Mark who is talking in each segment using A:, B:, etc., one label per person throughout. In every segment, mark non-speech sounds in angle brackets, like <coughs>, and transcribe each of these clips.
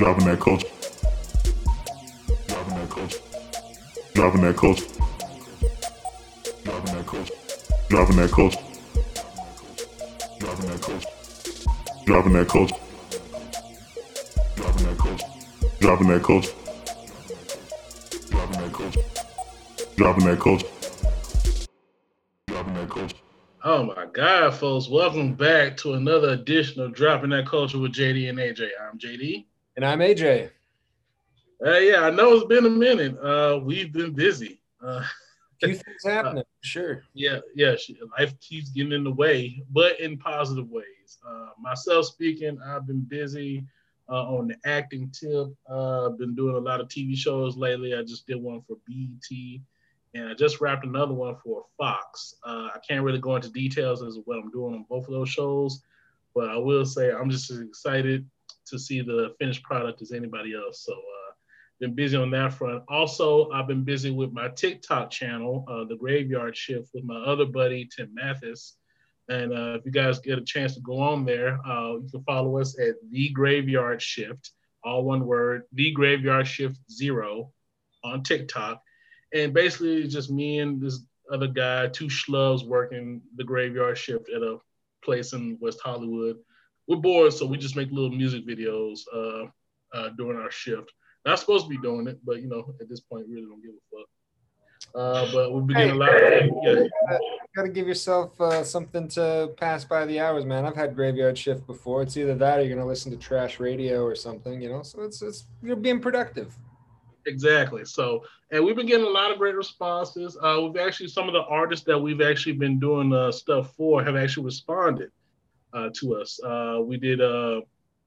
A: Driving that culture. Driving that culture. Driving that culture. Driving that culture. Driving that culture. Driving that culture. Driving that culture. Driving that culture. Driving that culture. Driving that culture. Driving that culture. Driving that culture.
B: Oh my God, folks! Welcome back to another edition of Dropping That Culture with JD and AJ. I'm JD.
C: And I'm AJ.
B: Uh, yeah, I know it's been a minute. Uh, we've been busy. Uh,
C: A few things <laughs> happening, sure.
B: yeah, yeah. Life keeps getting in the way, but in positive ways. Uh, myself speaking, I've been busy uh, on the acting tip. Uh, I've been doing a lot of TV shows lately. I just did one for BET, and I just wrapped another one for Fox. Uh, I can't really go into details as to what I'm doing on both of those shows, but I will say I'm just as excited to see the finished product as anybody else. So. Uh, been busy on that front. Also, I've been busy with my TikTok channel, uh, The Graveyard Shift, with my other buddy, Tim Mathis. And uh, if you guys get a chance to go on there, uh, you can follow us at The Graveyard Shift, all one word, The Graveyard Shift Zero on TikTok. And basically, it's just me and this other guy, two schlubs working the graveyard shift at a place in West Hollywood. We're bored, so we just make little music videos uh, uh, during our shift. Not supposed to be doing it, but you know, at this point, really don't give a fuck. Uh, but we've been getting a lot of yeah,
C: Got to give yourself uh, something to pass by the hours, man. I've had graveyard shift before. It's either that or you're gonna listen to trash radio or something, you know. So it's it's you're being productive.
B: exactly. So, and we've been getting a lot of great responses. Uh, we've actually some of the artists that we've actually been doing uh, stuff for have actually responded to us. Uh, we did uh,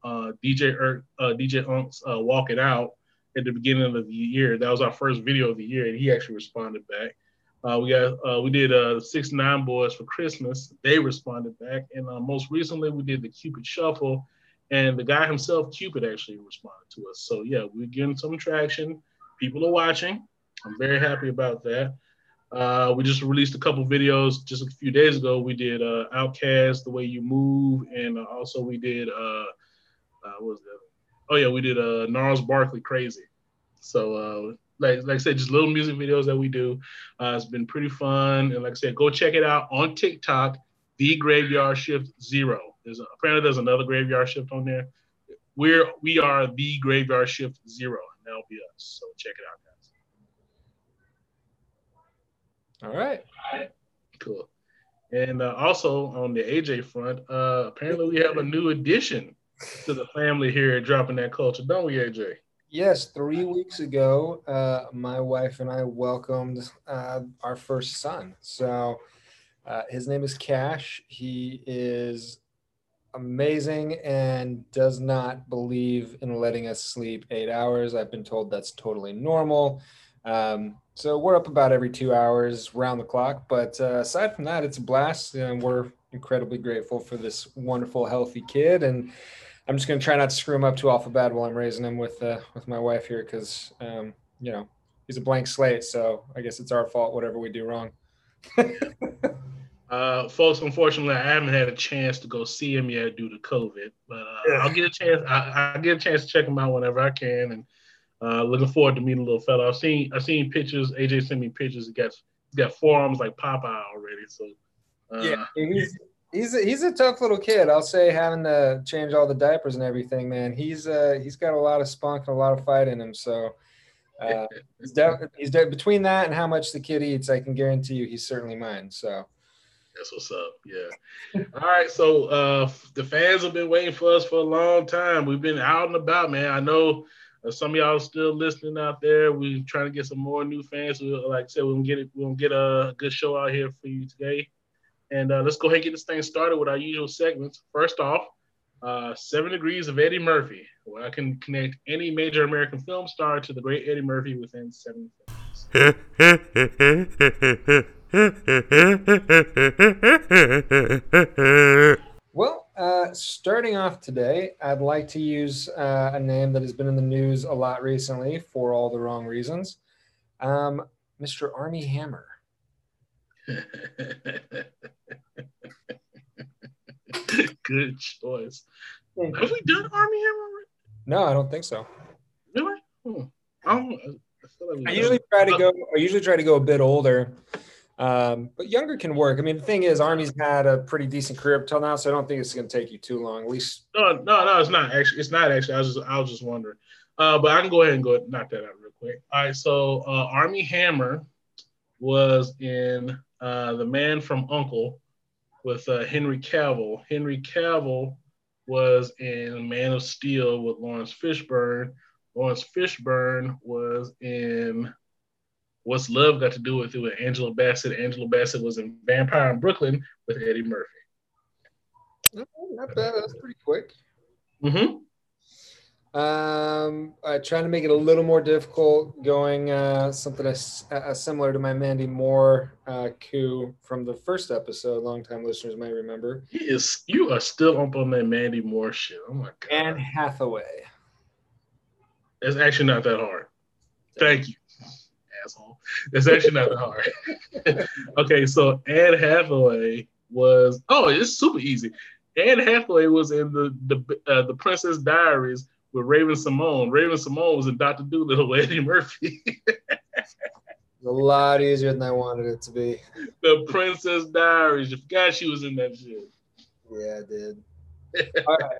B: uh, DJ uh, DJ Unk's uh, "Walk It Out" at the beginning of the year. That was our first video of the year, and he actually responded back. Uh, we got uh, we did uh, six nine boys for Christmas. They responded back, and uh, most recently we did the Cupid Shuffle, and the guy himself, Cupid, actually responded to us. So yeah, we're getting some traction. People are watching. I'm very happy about that. Uh, we just released a couple videos just a few days ago. We did uh, OutKast, The Way You Move, and uh, also we did uh, uh, what was that? Oh yeah, we did uh, Barkley Crazy. So uh, like like I said, just little music videos that we do. Uh, it's been pretty fun, and like I said, go check it out on TikTok. The Graveyard Shift Zero. There's a, apparently there's another Graveyard Shift on there. We're we are the Graveyard Shift Zero, and that'll be us. So check it out, guys.
C: All right.
B: Cool. And uh, also on the AJ front, uh, apparently we have a new addition to the family here at Dropping That Culture, don't we, AJ?
C: Yes, three weeks ago, uh, my wife and I welcomed uh, our first son. So uh, his name is Cash. He is amazing and does not believe in letting us sleep eight hours. I've been told that's totally normal. Um, so we're up about every two hours round the clock. But uh, aside from that, it's a blast. And we're incredibly grateful for this wonderful, healthy kid. And I'm just gonna try not to screw him up too awful bad while I'm raising him with uh, with my wife here, because um, you know he's a blank slate. So I guess it's our fault whatever we do wrong. <laughs>
B: Uh, folks, unfortunately, I haven't had a chance to go see him yet due to COVID, but uh,
C: Yeah.
B: I'll get a chance. I, I'll get a chance to check him out whenever I can, and uh, looking forward to meeting little fella. I've seen I've seen pictures. AJ sent me pictures. He got he's got forearms like Popeye already. So uh,
C: yeah, he's he's a, he's a tough little kid. I'll say having to change all the diapers and everything, man. He's uh he's got a lot of spunk and a lot of fight in him. So uh, he's de- he's de- between that and how much the kid eats, I can guarantee you he's certainly mine. So
B: That's what's up. Yeah. <laughs> All right. So uh, the fans have been waiting for us for a long time. We've been out and about, man. I know uh, some of y'all are still listening out there. We're trying to get some more new fans. We, like I said, we're gonna get it. We're gonna get a good show out here for you today. And uh, let's go ahead and get this thing started with our usual segments. First off, uh, Seven Degrees of Eddie Murphy, where I can connect any major American film star to the great Eddie Murphy within seven films. <laughs>
C: Well, uh, starting off today, I'd like to use uh, a name that has been in the news a lot recently for all the wrong reasons. Um, Mr. Armie Hammer. <laughs>
B: Good choice. Have we done Armie Hammer?
C: No, I don't think so.
B: Really? Hmm. I don't. I,
C: I usually try to go. I usually try to go a bit older, um, but younger can work. I mean, the thing is, Armie's had a pretty decent career up till now, so I don't think it's going to take you too long. At least,
B: No, no, no, it's not actually. It's not actually. I was just, I was just wondering. Uh, but I can go ahead and go knock that out real quick. All right. So uh, Armie Hammer was in uh, The Man from Uncle with uh, Henry Cavill. Henry Cavill was in Man of Steel with Laurence Fishburne. Laurence Fishburne was in What's Love Got to Do with It with Angela Bassett. Angela Bassett was in Vampire in Brooklyn with Eddie Murphy.
C: not bad. That's pretty quick.
B: Mm-hmm.
C: Um, uh, trying to make it a little more difficult, going uh, something as, uh, similar to my Mandy Moore uh, coup from the first episode. Longtime listeners might remember.
B: He is. You are still up on that Mandy Moore shit. Oh my god.
C: Anne Hathaway.
B: It's actually not that hard. Thank you, asshole. It's actually not that hard. <laughs> okay, so Anne Hathaway was. Oh, it's super easy. Anne Hathaway was in the the uh, the Princess Diaries with Raven-Symoné. Raven Simone was in Doctor Dolittle with Eddie Murphy. <laughs>
C: A lot easier than I wanted it to be.
B: the Princess Diaries. You forgot she was in that shit.
C: Yeah, I did. <laughs> All right.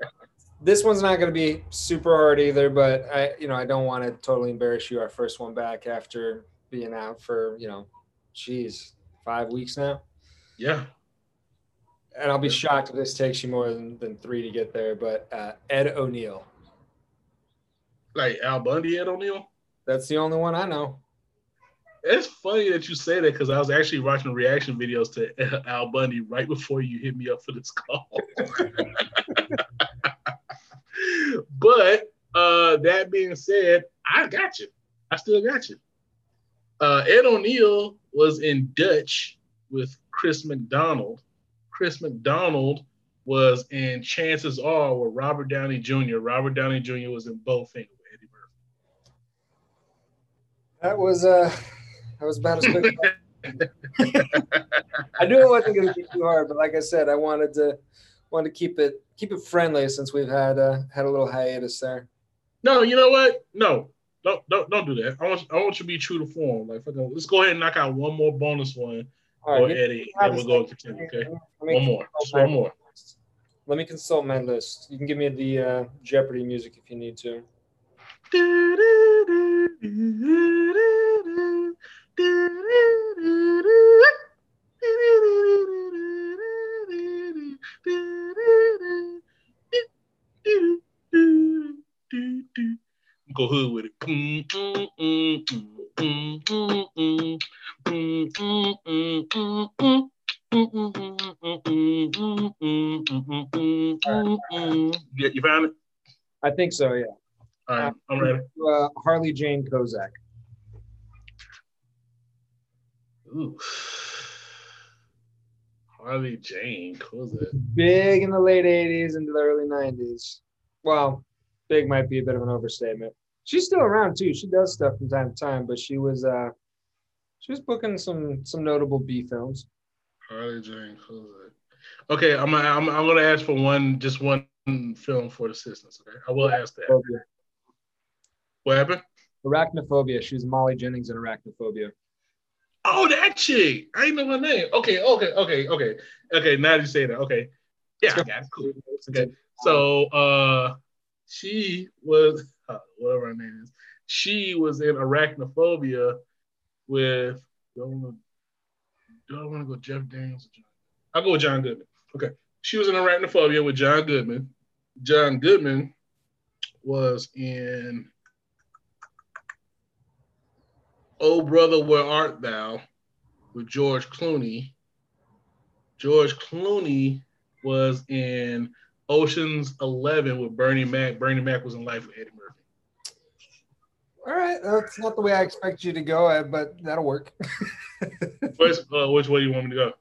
C: This one's not going to be super hard either, but I, you know, I don't want to totally embarrass you. Our first one back after being out for, you know, geez, five weeks now.
B: Yeah.
C: And I'll be shocked if this takes you more than, than three to get there. But uh, Ed O'Neill,
B: Like Al Bundy, Ed O'Neill.
C: that's the only one I know.
B: It's funny that you say that because I was actually watching reaction videos to <laughs> Al Bundy right before you hit me up for this call. <laughs> but uh, that being said, I got you. I still got you. Uh, Ed O'Neill was in Dutch with Chris McDonald. Chris McDonald was in Chances Are with Robert Downey Jr. Robert Downey Jr. was in Bowfinger with Eddie Murphy.
C: That was uh, that was about as quick. <laughs> I knew it wasn't going to be too hard, but like I said, I wanted to wanted to keep it keep it friendly since we've had uh, had a little hiatus there.
B: No, you know what? No, don't don't don't do that. I want I want you to be true to form. Like fucking, let's go ahead and knock out one more bonus one
C: All
B: for
C: right,
B: Eddie, and we'll go continue. Okay, one more, just one more.
C: Let me consult my list. You can give me the uh, Jeopardy music if you need to. <laughs>
B: Go hood with it. Yeah, you found it?
C: I think so. Yeah.
B: All right, I'm ready.
C: Uh, Harley Jane Kozak.
B: Ooh. Harley Jane, it?
C: Big in the late '80s into the early '90s. Well, big might be a bit of an overstatement. She's still around too. She does stuff from time to time, but she was uh, she was booking some some notable B films.
B: Harley Jane, who's? Okay, I'm, I'm I'm gonna ask for one, just one film for the sisters. Okay, I will ask that. What happened?
C: Arachnophobia. She was Molly Jennings in Arachnophobia.
B: Oh, that chick. I didn't know her name. Okay, okay, okay, okay, okay. Now you say that, okay, yeah, I got it. Cool. Okay. So, uh, she was uh, whatever her name is. She was in Arachnophobia with. Do I want to? Do I want to go Jeff Daniels? I'll go with John Goodman. Okay. She was in Arachnophobia with John Goodman. John Goodman was in Oh Brother, Where Art Thou with George Clooney. George Clooney was in Ocean's Eleven with Bernie Mac. Bernie Mac was in Life with Eddie Murphy.
C: All right, that's not the way I expect you to go, uh, but that'll work. <laughs>
B: Which, uh, which way do you want me to go?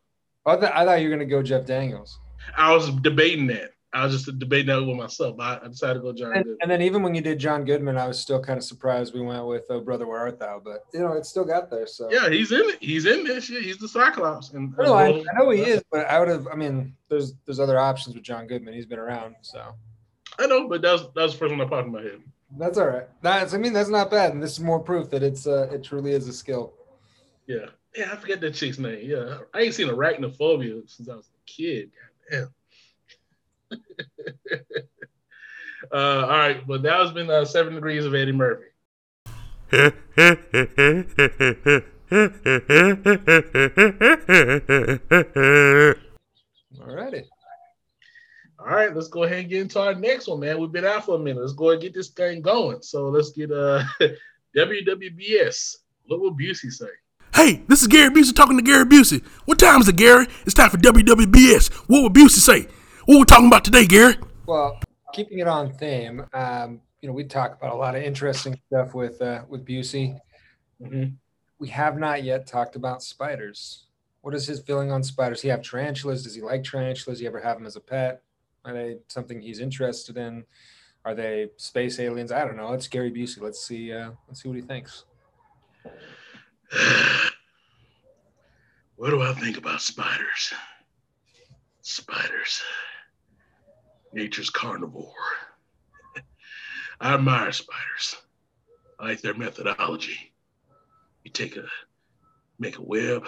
C: I, th- I thought you were gonna go Jeff Daniels.
B: I was debating that. I was just debating that with myself. I, I decided to go John
C: And,
B: Goodman.
C: and then even when you did John Goodman, I was still kind of surprised we went with "Oh Brother, Where Art Thou?" But you know, it still got there. So
B: Yeah, he's in it. He's in this shit. He's the Cyclops. And
C: No, I, I know he is, but I would have. I mean, there's there's other options with John Goodman. He's been around, so
B: I know, but that's that's the first one that popped in my head.
C: That's all right. That's I mean that's not bad, and this is more proof that it's uh it truly is a skill.
B: Yeah. Yeah, I forget that chick's name. Yeah. I ain't seen arachnophobia since I was a kid. God damn. <laughs> uh, all right, but that has been uh, seven degrees of Eddie Murphy. <laughs>
C: Alrighty.
B: All right, let's go ahead and get into our next one, man. We've been out for a minute. Let's go ahead and get this thing going. So let's get uh <laughs> WWBS. What will Busey say?
D: Hey, this is Gary Busey talking to Gary Busey. What time is it, Gary? It's time for WWBS. What will Busey say? What we talking about today, Gary?
C: Well, keeping it on theme, um, you know, we talk about a lot of interesting stuff with uh, with Busey.
B: Mhm.
C: We have not yet talked about spiders. What is his feeling on spiders? Does he have tarantulas? Does he like tarantulas? Do you ever have them as a pet? Are they something he's interested in? Are they space aliens? I don't know. It's Gary Busey. Let's see. Uh, let's see what he thinks. <sighs>
B: what do I think about spiders? Spiders. Nature's carnivore. <laughs> I admire spiders. I like their methodology. You take a make a web,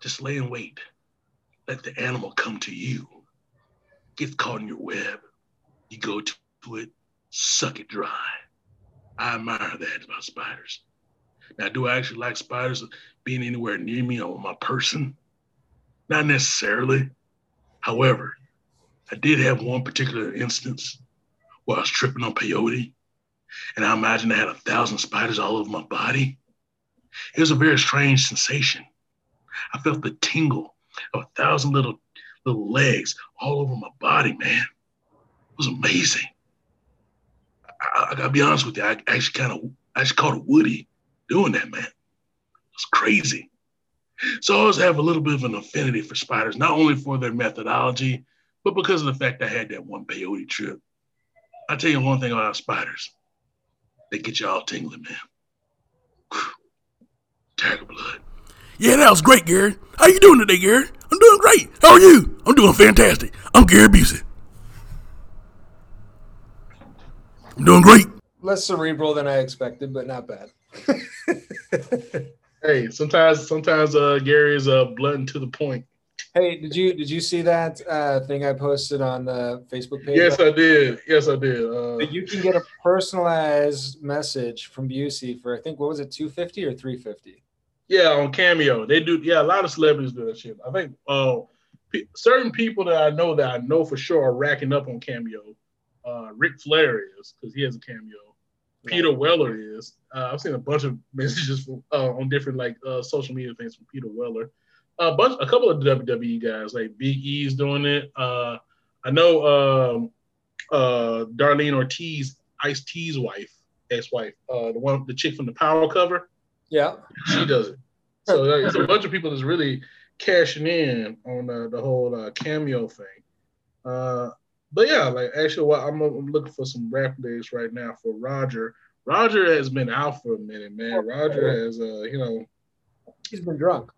B: just lay in wait. Let the animal come to you. Get caught in your web. You go to it, suck it dry. I admire that about spiders. Now, do I actually like spiders being anywhere near me or my person? Not necessarily. However, I did have one particular instance where I was tripping on peyote, and I imagined I had a thousand spiders all over my body. It was a very strange sensation. I felt the tingle of a thousand little little legs all over my body, man. It was amazing. I, I gotta be honest with you, I actually kind of I actually caught a Woody doing that, man. It's crazy. So I always have a little bit of an affinity for spiders, not only for their methodology, but because of the fact I had that one peyote trip. I tell you one thing about spiders, they get you all tingling, man. Whew. Tiger blood.
D: Yeah, that was great, Gary. How you doing today, Gary? I'm doing great. How are you? I'm doing fantastic. I'm Gary Busey. I'm doing great.
C: Less cerebral than I expected, but not bad. <laughs>
B: Hey, sometimes sometimes uh Gary is uh blunt to the point.
C: Hey, did you did you see that uh, thing I posted on the Facebook page?
B: Yes, I did. Yes, I did. Uh,
C: you can get a personalized message from Busey for I think what was it, two fifty or three fifty?
B: Yeah, on Cameo. They do. Yeah, a lot of celebrities do that shit. I think uh, pe- certain people that I know that I know for sure are racking up on Cameo. Uh, Ric Flair is because he has a cameo. Peter Weller is. Uh, I've seen a bunch of <laughs> messages from, uh, on different like uh, social media things from Peter Weller. A bunch, a couple of WWE guys like Big E's doing it. Uh, I know um, uh, Darlene Ortiz, Ice T's wife, ex-wife, uh, the one, the chick from the Power cover
C: Yeah.
B: she does it. So like, it's a bunch of people that's really cashing in on uh, the whole uh, cameo thing. Uh, but yeah, like actually, what I'm, I'm looking for some rap days right now for Roger. Roger has been out for a minute, man. Roger has, uh, you know,
C: He's been drunk.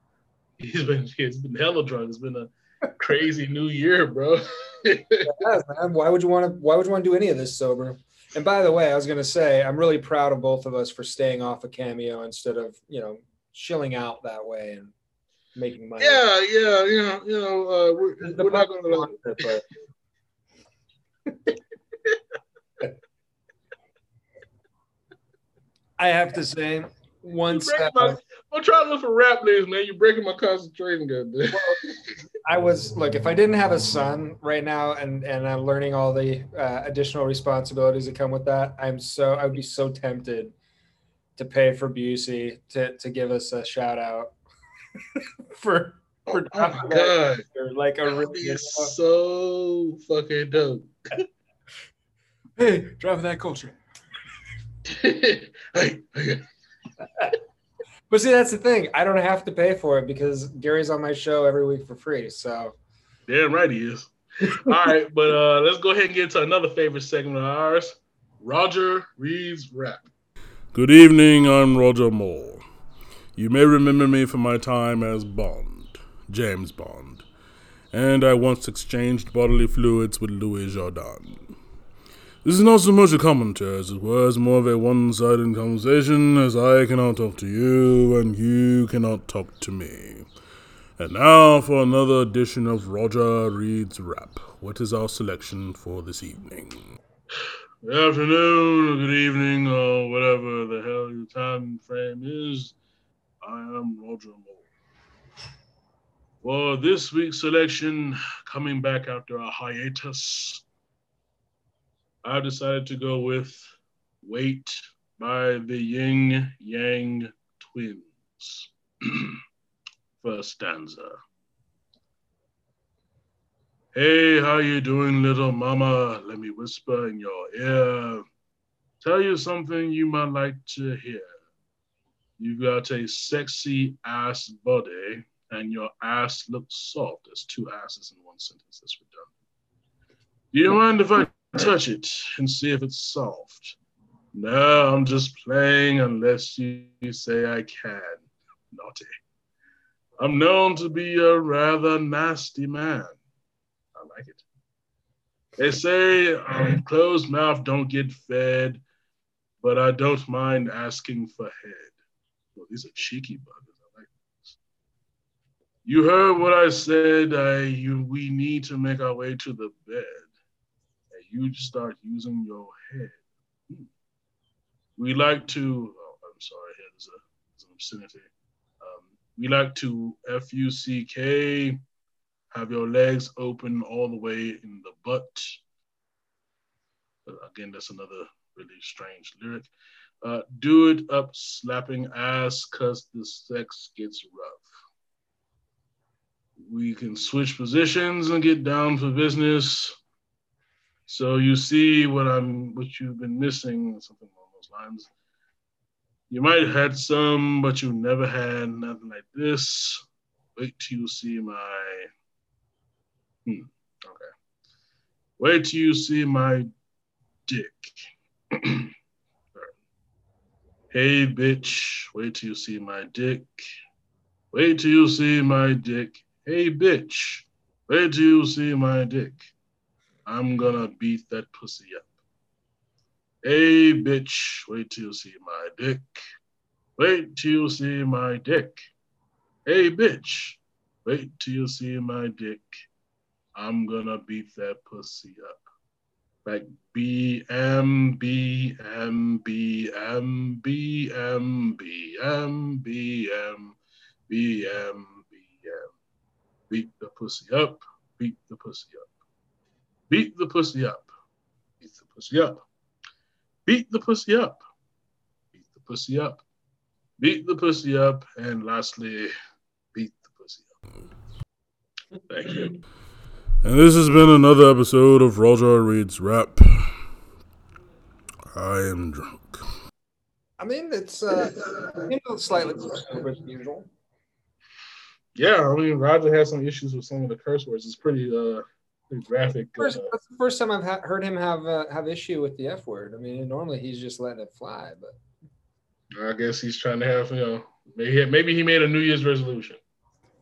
B: He's been he's been hella drunk. It's been a crazy new year, bro. <laughs>
C: Yes, man. Why would you want to why would you want to do any of this sober? And by the way, I was gonna say I'm really proud of both of us for staying off a cameo instead of, you know, chilling out that way and making money.
B: yeah, yeah, you know, you know, uh, we're, we're not gonna.
C: it, but- <laughs> I have to say, once
B: my- I'm trying to look for rap names, man. You're breaking my concentration, goddamn.
C: I was look, if I didn't have a son right now and and I'm learning all the uh, additional responsibilities that come with that, I'm so I would be so tempted to pay for Busey to to give us a shout out for <laughs> for
B: Oh my god,
C: like a really
B: so fucking dope. <laughs>
C: hey driving that culture. <laughs>
B: hey, hey, <laughs>
C: But see, that's the thing. I don't have to pay for it because Gary's on my show every week for free. So
B: damn right he is. All right, <laughs> but uh, let's go ahead and get to another favorite segment of ours. Roger reads rap.
D: Good evening, I'm Roger Moore. You may remember me from my time as Bond, James Bond, and I once exchanged bodily fluids with Louis Jourdan. This is not so much a commentary as it was more of a one sided conversation, as I cannot talk to you and you cannot talk to me. And now for another edition of Roger Reads Rap. What is our selection for this evening?
B: Good afternoon, or good evening, or whatever the hell your time frame is. I am Roger Moore. For this week's selection, coming back after a hiatus, I've decided to go with Wait by the Ying Yang Twins. <clears throat> First stanza. Hey, how you doing, little mama? Let me whisper in your ear. Tell you something you might like to hear. You got a sexy ass body, and your ass looks soft. There's two asses in one sentence. That's redundant. Do you mind if I touch it and see if it's soft? No, I'm just playing unless you say I can. Naughty. I'm known to be a rather nasty man. I like it. They say um, closed mouth don't get fed, but I don't mind asking for head. Well, these are cheeky buggers. I like this. You heard what I said. I you we need to make our way to the bed. You start using your head. We like to. Oh, I'm sorry. There's, a, there's an obscenity. Um, we like to F U C K have your legs open all the way in the butt. Again, that's another really strange lyric. Uh, do it up slapping ass cause the sex gets rough. We can switch positions and get down for business. So you see what I'm what you've been missing, something along those lines. You might have had some, but you never had nothing like this. Wait till you see my Hmm. Okay. Wait till you see my dick. <clears throat> hey, bitch. Wait till you see my dick. Wait till you see my dick. Hey, bitch. Wait till you see my dick. I'm gonna beat that pussy up. Hey, bitch. Wait till you see my dick. Wait till you see my dick. Hey, bitch. Wait till you see my dick. I'm gonna beat that pussy up. Like B M B M B M B M B M B M B M B M. Beat the pussy up. Beat the pussy up. Beat the pussy up. Beat the pussy up. Beat the pussy up. Beat the pussy up. Beat the pussy up. And lastly, beat the pussy up. Thank you.
D: And this has been another episode of Roger Reads Rap. I am drunk.
C: I mean, it's uh, you know, slightly sober than usual.
B: Yeah, I mean, Roger has some issues with some of the curse words. It's pretty, uh, pretty graphic.
C: First,
B: uh,
C: that's the first time I've ha- heard him have uh, have issue with the F word. I mean, normally he's just letting it fly, but
B: I guess he's trying to have, you know, maybe maybe he made a New Year's resolution.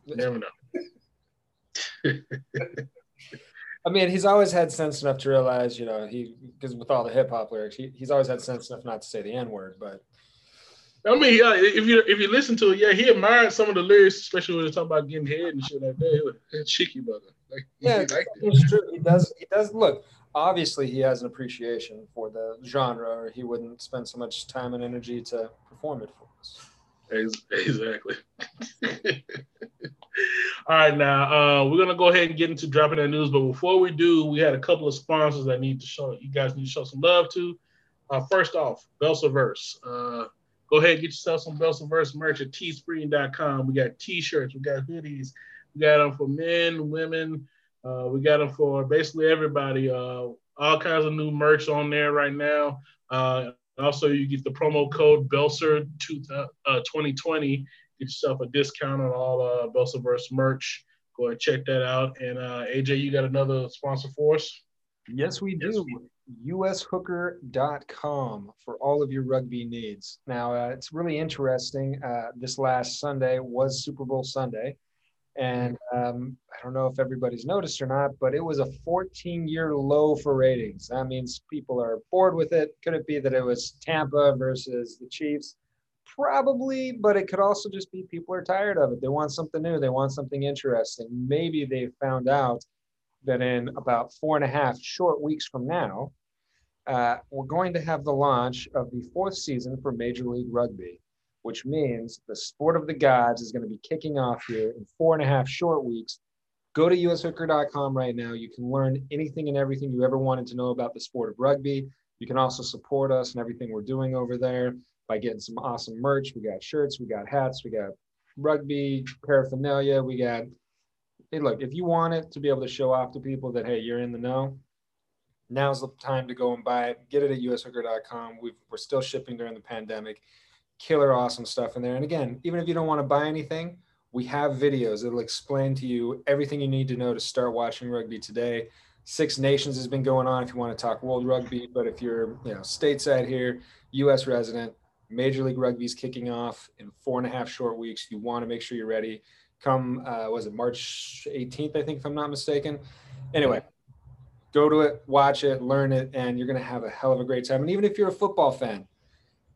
B: You never know. <laughs>
C: I mean, he's always had sense enough to realize, you know, he because with all the hip hop lyrics, he, he's always had sense enough not to say the N word. But
B: I mean, yeah, if you if you listen to it, yeah, he admired some of the lyrics, especially when they're talking about getting head and shit like that. He was cheeky brother. Like, <laughs> he
C: yeah, it's true. He does. He does look. Obviously, he has an appreciation for the genre, or he wouldn't spend so much time and energy to perform it for us.
B: Exactly. <laughs> All right, now uh, we're gonna go ahead and get into dropping that news. But before we do, we had a couple of sponsors that need to show you guys need to show some love to. Uh, first off, Belsaverse. Uh, go ahead and get yourself some Belsaverse merch at teespring.com. We got t-shirts, we got hoodies, we got them for men, women. Uh, we got them for basically everybody. Uh, all kinds of new merch on there right now. Uh, also, you get the promo code Belser two, uh, 2020. Get yourself a discount on all uh, Belsaverse merch. Go ahead check that out. And uh, AJ, you got another sponsor for us?
C: Yes, we
B: Yes,
C: do. USHooker.com for all of your rugby needs. Now, uh, it's really interesting. Uh, this last Sunday was Super Bowl Sunday, And um, I don't know if everybody's noticed or not, but it was a 14 year low for ratings. That means people are bored with it. Could it be that it was Tampa versus the Chiefs? Probably, but it could also just be people are tired of it. They want something new, they want something interesting. Maybe they found out that in about four and a half short weeks from now, uh, we're going to have the launch of the fourth season for Major League Rugby which means the sport of the gods is going to be kicking off here in four and a half short weeks. Go to ushooker.com right now. You can learn anything and everything you ever wanted to know about the sport of rugby. You can also support us and everything we're doing over there by getting some awesome merch. We got shirts, we got hats, we got rugby paraphernalia, we got hey, look, if you want it to be able to show off to people that hey, you're in the know, now's the time to go and buy it. Get it at ushooker.com. we are still shipping during the pandemic killer awesome stuff in there. And again, even if you don't want to buy anything, we have videos that'll explain to you everything you need to know to start watching rugby today. Six Nations has been going on if you want to talk world rugby, but if you're you know stateside here, US resident, Major League Rugby's kicking off in four and a half short weeks. You want to make sure you're ready. Come, uh, was it March 18th? I think, if I'm not mistaken. Anyway, go to it, watch it, learn it, and you're going to have a hell of a great time. And even if you're a football fan,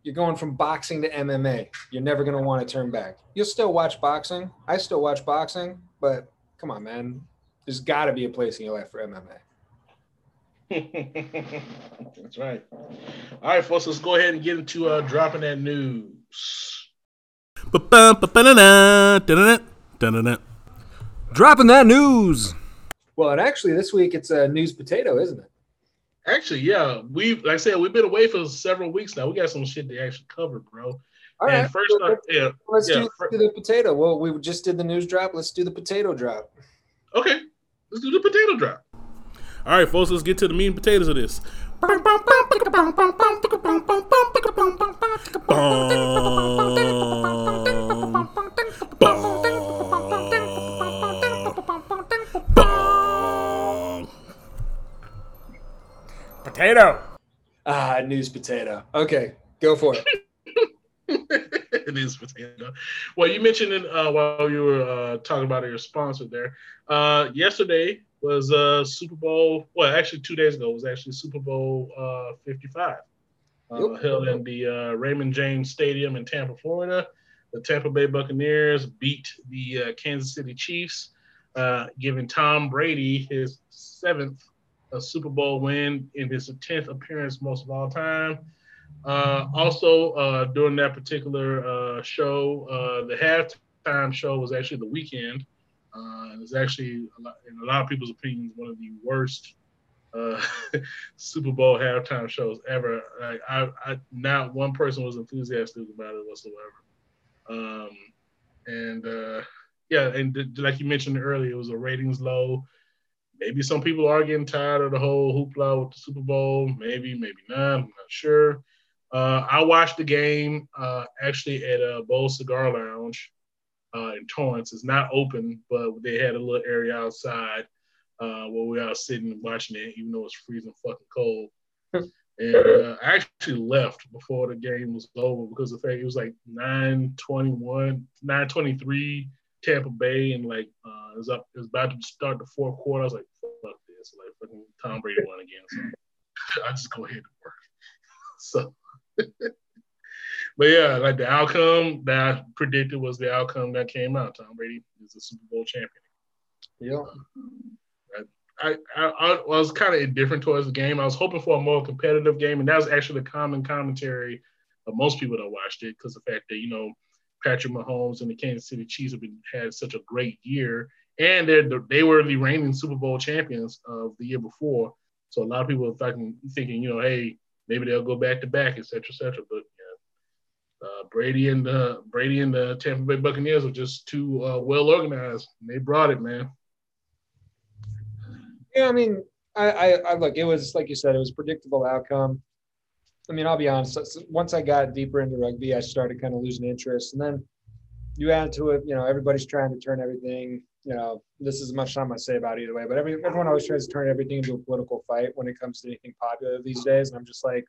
C: you're going from boxing to MMA. You're never going to want to turn back. You'll still watch boxing. I still watch boxing, but come on, man. There's got to be a place in your life for MMA. <laughs>
B: That's right. All right, folks, let's go ahead and get into uh, dropping that news.
C: Dropping that news. Well, and actually, this week it's a news potato, isn't it?
B: Actually, yeah, we like I said, we've been away for several weeks now. We got some shit to actually cover, bro.
C: All and right, first, let's, yeah, let's yeah, do, first, do the potato. Well, we just did the news drop. Let's do the potato drop.
B: Okay, let's do the potato drop.
D: All right, folks, let's get to the meat and potatoes of this.
C: Potato. Ah, news potato. Okay, go for it. <laughs>
B: it is potato. Well, you mentioned it uh, while you were uh, talking about your sponsor there. Uh, yesterday was uh, Super Bowl. Well, actually, two days ago was actually Super Bowl uh, 55, uh, held in the uh, Raymond James Stadium in Tampa, Florida. The Tampa Bay Buccaneers beat the uh, Kansas City Chiefs, uh, giving Tom Brady his seventh a Super Bowl win in his 10th appearance, most of all time. Uh, also, uh, during that particular uh, show, uh, the halftime show was actually the Weeknd. Uh, it was actually, a lot, in a lot of people's opinions, one of the worst uh, <laughs> Super Bowl halftime shows ever. I, I, I, not one person was enthusiastic about it whatsoever. Um, and yeah, and th- like you mentioned earlier, it was a ratings low maybe some people are getting tired of the whole hoopla with the Super Bowl. Maybe, maybe not. I'm not sure. Uh, I watched the game uh, actually at a Bowl Cigar Lounge uh, in Torrance. It's not open, but they had a little area outside uh, where we were sitting and watching it, even though it's freezing fucking cold. <laughs> and uh, I actually left before the game was over because the fact it was like 921, 923 Tampa Bay, and like uh, it was up, it was about to start the fourth quarter. I was like, "Fuck this!" Like fucking Tom Brady won again, so <laughs> I just go ahead and work. <laughs> so, <laughs> but yeah, like the outcome that I predicted was the outcome that came out. Tom Brady is the Super Bowl champion.
C: Yeah.
B: I, I, I, was kind of indifferent towards the game. I was hoping for a more competitive game, and that was actually the common commentary of most people that watched it because the fact that you know Patrick Mahomes and the Kansas City Chiefs have been, had such a great year, and they they were the reigning Super Bowl champions of the year before. So a lot of people are thinking, thinking, you know, hey, maybe they'll go back to back, et cetera, et cetera. But yeah, uh, Brady and the Brady and the Tampa Bay Buccaneers are just too uh, well organized. They brought it, man.
C: Yeah, I mean, I, I, I look. It was like you said, it was predictable outcome. I mean, I'll be honest. Once I got deeper into rugby, I started kind of losing interest, and then you add to it, you know, everybody's trying to turn everything. You know, this is as much time I say about either way, but every, everyone always tries to turn everything into a political fight when it comes to anything popular these days, and I'm just like,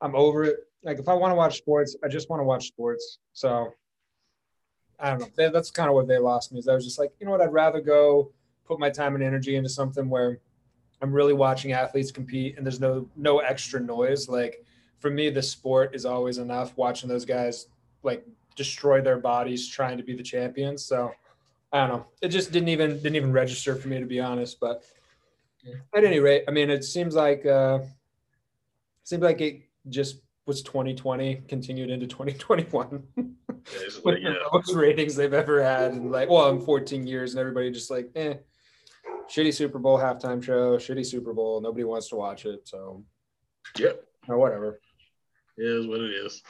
C: I'm over it. Like, if I want to watch sports, I just want to watch sports. So, I don't know. That- That's kind of what they lost me. Is I was just like, you know what? I'd rather go put my time and energy into something where I'm really watching athletes compete and there's no no extra noise. Like for me, the sport is always enough. Watching those guys like destroy their bodies trying to be the champions. So I don't know. It just didn't even didn't even register for me to be honest. But at any rate, I mean, it seems like uh, seems like it just was 2020 continued into 2021 <laughs> with
B: yeah.
C: the lowest ratings they've ever had and like well in 14 years and everybody just like eh shitty super bowl halftime show shitty super bowl nobody wants to watch it so
B: Yep.
C: or whatever
B: It is what it is.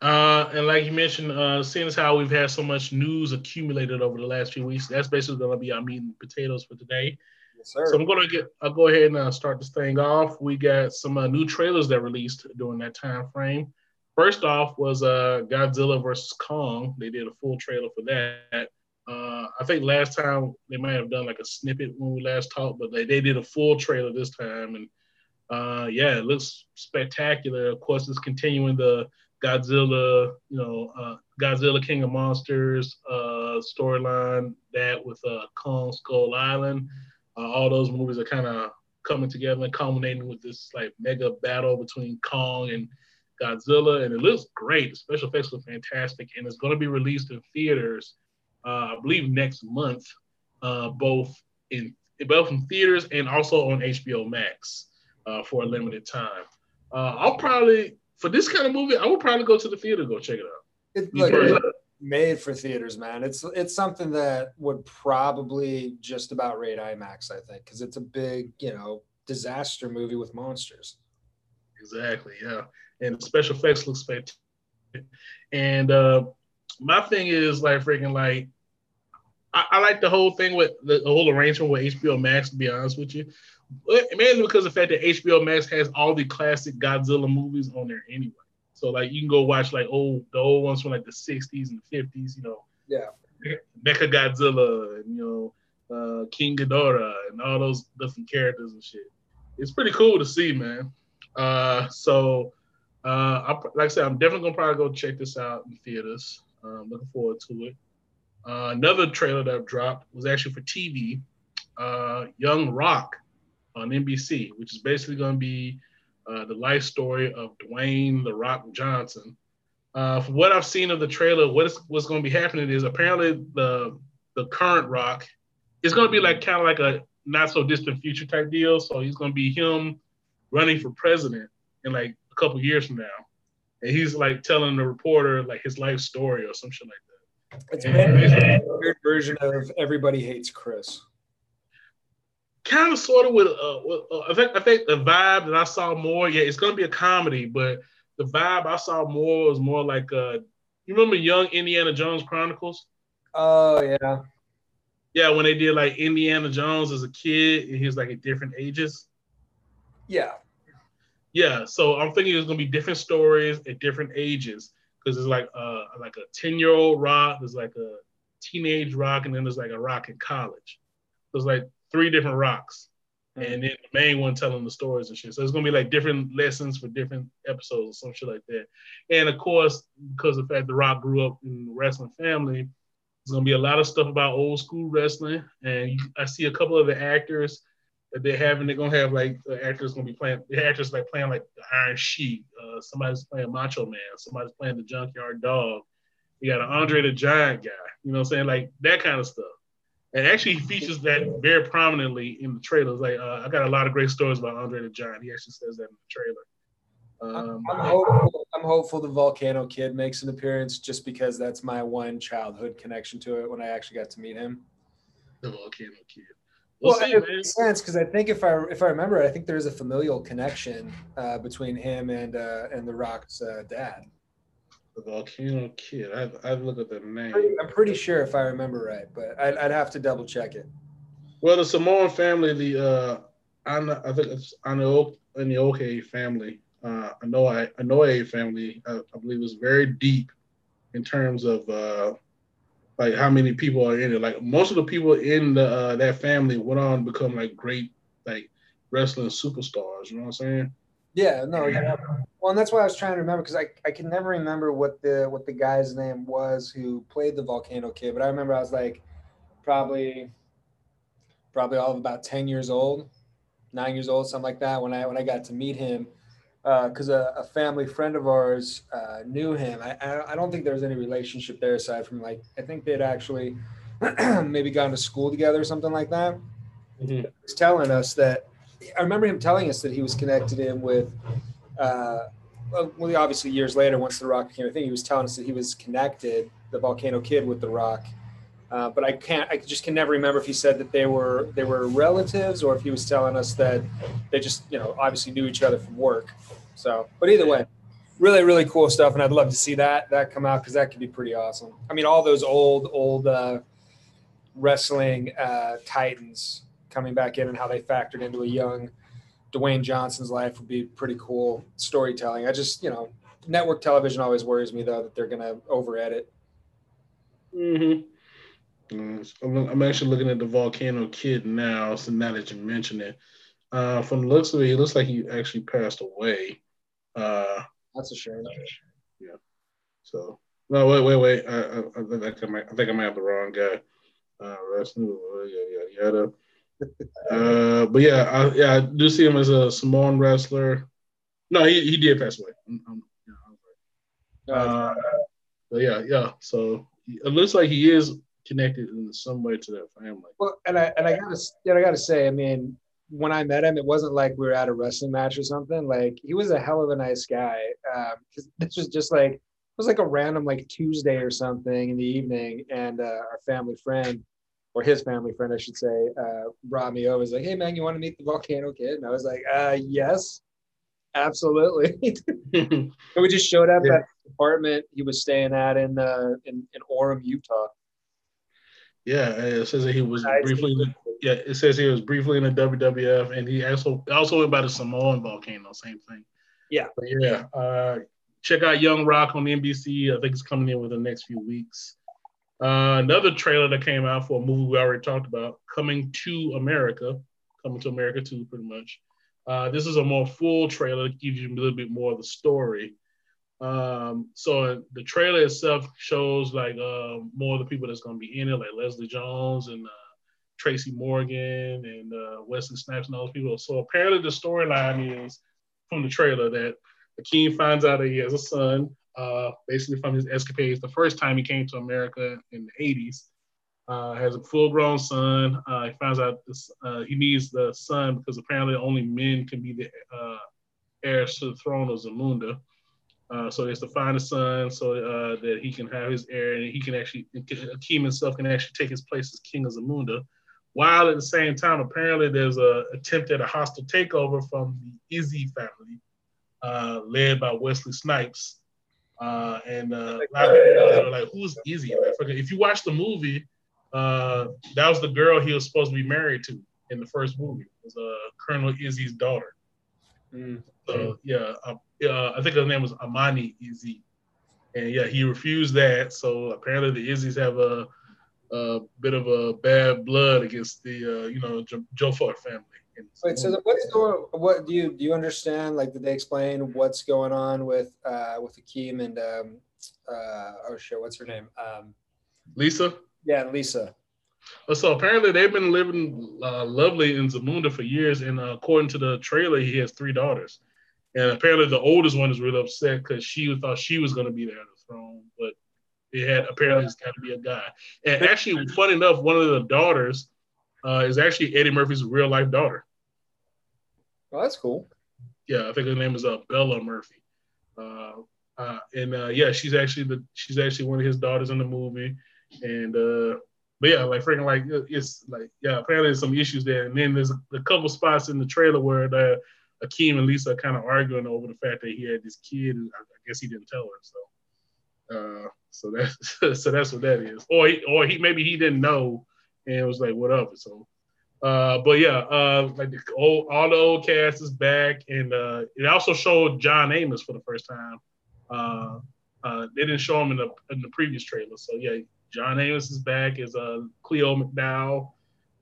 B: Uh, and like you mentioned, uh, seeing as how we've had so much news accumulated over the last few weeks, that's basically going to be our meat and potatoes for today.
C: yes sir
B: So I'm going to get, I'll go ahead and uh, start this thing off. We got some uh, new trailers that released during that time frame. First off was uh, Godzilla versus Kong. They did a full trailer for that. Uh, I think last time they might have done like a snippet when we last talked, but they, they did a full trailer this time, and uh, yeah, it looks spectacular. Of course, it's continuing the Godzilla, you know, uh, Godzilla King of Monsters uh, storyline that with uh, Kong Skull Island. Uh, all those movies are kind of coming together and culminating with this like mega battle between Kong and Godzilla, and it looks great. The special effects look fantastic, and it's going to be released in theaters, uh, I believe next month, uh, both in both in theaters and also on HBO Max uh, for a limited time. Uh, I'll probably for this kind of movie, I would probably go to the theater to go check it out.
C: It,
B: Me
C: look, it's made for theaters, man. It's it's something that would probably just about rate IMAX, I think, because it's a big, you know, disaster movie with monsters.
B: Exactly, yeah. And the special effects looks fantastic. And uh, my thing is like freaking like I, I like the whole thing with the, the whole arrangement with HBO Max. To be honest with you, mainly because of the fact that HBO Max has all the classic Godzilla movies on there anyway. So like you can go watch like old the old ones from like the '60s and '50s. You know,
C: Yeah.
B: Mecha Godzilla and you know uh, King Ghidorah and all those different characters and shit. It's pretty cool to see, man. Uh, so, uh, I, like I said, I'm definitely gonna probably go check this out in theaters. Um, looking forward to it. Uh, another trailer that I've dropped was actually for TV. Uh, Young Rock on NBC, which is basically going to be uh, the life story of Dwayne the Rock Johnson. Uh, from what I've seen of the trailer, what is what's going to be happening is apparently the the current Rock is going to be like kind of like a not so distant future type deal. So he's going to be him running for president in like a couple years from now, and he's like telling the reporter like his life story or some shit like that.
C: It's a weird version of Everybody Hates Chris.
B: Kind of sort of with, uh, uh, I think I think the vibe that I saw more, yeah, it's gonna be a comedy, but the vibe I saw more was more like uh you remember Young Indiana Jones Chronicles?
C: Oh yeah,
B: Yeah, when they did like Indiana Jones as a kid and he was like at different ages.
C: yeah.
B: Yeah, so I'm thinking it's gonna be different stories at different ages because it's like uh like a 10 year old rock, there's like a teenage rock, and then there's like a rock in college. There's like three different rocks. and then the main one telling the stories and shit. So it's gonna be like different lessons for different episodes or some shit like that. And of course, because of the fact the Rock grew up in the wrestling family, there's gonna be a lot of stuff about old school wrestling. And you, I see a couple of the actors that they're having. They're gonna have like the actors gonna be playing the actors like playing like the Iron Sheik. Uh, somebody's playing Macho Man. Somebody's playing the Junkyard Dog. You got an Andre the Giant guy. You know what I'm saying? Like that kind of stuff. And actually, he features that very prominently in the trailers. Like, uh, I got a lot of great stories about Andre the Giant. He actually says that in the trailer. Um,
C: I'm hopeful, I'm hopeful the Volcano Kid makes an appearance just because that's my one childhood connection to it when I actually got to meet him.
B: the Volcano Kid. We'll,
C: Well,
B: see,
C: it makes sense because I think if I if I remember, I think there's a familial connection uh, between him and uh, and the Rock's uh, dad.
B: The Volcano Kid. I I look at the name.
C: I'm pretty sure if I remember right, but I'd, I'd have to double check it.
B: Well, the Samoan family, the uh, Ana, I think it's Ano Anioke family, uh, Anoa'i Anoa'i family, I, I believe is very deep in terms of uh, like how many people are in it. Like most of the people in the uh, that family went on to become like great like wrestling superstars. You know what I'm saying?
C: Yeah, no, yeah. Well, and that's why I was trying to remember because I, I can never remember what the what the guy's name was who played the Volcano Kid, but I remember I was like probably probably all of about ten years old, nine years old, something like that when I when I got to meet him because uh, a, a, family friend of ours uh, knew him. I, I, I don't think there was any relationship there aside from like I think they'd actually <clears throat> maybe gone to school together or something like that. Mm-hmm. He's telling us that I remember him telling us that he was connected in with. Uh, well, obviously years later, once The Rock became a thing, he was telling us that he was connected, the Volcano Kid, with The Rock. Uh, but I can't. I just can never remember if he said that they were they were relatives or if he was telling us that they just you know obviously knew each other from work. So, but either way, really really cool stuff, and I'd love to see that that come out because that could be pretty awesome. I mean, all those old old uh, wrestling uh, titans coming back in and how they factored into a young Dwayne Johnson's life would be pretty cool storytelling. I just, you know, network television always worries me though that they're going to over edit.
B: Mm-hmm. I'm actually looking at the Volcano Kid now. So now that you mention it, uh, from the looks of it, he looks like he actually passed away. Uh,
C: That's a shame.
B: Yeah. So no, wait, wait, wait. I, I, I, think I might, I think I might have the wrong guy. Uh, yada yada yada. Uh, but yeah, I, yeah, I do see him as a Samoan wrestler. No, he, he did pass away. yeah, uh, but yeah, yeah. So it looks like he is connected in some way to that family.
C: Well, and I and I gotta and I gotta say, I mean, when I met him, it wasn't like we were at a wrestling match or something. Like he was a hell of a nice guy. Because um, this was just like it was like a random like Tuesday or something in the evening, and uh, our family friend or his family friend, I should say, uh, brought me over. He's like, "Hey man, you want to meet the Volcano Kid?" And I was like, uh, "Yes, absolutely." <laughs> and we just showed up yeah. at the apartment he was staying at in uh, in, in Orem, Utah.
B: Yeah, it says that he was briefly. The, yeah, it says he was briefly in the WWF, and he also also went by the Samoan volcano. Same thing.
C: Yeah,
B: but yeah. Uh, check out Young Rock on NBC. I think it's coming in within the next few weeks. Uh, another trailer that came out for a movie we already talked about, Coming to America, Coming to America 2, pretty much. Uh, this is a more full trailer that gives you a little bit more of the story. Um, so the trailer itself shows like uh, more of the people that's going to be in it, like Leslie Jones and uh, Tracy Morgan and uh, Wesley Snipes and all those people. So apparently the storyline is from the trailer that Akeem finds out that he has a son uh, basically from his escapades. The first time he came to America in the 80s, uh, has a full grown son. Uh, he finds out this, uh, he needs the son because apparently only men can be the uh, heirs to the throne of Zamunda. Uh, so he has to find a son so uh, that he can have his heir and he can actually, Akeem himself can actually take his place as king of Zamunda. While at the same time, apparently there's a attempt at a hostile takeover from the Izzi family, led by Wesley Snipes. Uh, and uh, lot of people like, "Who's Izzi?" If you watch the movie, uh, that was the girl he was supposed to be married to in the first movie. It was uh, Colonel Izzi's daughter. Mm. So yeah, uh, uh, I think her name was Amani Izzi, and yeah, he refused that. So apparently the Izzi's have a, a bit of a bad blood against the uh, you know jo- Joffer family.
C: Wait, so what's going? What do you do? You understand? Like, did they explain what's going on with uh with Akeem and um uh oh shit, what's her name? Um,
B: Lisa.
C: Yeah, Lisa.
B: Uh, so apparently they've been living uh, lovely in Zamunda for years, and uh, according to the trailer, he has three daughters. And apparently the oldest one is really upset because she thought she was going to be there on the throne, but it had apparently it's got to be a guy. And actually, funny enough, one of the daughters uh, is actually Eddie Murphy's real life daughter.
C: Oh, that's cool.
B: Yeah, I think her name is uh, Bella Murphy. Uh, uh, and uh, yeah, she's actually the she's actually one of his daughters in the movie. And uh, but yeah, like freaking like it's like yeah, apparently there's some issues there. And then there's a, a couple spots in the trailer where the Akeem and Lisa are kind of arguing over the fact that he had this kid. And I, I guess he didn't tell her. So uh, so that's <laughs> so that's what that is. Or he, or he maybe he didn't know and it was like whatever. So uh, but yeah, uh, like the old, all the old cast is back, and uh, it also showed John Amos for the first time. Uh, uh, they didn't show him in the in the previous trailer, so yeah, John Amos is back as uh, Cleo McDowell.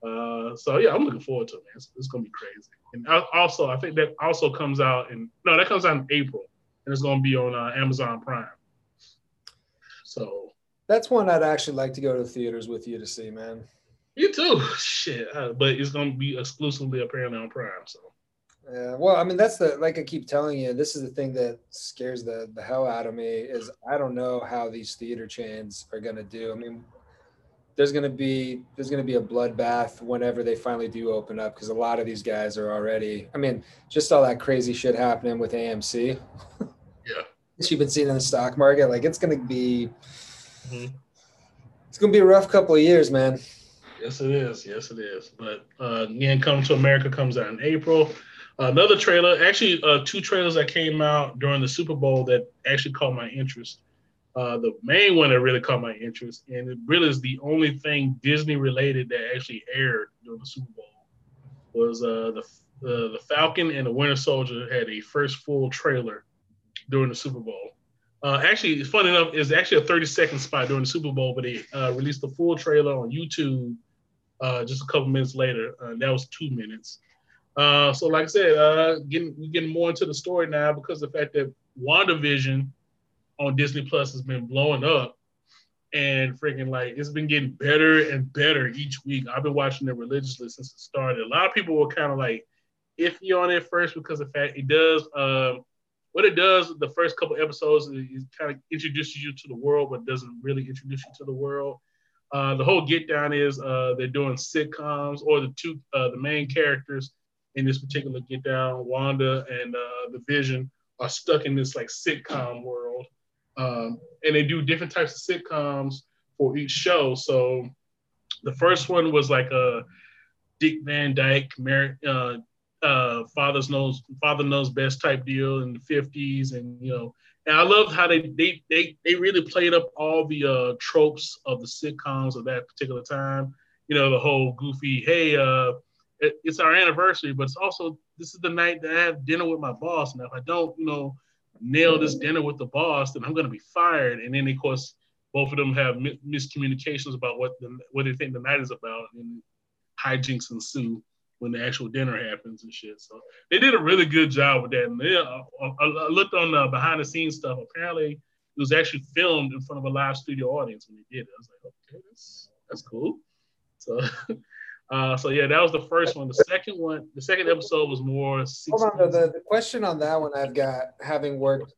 B: Uh, so yeah, I'm looking forward to it, man. It's, it's gonna be crazy. And also, I think that also comes out in no, that comes out in April, and it's gonna be on uh, Amazon Prime. So
C: that's one I'd actually like to go to the theaters with you to see, man.
B: You too. <laughs> Shit, uh, but it's gonna be exclusively apparently on Prime. So.
C: Yeah, well, I mean, that's the like I keep telling you. This is the thing that scares the the hell out of me is I don't know how these theater chains are gonna do. I mean, there's gonna be there's gonna be a bloodbath whenever they finally do open up because a lot of these guys are already. I mean, just all that crazy shit happening with AMC. <laughs>
B: Yeah,
C: you've been seeing in the stock market, like it's gonna be. Mm-hmm. It's gonna be a rough couple of years, man.
B: Yes, it is. Yes, it is. But uh, again, Coming to America comes out in April. Uh, another trailer, actually, uh, two trailers that came out during the Super Bowl that actually caught my interest. Uh, the main one that really caught my interest, and it really is the only thing Disney related that actually aired during the Super Bowl, was uh, the the Falcon and the Winter Soldier had a first full trailer during the Super Bowl. Uh, actually, funny enough, it's actually a 30 second spot during the Super Bowl, but they uh, released the full trailer on YouTube uh, just a couple minutes later. Uh, that was two minutes. Uh, so, like I said, uh, getting getting more into the story now because of the fact that WandaVision on Disney Plus has been blowing up, and freaking like it's been getting better and better each week. I've been watching it religiously since it started. A lot of people were kind of like iffy on it first because the fact it does. Uh, what it does the first couple episodes it kind of introduces you to the world, but doesn't really introduce you to the world. Uh, the whole get down is uh, they're doing sitcoms, or the two uh, the main characters in this particular get down, Wanda and uh, the Vision, are stuck in this like sitcom world, um, and they do different types of sitcoms for each show. So the first one was like a Dick Van Dyke, Mary, uh, uh, father's knows father knows best type deal in the 50s, and you know and I love how they they they they really played up all the uh, tropes of the sitcoms of that particular time. You know, the whole goofy, hey, uh, it, it's our anniversary, but it's also this is the night that I have dinner with my boss. Now, if I don't, you know, nail this dinner with the boss, then I'm going to be fired. And then, of course, both of them have miscommunications about what the, what they think the night is about, and hijinks ensue when the actual dinner happens and shit. So they did a really good job with that. And they, uh, I, I, looked on the behind the scenes stuff. Apparently, it was actually filmed in front of a live studio audience when they did it. I was like, okay, that's that's cool. So. <laughs> Uh, so yeah, that was the first one. The second one, the second episode was more.
C: Hold on, the, the question on that one I've got, having worked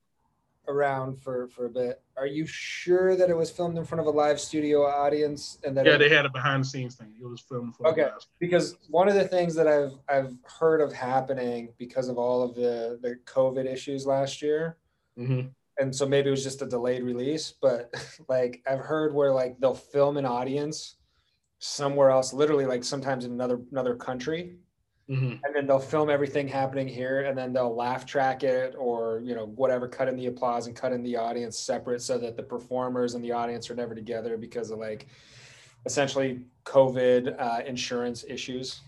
C: around for for a bit. Are you sure that it was filmed in front of a live studio audience and that?
B: Yeah,
C: it,
B: they had a behind the scenes thing. It was filmed.
C: okay, because one of the things that I've I've heard of happening because of all of the the COVID issues last year.
B: Mm-hmm.
C: And so maybe it was just a delayed release, but <laughs> like I've heard where like they'll film an audience somewhere else, literally like sometimes in another another country,
B: Mm-hmm.
C: And then they'll film everything happening here and then they'll laugh track it or, you know, whatever, cut in the applause and cut in the audience separate so that the performers and the audience are never together because of like essentially COVID uh, insurance issues.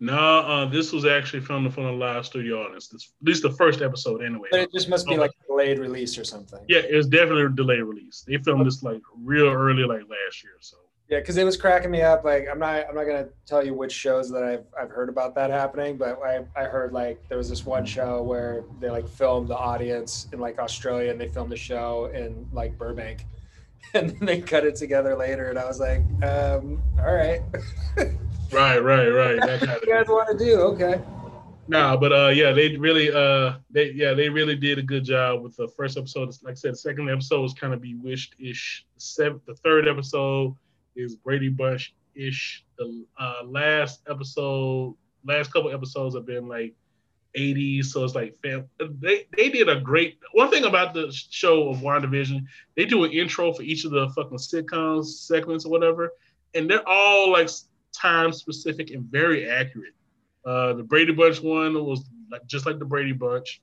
B: No, uh, this was actually filmed in front of a live studio audience. This, at least the first episode, anyway.
C: But it just must be like a delayed release or something.
B: Yeah, it was definitely a delayed release. They filmed this like real early, like last year. So
C: yeah, because it was cracking me up. Like I'm not I'm not gonna tell you which shows that I've I've heard about that happening, but I, I heard like there was this one show where they like filmed the audience in like Australia and they filmed the show in like Burbank. <laughs> And then they cut it together later, and I was like, um, all right. <laughs>
B: right, right, right.
C: That kind of you guys want to do, okay.
B: Nah, but uh, yeah, they really, uh, they yeah, they really did a good job with the first episode. Like I said, the second episode was kind of bewitched ish. The, the third episode is Brady Bunch ish. The uh, last episode, last couple episodes have been like 80s, so it's like fam. They they did a great. One thing about the show of WandaVision, they do an intro for each of the fucking sitcoms segments or whatever, and they're all like time specific and very accurate. Uh, the Brady Bunch one was like just like the Brady Bunch,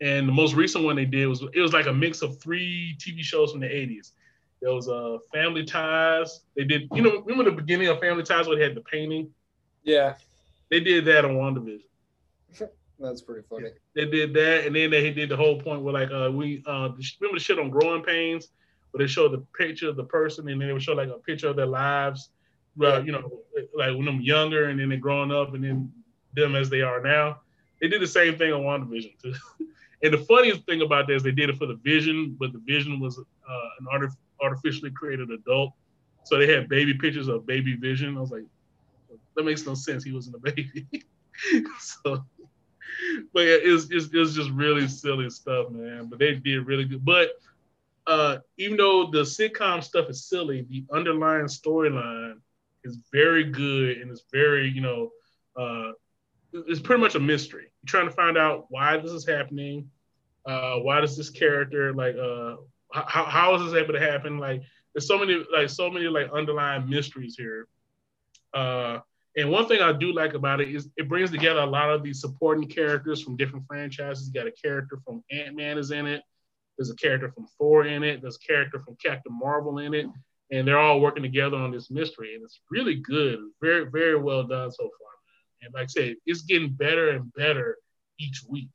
B: and the most recent one they did was it was like a mix of three TV shows from the 80s. There was uh, Family Ties. They did, you know, remember the beginning of Family Ties where they had the painting?
C: Yeah.
B: They did that on WandaVision. <laughs>
C: That's pretty funny.
B: They did that, and then they did the whole point where like uh, we uh, remember the shit on Growing Pains, where they showed the picture of the person, and then they would show like a picture of their lives uh, you know, like when I'm younger and then they're growing up and then them as they are now. They did the same thing on WandaVision too. <laughs> and the funniest thing about that is they did it for the Vision, but the Vision was uh, an art- artificially created adult. So they had baby pictures of baby Vision. I was like, that makes no sense. He wasn't a baby. <laughs> so, but yeah, it's, it's, it's just really silly stuff, man. But they did really good. But uh, even though the sitcom stuff is silly, the underlying storyline is very good and it's very, you know, uh, it's pretty much a mystery. You're trying to find out why this is happening. Uh, why does this character like uh how, how is this able to happen? Like there's so many like so many like underlying mysteries here. Uh and one thing I do like about it is it brings together a lot of these supporting characters from different franchises. You got a character from Ant-Man is in it. There's a character from Thor in it. There's a character from Captain Marvel in it. And they're all working together on this mystery. And it's really good. Very, very well done so far. And like I said, it's getting better and better each week.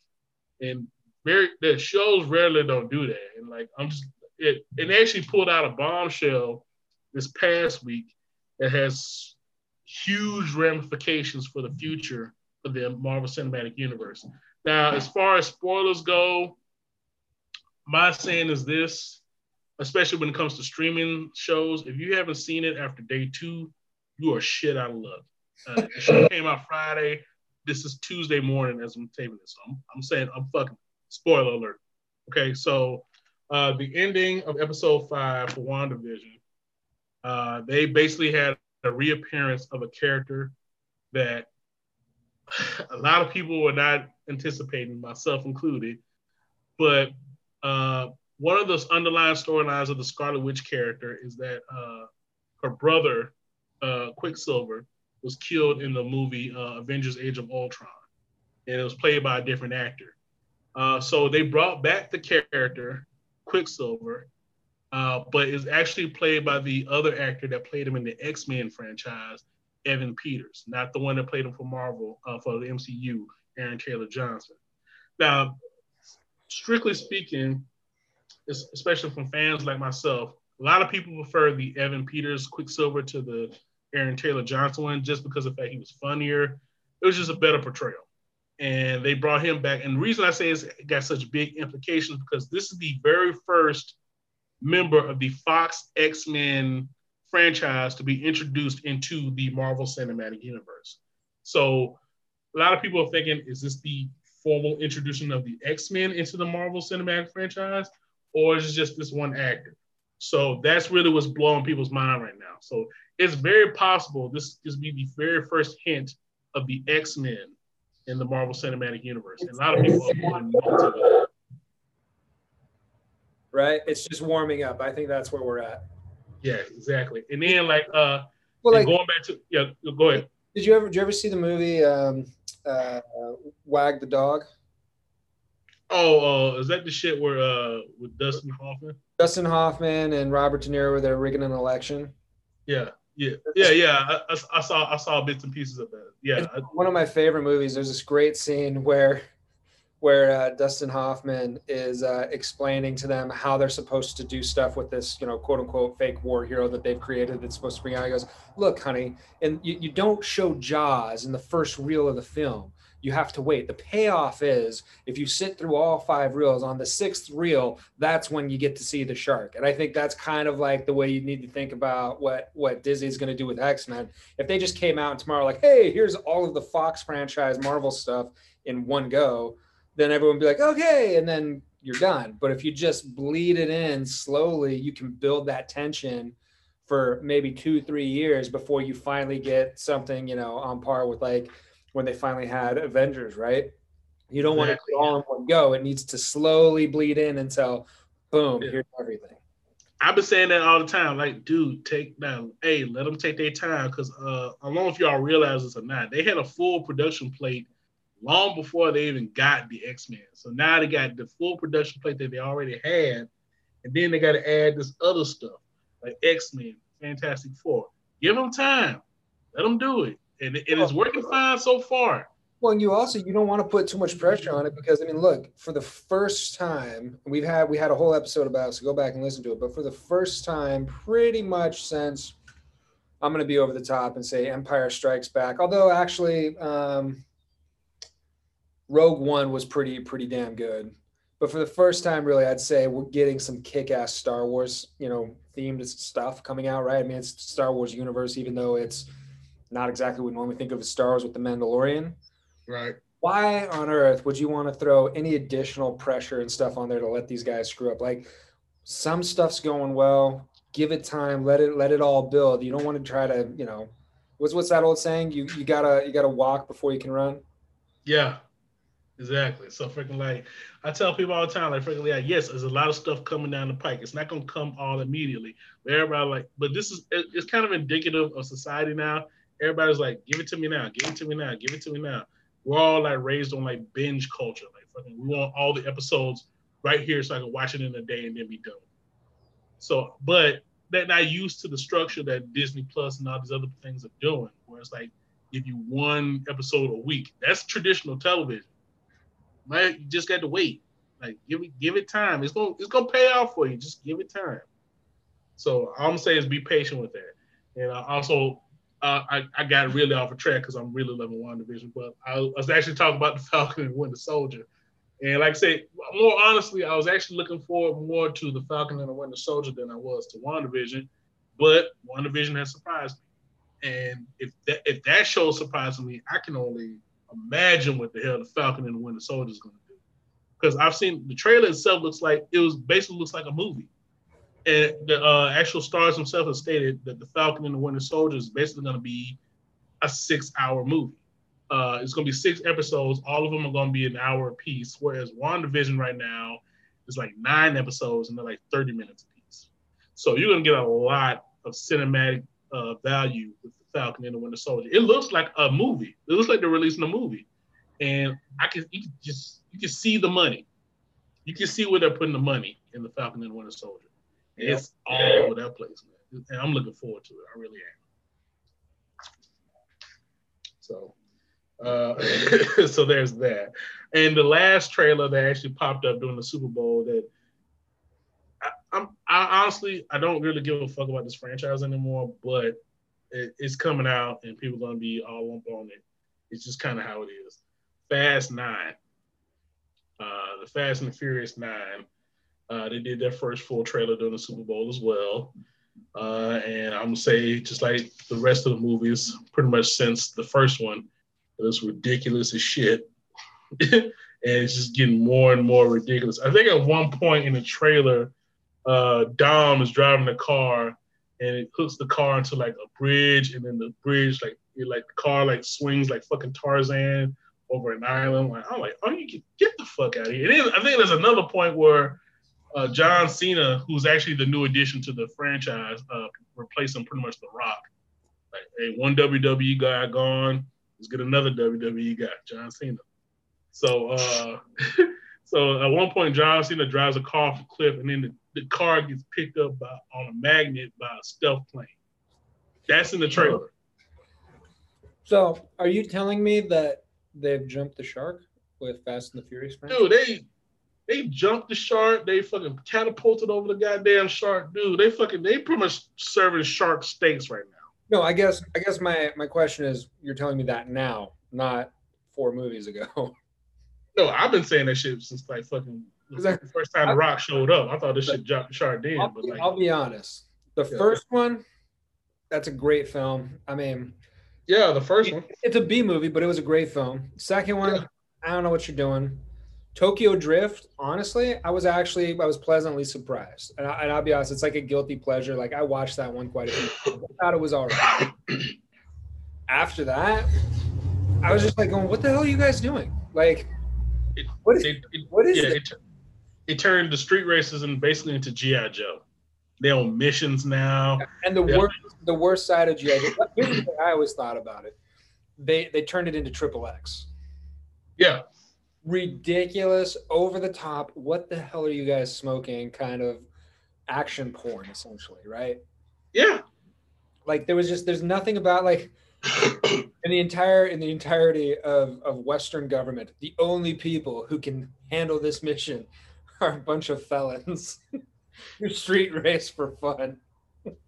B: And very the shows rarely don't do that. And like I'm just it and they actually pulled out a bombshell this past week that has huge ramifications for the future of the Marvel Cinematic Universe. Now, as far as spoilers go, my saying is this, especially when it comes to streaming shows, if you haven't seen it after day two, you are shit out of luck. Uh, the show came out Friday. This is Tuesday morning as I'm taping this. So I'm, I'm saying I'm fucking spoiler alert. Okay, so uh, the ending of episode five for WandaVision, uh, they basically had a reappearance of a character that <sighs> a lot of people were not anticipating, myself included. But uh, one of those underlying storylines of the Scarlet Witch character is that uh, her brother, uh, Quicksilver, was killed in the movie uh, Avengers: Age of Ultron, and it was played by a different actor. Uh, so they brought back the character Quicksilver, uh, but is actually played by the other actor that played him in the X Men franchise, Evan Peters, not the one that played him for Marvel uh, for the MCU, Aaron Taylor Johnson. Now, strictly speaking, especially from fans like myself, a lot of people prefer the Evan Peters Quicksilver to the Aaron Taylor Johnson one just because of the fact he was funnier. It was just a better portrayal. And they brought him back. And the reason I say it's got such big implications because this is the very first member of the Fox X Men franchise to be introduced into the Marvel Cinematic Universe. So a lot of people are thinking, is this the formal introduction of the X Men into the Marvel Cinematic franchise, or is it just this one actor? So that's really what's blowing people's mind right now. So it's very possible this this be the very first hint of the X Men in the Marvel Cinematic Universe. And a lot of people are
C: Right, it's just warming up. I think that's where we're at.
B: Yeah, exactly. And then like uh, well, like going back to yeah, go ahead.
C: Did you ever did you ever see the movie um, uh, Wag the Dog?
B: Oh, uh, is that the shit where uh with Dustin Hoffman?
C: Dustin Hoffman and Robert De Niro were there rigging an election.
B: Yeah, yeah, yeah, yeah. I, I, saw I saw bits and pieces of that. Yeah,
C: one of my favorite movies. There's this great scene where where uh, Dustin Hoffman is uh, explaining to them how they're supposed to do stuff with this, you know, quote unquote fake war hero that they've created that's supposed to bring out. He goes, "Look, honey, and you, you don't show Jaws in the first reel of the film you have to wait. The payoff is if you sit through all five reels on the sixth reel, that's when you get to see the shark. And I think that's kind of like the way you need to think about what what Disney is going to do with X Men. If they just came out tomorrow, like, hey, here's all of the Fox franchise Marvel stuff in one go, then everyone would be like, okay, and then you're done. But if you just bleed it in slowly, you can build that tension for maybe two, three years before you finally get something, you know, on par with like when they finally had Avengers, right? You don't want exactly. to all in one go. It needs to slowly bleed in until boom, yeah. here's everything.
B: I've been saying that all the time. Like, dude, take now, hey, let them take their time. Cause uh, I don't know if y'all realize this or not. They had a full production plate long before they even got the X-Men. So now they got the full production plate that they already had. And then they got to add this other stuff like X-Men, Fantastic Four. Give them time. Let them do it and it is working fine so far.
C: Well, and you also you don't want to put too much pressure on it because I mean, look, for the first time we've had we had a whole episode about it, so go back and listen to it. But for the first time, pretty much since I'm going to be over the top and say Empire Strikes Back. Although actually, um, Rogue One was pretty pretty damn good. But for the first time, really, I'd say we're getting some kick-ass Star Wars, you know, themed stuff coming out, right? I mean, it's Star Wars universe, even though it's not exactly what we normally think of as Star Wars with the Mandalorian.
B: Right.
C: Why on earth would you want to throw any additional pressure and stuff on there to let these guys screw up? Like some stuff's going well. Give it time. Let it let it all build. You don't want to try to, you know, what's what's that old saying? You you gotta you gotta walk before you can run.
B: Yeah. Exactly. So freaking like I tell people all the time, like freaking like, yes, there's a lot of stuff coming down the pike. It's not gonna come all immediately. But everybody like, but this is it, it's kind of indicative of society now. Everybody's like, give it to me now, give it to me now, give it to me now. We're all like raised on like binge culture. Like fucking we want all the episodes right here so I can watch it in a day and then be done. So, but they're not used to the structure that Disney Plus and all these other things are doing, where it's like give you one episode a week. That's traditional television Man, you just got to wait. Like give it give it time. It's gonna it's gonna pay off for you. Just give it time. So all I'm saying is be patient with that. And I also uh, I, I got really off a track because I'm really loving WandaVision, but I, was actually talking about the <laughs> Falcon and Winter Soldier. And like I said, more honestly, I was actually looking forward more to the Falcon and the Winter Soldier than I was to WandaVision. But WandaVision has surprised me. And if that if that show surprised me, I can only imagine what the hell the Falcon and the Winter Soldier is going to do. Because I've seen the trailer itself looks like it was basically looks like a movie, and the uh, actual stars themselves have stated that the Falcon and the Winter Soldier is basically going to be a six-hour movie. Uh, it's going to be six episodes. All of them are going to be an hour apiece. Whereas WandaVision right now is like nine episodes and they're like 30 minutes apiece. So you're going to get a lot of cinematic uh, value with the Falcon and the Winter Soldier. It looks like a movie. It looks like they're releasing a movie, and I can you can just you can see the money. You can see where they're putting the money in the Falcon and the Winter Soldier. It's all over that place, man. And I'm looking forward to it. I really am. So, uh, <laughs> so there's that. And the last trailer that actually popped up during the Super Bowl that I, I'm I honestly I don't really give a fuck about this franchise anymore, but it, it's coming out and people are gonna be all up on it. It's just kind of how it is. Fast Nine, uh, the Fast and the Furious Nine. Uh, they did their first full trailer during the Super Bowl as well. Uh, and I'm gonna say, just like the rest of the movies, pretty much since the first one, it was ridiculous as shit. <laughs> and it's just getting more and more ridiculous. I think at one point in the trailer, uh, Dom is driving the car and it hooks the car into like a bridge, and then the bridge like it, like the car like swings like fucking Tarzan over an island. Like I'm like, oh, you get, get the fuck out of here. And then I think there's another point where uh, John Cena, who's actually the new addition to the franchise, uh, replacing pretty much The Rock. Like, hey, one WWE guy gone, let's get another WWE guy, John Cena. So, uh, <laughs> so at one point, John Cena drives a car off a cliff, and then the the car gets picked up by, on a magnet by a stealth plane. That's in the trailer.
C: So, are you telling me that they've jumped the shark with Fast and the Furious?
B: Dude, they they jumped the shark. They fucking catapulted over the goddamn shark, dude. They fucking they pretty much serving shark steaks right now.
C: No, I guess I guess my my question is, you're telling me that now, not four movies ago. <laughs>
B: No, I've been saying that shit since like fucking the first time The Rock showed up. I thought this shit jumped the shark then.
C: I'll,
B: but like,
C: I'll be honest. The yeah. first one, that's a great film. I mean,
B: yeah, the first one.
C: It's a B movie, but it was a great film. Second one, yeah. I don't know what you're doing. Tokyo Drift, honestly, I was actually I was pleasantly surprised, and, I, will be honest, it's like a guilty pleasure. Like I watched that one quite a bit. I thought it was all right. <clears throat> After that, I was just like going, "What the hell are you guys doing?" Like,
B: it, what is, it, it, what is yeah, it? it turned the street racism basically into GI Joe. They're on missions now.
C: And the worst, the worst side of GI Joe. Here's the thing I always thought about it. They they turned it into Triple X.
B: Yeah.
C: Ridiculous, over the top. What the hell are you guys smoking? Kind of action porn, essentially, right?
B: Yeah.
C: Like there was just there's nothing about like <coughs> in the entire in the entirety of, of Western government, the only people who can handle this mission <laughs> are a bunch of felons <laughs> who street race for fun.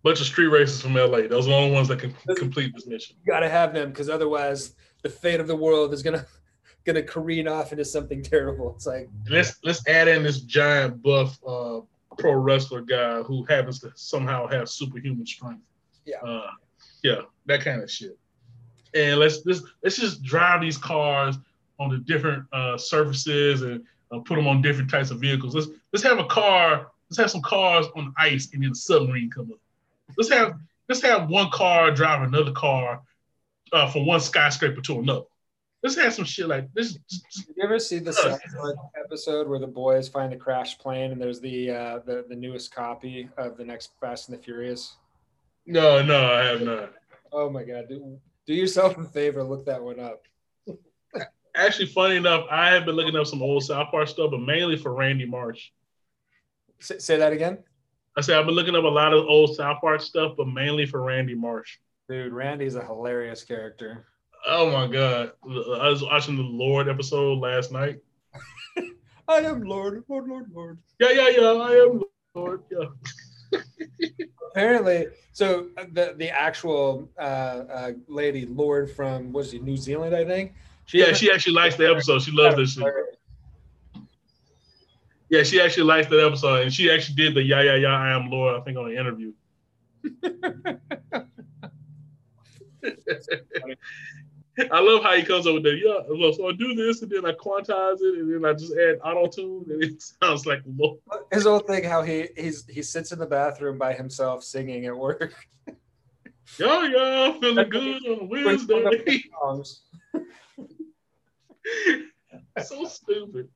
B: Bunch of street racers from LA. Those are the only ones that can complete this mission.
C: You gotta have them because otherwise the fate of the world is gonna gonna careen off into something <laughs> terrible. It's like
B: Let's let's add in this giant buff uh, pro wrestler guy who happens to somehow have superhuman strength.
C: Yeah.
B: Uh, yeah, that kind of shit. And let's let's let's just drive these cars on the different uh, surfaces and uh, put them on different types of vehicles. Let's let's have a car. Let's have some cars on ice and then a submarine come up. Let's have let's have one car drive another car uh, from one skyscraper to another. Let's have some shit like this.
C: Did you ever see the South episode where the boys find the crashed plane and there's the uh, the the newest copy of the next Fast and the Furious?
B: No, no, I have not.
C: Oh my god, do, do yourself a favor, look that one up.
B: Actually, funny enough, I have been looking up some old South Park stuff, but mainly for Randy Marsh.
C: Say, say that again,
B: I said I've been looking up a lot of old South Park stuff, but mainly for Randy Marsh.
C: dude. Randy's a hilarious character.
B: Oh my god, I was watching the Lorde episode last night. <laughs>
C: I am Lorde, Lorde, Lorde, Lorde.
B: Yeah, yeah, yeah. I am Lorde. Yeah. <laughs>
C: Apparently, so uh, the the actual uh, uh, lady Lorde from was he New Zealand, I think.
B: Yeah, she actually likes the episode. She loves this shit. Yeah, she actually likes that episode, and she actually did the yeah, yeah, yeah. I am Lorde. I think on the interview. <laughs> I love how he comes up with that. Yeah, well, so I do this, and then I quantize it, and then I just add auto tune, and it <laughs> sounds like Lorde.
C: His whole thing, how he he's he sits in the bathroom by himself singing at work. <laughs>
B: Yeah, yeah, feeling good on Wednesday. <laughs> So stupid.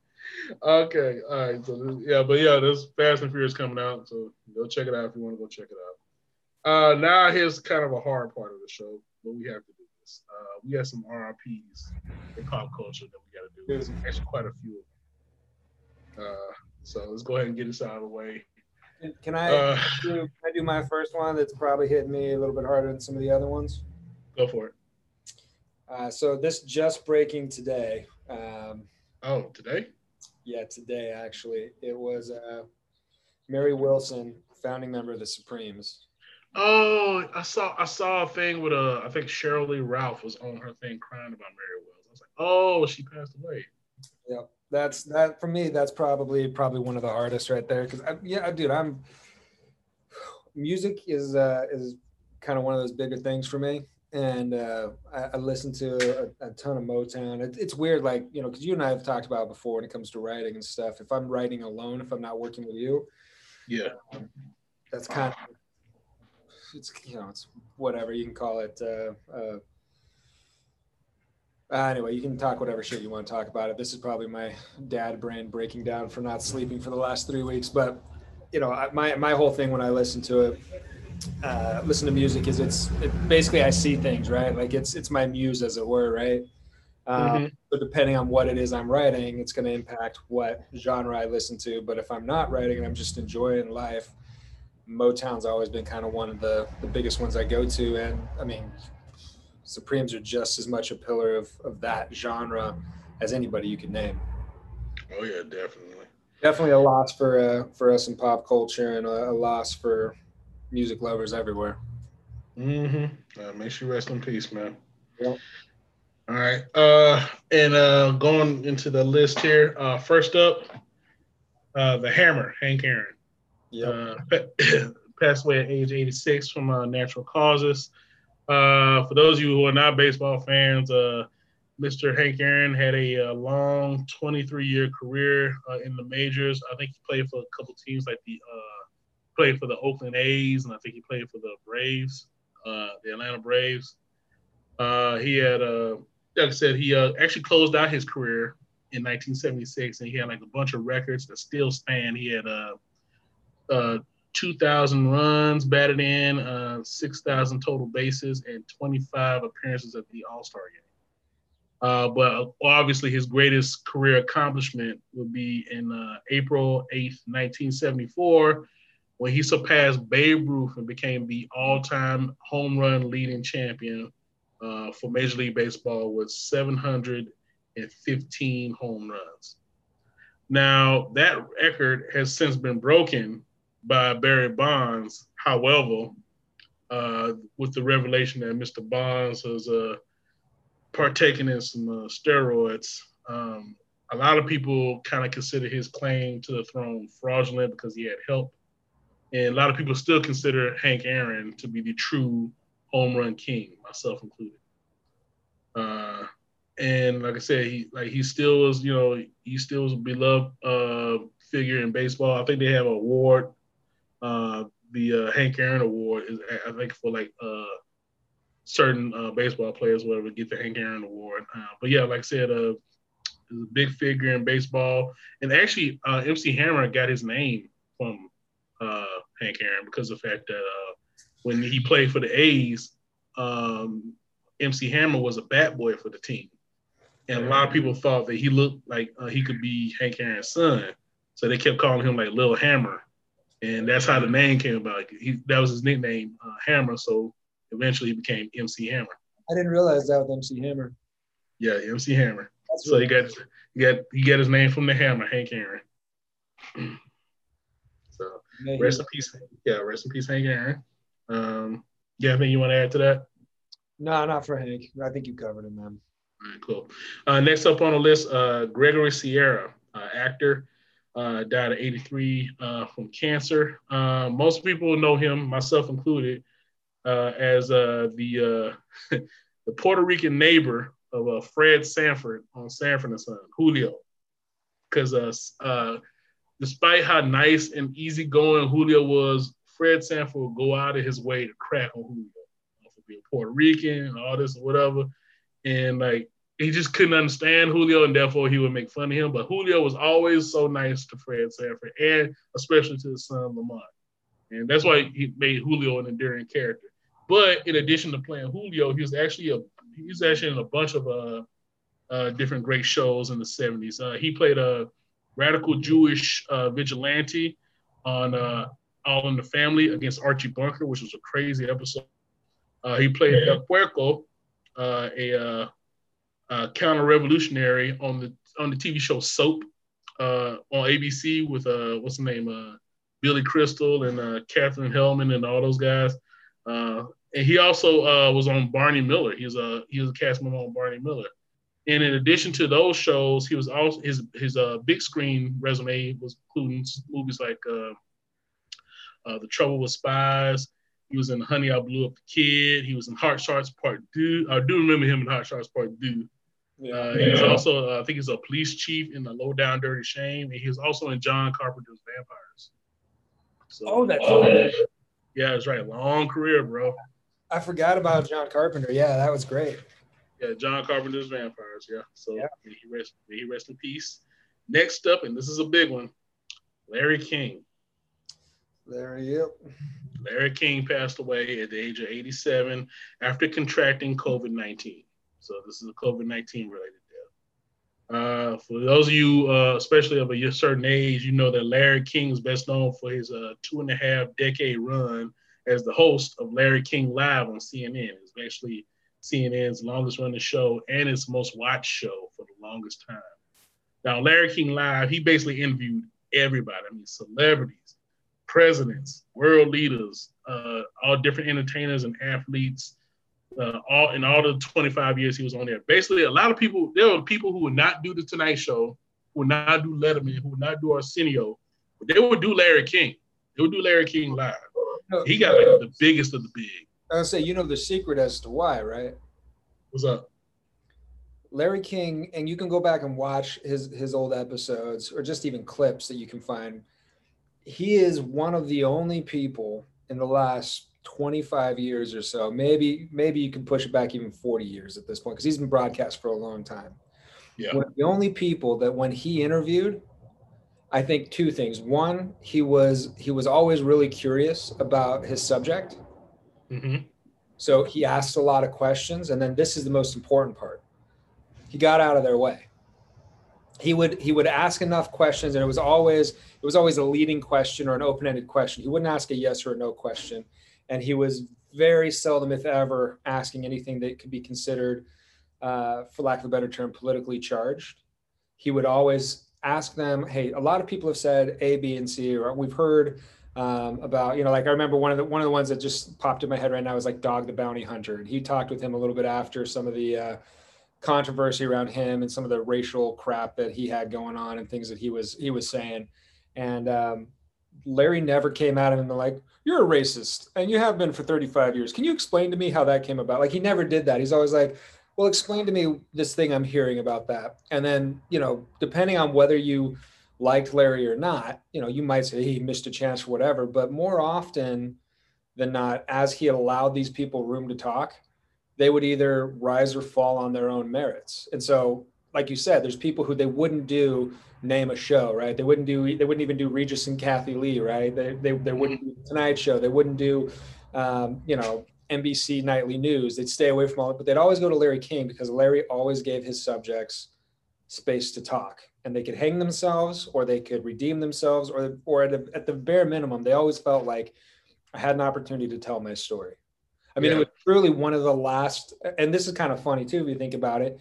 B: Okay, all right. So this, yeah, but yeah, there's Fast and Furious coming out, so go check it out if you want to go check it out. Uh, now here's kind of a hard part of the show, but we have to this. Uh, we have some RRPs in pop culture that we got to do. There's actually quite a few. of them. Uh, so let's go ahead and get this out of the way.
C: Can- Can I,
B: Uh,
C: do, can I do my first one? That's probably hitting me a little bit harder than some of the other ones.
B: go for it.
C: Uh, so this just breaking today. Um,
B: Oh, today?
C: yeah, today actually. It was uh, Mary Wilson, founding member of the Supremes.
B: Oh, I saw I saw a thing with a I think Cheryl Lee Ralph was on her thing crying about Mary Wells. I was like, oh, she passed away.
C: Yeah, That's that for me. That's probably probably one of the hardest right there. Because yeah, dude, I'm music is uh, is kind of one of those bigger things for me, and uh, I, I listen to a, a ton of Motown. It, it's weird, like you know, because you and I have talked about it before when it comes to writing and stuff. If I'm writing alone, if I'm not working with you,
B: Yeah.
C: that's kind of it's you know it's whatever you can call it. Uh, uh, uh, anyway, you can talk whatever shit you want to talk about it. This is probably my dad brain breaking down for not sleeping for the last three weeks. But you know, I, my my whole thing when I listen to it, uh, listen to music is it's it, basically I see things right. Like it's it's my muse as it were, right? Um,
B: Mhm.
C: So depending on what it is I'm writing, it's going to impact what genre I listen to. But if I'm not writing and I'm just enjoying life, Motown's always been kind of one of the the biggest ones I go to. And I mean, Supremes are just as much a pillar of of that genre as anybody you can name.
B: Oh yeah, definitely.
C: Definitely a loss for uh, for us in pop culture and a, a loss for music lovers everywhere.
B: Mm-hmm. Uh, make sure you rest in peace, man.
C: Yep.
B: All right. Uh, and uh, going into the list here. Uh, first up, uh, the Hammer, Hank Aaron. Uh, <coughs> passed away at age 86 from uh, natural causes. Uh, for those of you who are not baseball fans, uh, Mr. Hank Aaron had a, uh long 23 year career uh, in the majors. I think he played for a couple teams like the played for the Oakland A's, and I think he played for the Braves, the Atlanta Braves. He had, like I said, he actually closed out his career in 1976, and he had like a bunch of records that still stand. He had uh, uh, 2,000 runs batted in, uh, 6,000 total bases, and 25 appearances at the All Star game. Uh, but obviously, his greatest career accomplishment would be in uh, April 8th, 1974, when he surpassed Babe Ruth and became the all time home run leading champion uh, for Major League Baseball with 715 home runs. Now, that record has since been broken by Barry Bonds. However, uh, with the revelation that Mr. Bonds was uh, partaking in some uh, steroids, um, a lot of people kind of consider his claim to the throne fraudulent because he had help. And a lot of people still consider Hank Aaron to be the true home run king, myself included. Uh, and like I said, he like he still was, you know, he still was a beloved uh, figure in baseball. I think they have an award. Uh, the uh, Hank Aaron Award is, I think, for like uh, certain uh, baseball players, whatever, get the Hank Aaron Award. Uh, but yeah, like I said, uh, a big figure in baseball, and actually, uh, MC Hammer got his name from uh, Hank Aaron because of the fact that uh, when he played for the A's, um, MC Hammer was a bat boy for the team, and a lot of people thought that he looked like uh, he could be Hank Aaron's son, so they kept calling him like Little Hammer, and that's how the name came about. He, that was his nickname, uh, Hammer. So eventually, he became MC Hammer.
C: I didn't realize that with MC Hammer.
B: Yeah, MC Hammer.
C: That's
B: So
C: really
B: he got he got he got his name from the hammer, Hank Aaron. <clears throat> so rest in peace. Yeah, rest in peace, Hank Aaron. Um, yeah, anything you want to add to that?
C: No, not for Hank. I think you covered him, man.
B: All right, cool. Uh, next up on the list, uh, Gregory Sierra, uh, actor, uh, died at 83 uh, from cancer. Uh, most people know him, myself included, uh, as uh, the uh, <laughs> the Puerto Rican neighbor of Fred Sanford on Sanford and Son, Julio. Because despite how nice and easygoing Julio was, Fred Sanford would go out of his way to crack on Julio for being Puerto Rican and all this or whatever. And like he just couldn't understand Julio, and therefore he would make fun of him. But Julio was always so nice to Fred Sanford, and especially to his son Lamont. And that's why he made Julio an endearing character. But in addition to playing Julio, he was actually a he was actually in a bunch of uh, uh, different great shows in the 70s. Uh, he played a radical Jewish uh, vigilante on uh, All in the Family against Archie Bunker, which was a crazy episode. Uh, he played El Puerco, uh, a uh, uh, counter-revolutionary on the on the TV show Soap uh, on ABC with uh, what's the name, uh, Billy Crystal and uh, Katherine Helmond and all those guys. Uh, and he also uh, was on Barney Miller. He was a he was a cast member on Barney Miller. And in addition to those shows, he was also his his uh, big screen resume was including movies like uh, uh, The Trouble with Spies. He was in Honey, I Blew Up the Kid. He was in Hot Shots Part Two. I do remember him in Hot Shots Part Two. Uh, he was also, uh, I think, he's a police chief in the Low Down Dirty Shame, and he was also in John Carpenter's Vampires. So,
C: Oh, that's right.
B: yeah, that's right. Long career, bro.
C: I forgot about John Carpenter. Yeah, that was great.
B: Yeah, John Carpenter's Vampires. Yeah. So
C: Yeah.
B: may he rest, may he rest in peace. Next up, and this is a big one, Larry King.
C: There you
B: Larry King passed away at the age of 87 after contracting COVID 19. So this is a COVID 19 related death. Uh, for those of you, uh, especially of a certain age, you know that Larry King is best known for his uh, two and a half decade run as the host of Larry King Live on CNN. It's actually CNN's longest running show and its most watched show for the longest time. Now, Larry King Live, he basically interviewed everybody. I mean, celebrities, presidents, world leaders, uh, all different entertainers and athletes. Uh, all in all the 25 years he was on there. Basically, a lot of people, there were people who would not do the Tonight Show, who would not do Letterman, who would not do Arsenio, but they would do Larry King. They would do Larry King live. He got like the biggest of the big.
C: I was say, you know the secret as to why, right?
B: What's up?
C: Larry King, and you can go back and watch his his old episodes or just even clips that you can find. He is one of the only people in the last 25 years or so, maybe maybe you can push it back even 40 years at this point because he's been broadcast for a long time.
B: Yeah.
C: One of the only people that when he interviewed, I think two things. One, he was he was always really curious about his subject.
B: hmm
C: So he asked a lot of questions, and then this is the most important part. He got out of their way. He would he would ask enough questions, and it was always it was always a leading question or an open-ended question. He wouldn't ask a yes or a no question, and he was very seldom, if ever, asking anything that could be considered, uh, for lack of a better term, politically charged. He would always ask them, "Hey, a lot of people have said A, B, and C, or we've heard." um, about you know like I remember one of the one of the ones that just popped in my head right now was like Dog the Bounty Hunter. And he talked with him a little bit after some of the uh, controversy around him and some of the racial crap that he had going on and things that he was he was saying. And um, Larry never came at him and like, "You're a racist, and you have been for 35 years. Can you explain to me how that came about?" Like he never did that. He's always like, "Well, explain to me this thing I'm hearing about that." And then you know, depending on whether you liked Larry or not, you know, you might say he missed a chance or whatever. But more often than not, as he allowed these people room to talk, they would either rise or fall on their own merits. And so, like you said, there's people who they wouldn't do name a show, right? They wouldn't do they wouldn't even do Regis and Kathie Lee, right? They they, they wouldn't do Tonight Show. They wouldn't do um, you know NBC nightly news. They'd stay away from all it, but they'd always go to Larry King because Larry always gave his subjects space to talk and they could hang themselves or they could redeem themselves or or at, a, at the bare minimum they always felt like i had an opportunity to tell my story i mean yeah. it was truly one of the last and this is kind of funny too if you think about it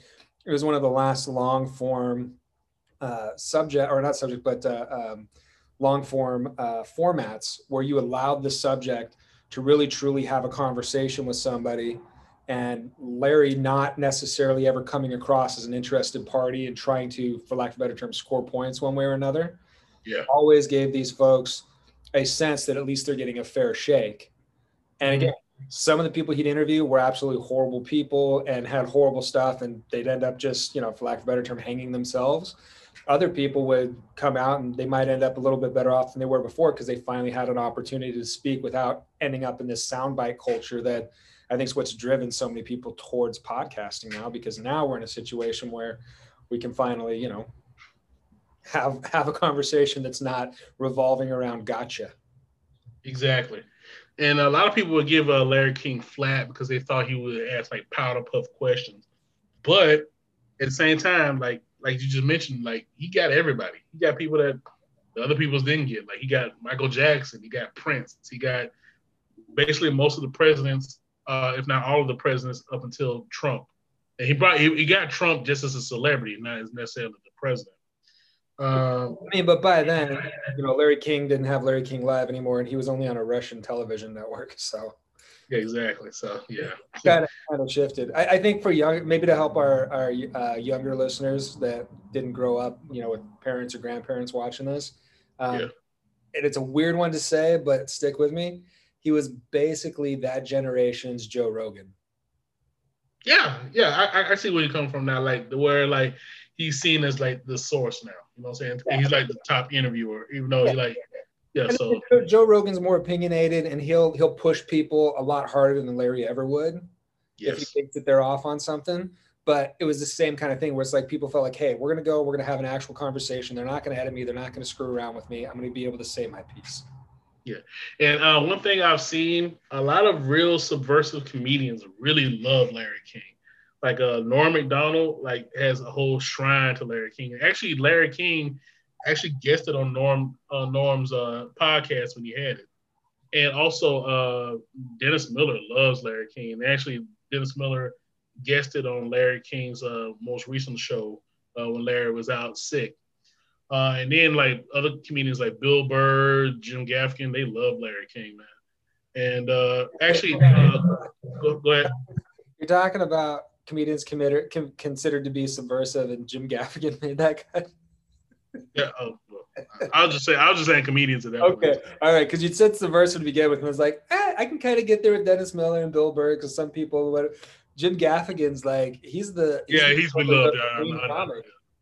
C: it was one of the last long form uh, subject or not subject but uh, um, long form uh, formats where you allowed the subject to really truly have a conversation with somebody and Larry not necessarily ever coming across as an interested party and trying to, for lack of a better term, score points one way or another.
B: Yeah.
C: Always gave these folks a sense that at least they're getting a fair shake. And again, mm-hmm. Some of the people he'd interview were absolutely horrible people and had horrible stuff, and they'd end up just, you know, for lack of a better term, hanging themselves. Other people would come out and they might end up a little bit better off than they were before because they finally had an opportunity to speak without ending up in this soundbite culture that I think is what's driven so many people towards podcasting now because now we're in a situation where we can finally, you know, have have a conversation that's not revolving around gotcha.
B: Exactly. And a lot of people would give uh, Larry King flat because they thought he would ask like powder puff questions. But at the same time, like like you just mentioned, like he got everybody. He got people that the other peoples didn't get. Like he got Michael Jackson, he got Prince, he got basically most of the presidents uh, if not all of the presidents up until Trump. And he brought he, he got Trump just as a celebrity, not as necessarily the president.
C: Uh, I mean, but by then, you know, Larry King didn't have Larry King Live anymore, and he was only on a Russian television network. <laughs> So,
B: yeah, exactly. So, yeah,
C: kind of kind of shifted. I, I, think for young, maybe to help our our uh, younger listeners that didn't grow up, you know, with parents or grandparents watching this. Um, yeah. And it's a weird one to say, but stick with me he was basically that generation's Joe Rogan.
B: Yeah, yeah, I, I see where you come from now. Like the where like he's seen as like the source now. You know what I'm saying? Yeah. He's like the top interviewer, even though yeah. he like yeah. So
C: Joe Rogan's more opinionated, and he'll he'll push people a lot harder than Larry ever would yes. if he thinks that they're off on something. But it was the same kind of thing where it's like people felt like, hey, we're gonna go, we're gonna have an actual conversation. They're not gonna edit me. They're not gonna screw around with me. I'm gonna be able to say my piece.
B: Yeah. And uh, one thing I've seen, a lot of real subversive comedians really love Larry King. Like uh, Norm Macdonald like has a whole shrine to Larry King. Actually, Larry King actually guested on Norm uh, Norm's uh, podcast when he had it. And also, uh, Dennis Miller loves Larry King. Actually, Dennis Miller guested on Larry King's uh, most recent show uh, when Larry was out sick. Uh, and then like other comedians like Bill Burr, Jim Gaffigan, they love Larry King, man. And uh, actually, uh, go, go, ahead.
C: You're talking about comedians committed, com- considered to be subversive, and Jim Gaffigan <laughs> made that cut.
B: yeah, oh, I'll just say I was just saying comedians at that.
C: Okay, point. all right, because you said subversive to begin with, and I was like, eh, I can kind of get there with Dennis Miller and Bill Burr, because some people, but Jim Gaffigan's like he's the
B: he's yeah, the he's beloved.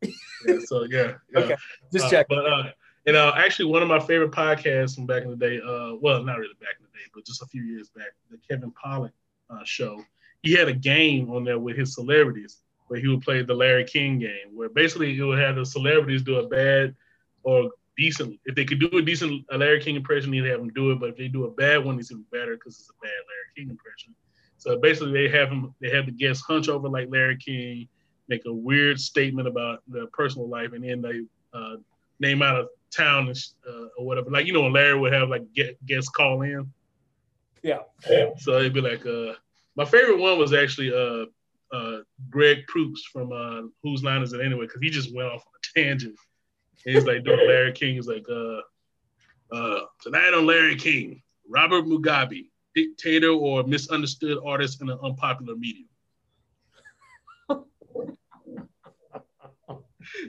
B: Yeah, yeah, so yeah, yeah.
C: Okay, just uh, check.
B: But uh, you know, actually, one of my favorite podcasts from back in the day. Uh, well, not really back in the day, but just a few years back, the Kevin Pollak uh, show. He had a game on there with his celebrities where he would play the Larry King game, where basically he would have the celebrities do a bad or decent. If they could do a decent Larry King impression, he'd have them do it. But if they do a bad one, it's even better because it's a bad Larry King impression. So basically, they have him. They have the guests hunch over like Larry King make a weird statement about their personal life, and then they uh, name out a town uh, or whatever. Like you know, Larry would have like guests call in.
C: Yeah.
B: So it'd be like, uh, my favorite one was actually uh, uh, Greg Proops from uh, Whose Line Is It Anyway? Because he just went off on a tangent. He's like doing Larry King. He's like, uh, Uh, tonight on Larry King, Robert Mugabe, dictator or misunderstood artist in an unpopular medium.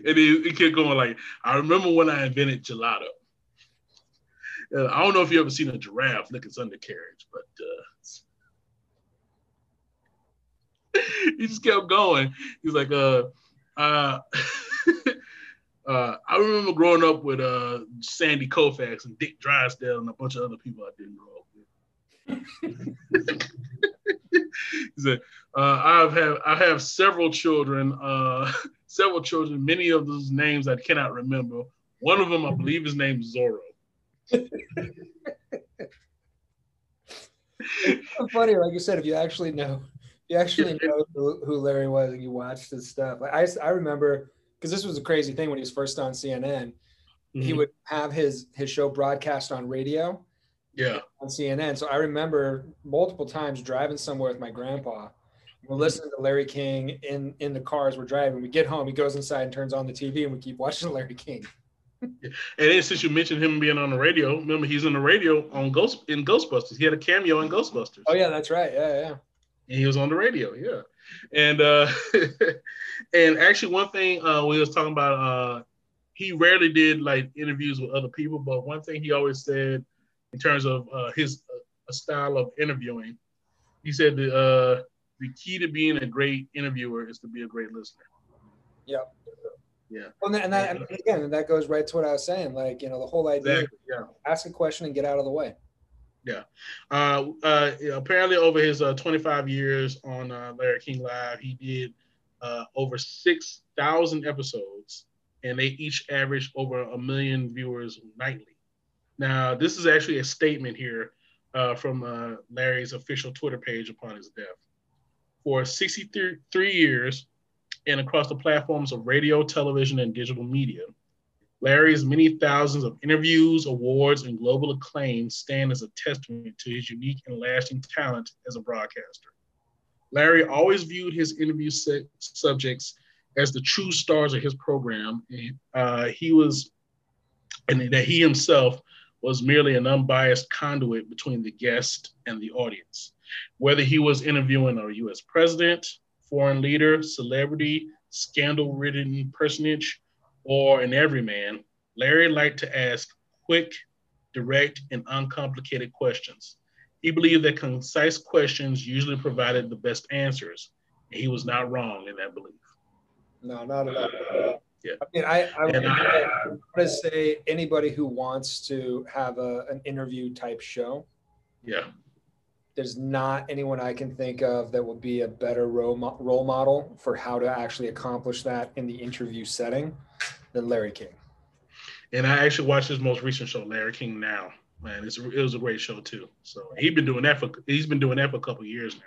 B: and he, he kept going like, I remember when I invented gelato. Uh, I don't know if you ever seen a giraffe lick its undercarriage, but uh, <laughs> he just kept going. He's like, uh, uh, <laughs> uh, I remember growing up with uh, Sandy Koufax and Dick Drysdale and a bunch of other people I didn't grow up with. <laughs> he said, uh, I've have I have several children, uh, several children, many of those names I cannot remember. One of them, I believe, his name is Zorro.
C: funny, like you said, if you actually know, you actually know who, who Larry was and you watched his stuff. Like I, I remember because this was a crazy thing when he was first on CNN. Mm-hmm. He would have his his show broadcast on radio.
B: Yeah.
C: On CNN. So I remember multiple times driving somewhere with my grandpa. We're mm-hmm. listening to Larry King in in the cars. We're driving. We get home. He goes inside and turns on the TV, and we keep watching <laughs> Larry King.
B: and then since you mentioned him being on the radio, remember he's in the radio on Ghost in Ghostbusters. He had a cameo in Ghostbusters.
C: Oh yeah, that's right. Yeah, yeah.
B: And he was on the radio. Yeah. And uh <laughs> and actually one thing uh we was talking about uh he rarely did like interviews with other people, but one thing he always said in terms of uh, his uh, style of interviewing, he said the uh, the key to being a great interviewer is to be a great listener.
C: Yeah.
B: Yeah.
C: Well, and that and again, that goes right to what I was saying. Like, you know, the whole idea exactly, yeah. ask a question and get out of the way.
B: Yeah. Uh, uh, apparently, over his uh, 25 years on uh, Larry King Live, he did uh, over 6,000 episodes, and they each averaged over a million viewers nightly. Now, this is actually a statement here uh, from Larry's official Twitter page upon his death. For 63 years, and across the platforms of radio, television, and digital media. Larry's many thousands of interviews, awards, and global acclaim stand as a testament to his unique and lasting talent as a broadcaster. Larry always viewed his interview subjects as the true stars of his program. Uh, he was, and that he himself was merely an unbiased conduit between the guest and the audience. Whether he was interviewing a US president, foreign leader, celebrity, scandal ridden personage, or an everyman, Larry liked to ask quick, direct, and uncomplicated questions. He believed that concise questions usually provided the best answers. And he was not wrong in that belief.
C: No, not at all. Yeah. I mean, I, I, would, I want to say anybody who wants to have a, an interview type show.
B: Yeah
C: there's not anyone I can think of that would be a better role, role model for how to actually accomplish that in the interview setting than Larry King.
B: And I actually watched his most recent show, Larry King Now. Man, it's, it was a great show too. So he's been doing that for he's been doing that for a couple years now.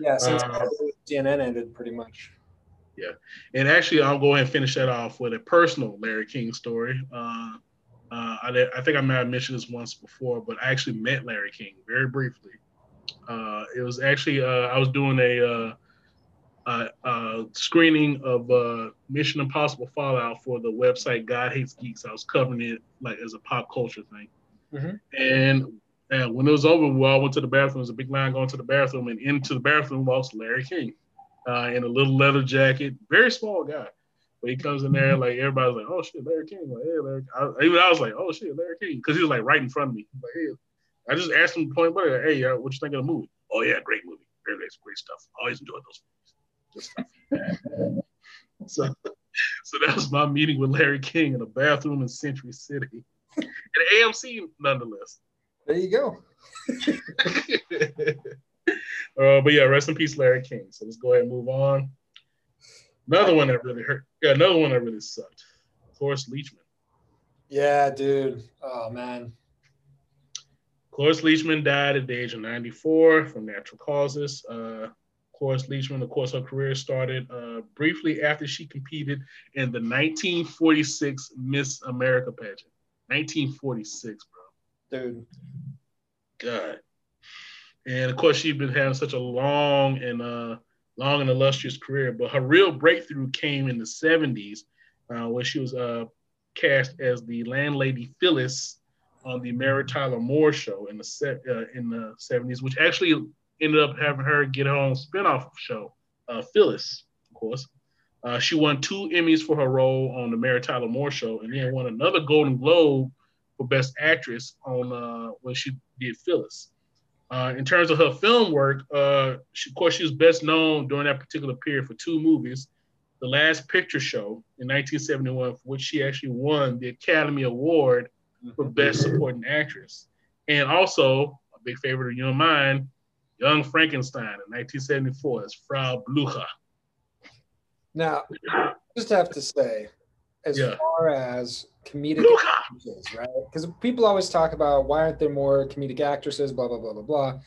C: Yeah, since uh, CNN ended, pretty much.
B: Yeah, and actually, I'll go ahead and finish that off with a personal Larry King story. Uh, uh, I, I think I may have mentioned this once before, but I actually met Larry King very briefly uh, it was actually uh, I was doing a, uh, a screening of uh, Mission Impossible Fallout for the website God Hates Geeks. I was covering it like as a pop culture thing, mm-hmm. and and when it was over, we all went to the bathroom. There was a big line going to the bathroom, and into the bathroom walks Larry King uh, in a little leather jacket, very small guy. But he comes in there like everybody's like, "Oh shit, Larry King!" Like, hey, Larry. I, even I was like, "Oh shit, Larry King," because he was like right in front of me. Like, hey, I just asked him point blank, hey, uh, what you think of the movie? Oh yeah, great movie, great, great, great stuff. Always enjoyed those movies. <laughs> so, so that was my meeting with Larry King in a bathroom in Century City, at AMC, nonetheless.
C: There you go. <laughs>
B: uh, but yeah, rest in peace, Larry King. So let's go ahead and move on. Another one that really hurt. Yeah, another one that really sucked. Cloris Leachman.
C: Yeah, dude. Oh man.
B: Cloris Leachman died at the age of 94 from natural causes. Uh, Cloris Leachman, of course, her career started uh, briefly after she competed in the 1946 Miss America pageant. 1946,
C: bro. Dude.
B: God. And of course, she'd been having such a long and uh, long and illustrious career, but her real breakthrough came in the 70s uh, when she was uh, cast as the landlady Phyllis on the Mary Tyler Moore show in the set uh, in the seventies, which actually ended up having her get her own spinoff show, uh, Phyllis, of course. Uh, she won two Emmys for her role on the Mary Tyler Moore show, and then won another Golden Globe for Best Actress on uh, when she did Phyllis. Uh, in terms of her film work, uh, she, of course, she was best known during that particular period for two movies. The Last Picture Show in 1971, for which she actually won the Academy Award for mm-hmm. Best Supporting Actress. And also, a big favorite of your mind, Young Frankenstein in 1974 as Frau Blucher.
C: Now, just have to say, as
B: Yeah.
C: far as comedic
B: Blucher!
C: actresses, right? Because people always talk about why aren't there more comedic actresses, blah, blah, blah, blah, blah.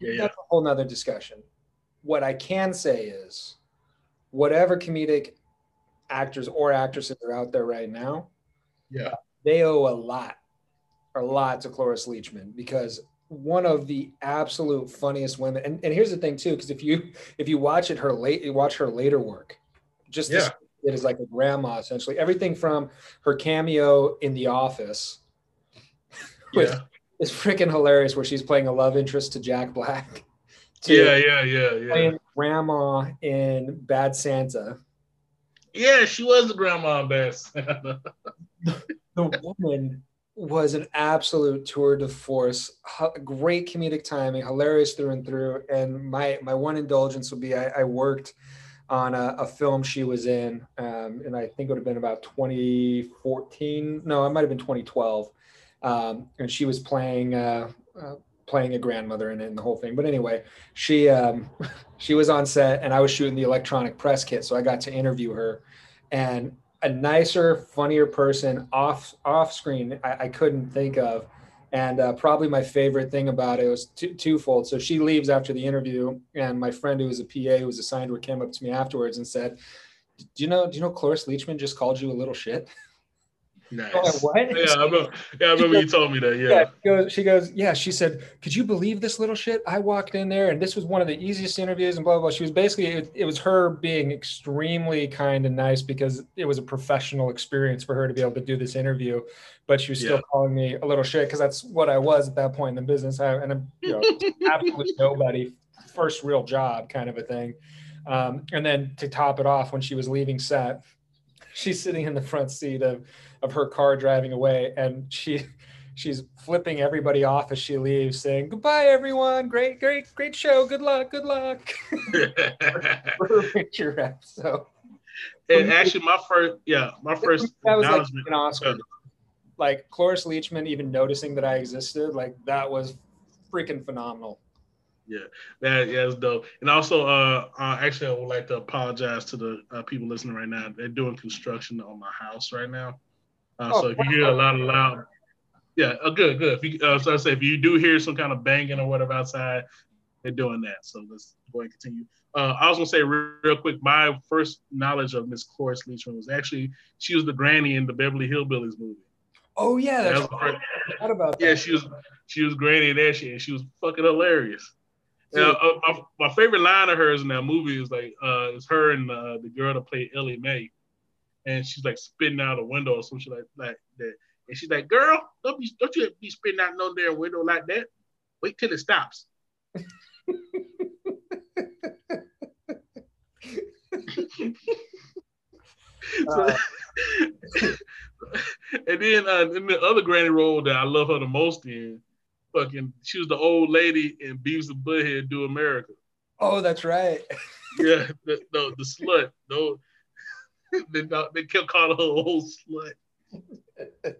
B: Yeah, yeah.
C: That's a whole nother discussion. What I can say is, whatever comedic actors or actresses are out there right now,
B: Yeah.
C: they owe a lot, a lot to Cloris Leachman because one of the absolute funniest women. And, and here's the thing too, because if you if you watch it her late, you watch her later work, just
B: Yeah.
C: it is like a grandma essentially. Everything from her cameo in The Office, <laughs> which
B: Yeah.
C: is freaking hilarious, where she's playing a love interest to Jack Black. <laughs> to
B: Yeah, yeah, yeah, yeah.
C: playing grandma in Bad Santa.
B: Yeah, she was the grandma best. <laughs>
C: the woman was an absolute tour de force. H- Great comedic timing, hilarious through and through. And my my one indulgence would be I, I worked on a, a film she was in, um, and I think it would have been about 2014. No, it might have been 2012. Um, and she was playing uh, uh, playing a grandmother in it and the whole thing. But anyway, she um, <laughs> she was on set, and I was shooting the electronic press kit, so I got to interview her. And a nicer, funnier person off off screen I, I couldn't think of. And uh, probably my favorite thing about it was two, twofold. So she leaves after the interview, and my friend who was a PA who was assigned to her came up to me afterwards and said, "Do you know? Do you know Cloris Leachman just called you a little shit?" <laughs>
B: nice.
C: Like, what?
B: Yeah, I remember, yeah, I remember <laughs> you told me that.
C: Yeah,
B: Yeah.
C: she goes, she goes, yeah. She said, "Could you believe this little shit?" I walked in there, and this was one of the easiest interviews, and blah blah. blah. She was basically, it, it was her being extremely kind and nice because it was a professional experience for her to be able to do this interview, but she was still
B: Yeah.
C: calling me a little shit because that's what I was at that point in the business, I, and I'm, you know, <laughs> absolute nobody, first real job kind of a thing. Um, and then to top it off, when she was leaving set, she's sitting in the front seat of of her car driving away, and she <laughs> she's flipping everybody off as she leaves, saying goodbye, everyone. Great, great, great show. Good luck. Good luck. <laughs> picture. So
B: and actually, my first, yeah, my first
C: that was like an Oscar. Like Cloris Leachman even noticing that I existed, like that was freaking phenomenal.
B: That yeah, it's dope. And also, uh, uh, actually, I would like to apologize to the uh, people listening right now. They're doing construction on my house right now, uh,
C: Oh,
B: so if you hear a lot of loud, yeah, uh, good, good. If you, uh, so I say if you do hear some kind of banging or whatever outside, they're doing that. So let's go ahead and continue. Uh, I was gonna say real, real quick. My first knowledge of Miss Cloris Leachman was actually she was the granny in the Beverly Hillbillies movie.
C: Oh yeah,
B: That
C: that's
B: was
C: I forgot about that.
B: yeah, she was she was granny in that shit, and she was fucking hilarious. Now, uh, my, my favorite line of hers in that movie is like, uh, it's her and uh, the girl that played Ellie Mae, and she's like spitting out a window or some shit like, like that, and she's like, "Girl, don't be don't you be spitting out no damn window like that. Wait till it stops." <laughs> So- <laughs> and then uh, in the other granny role that I love her the most in, fucking, she was the old lady in Beavis and Butthead Do America.
C: Oh, that's right.
B: Yeah, <laughs> the the, the slut. No, <laughs> they, they kept calling her old slut.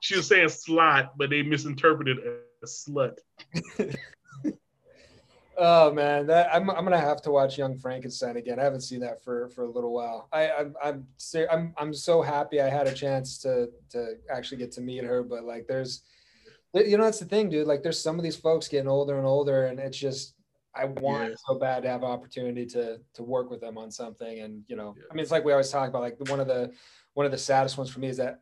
B: she was saying slot, but they misinterpreted a slut. <laughs>
C: Oh man, that I'm, I'm gonna have to watch Young Frankenstein again. I haven't seen that for for a little while. I I'm I'm I'm, I'm so happy I had a chance to to actually get to meet her. But like, there's, you know, that's the thing, dude. Like, there's some of these folks getting older and older, and it's just I want
B: Yeah.
C: so bad to have an opportunity to to work with them on something. And you know,
B: Yeah.
C: I mean, it's like we always talk about. Like one of the one of the saddest ones for me is that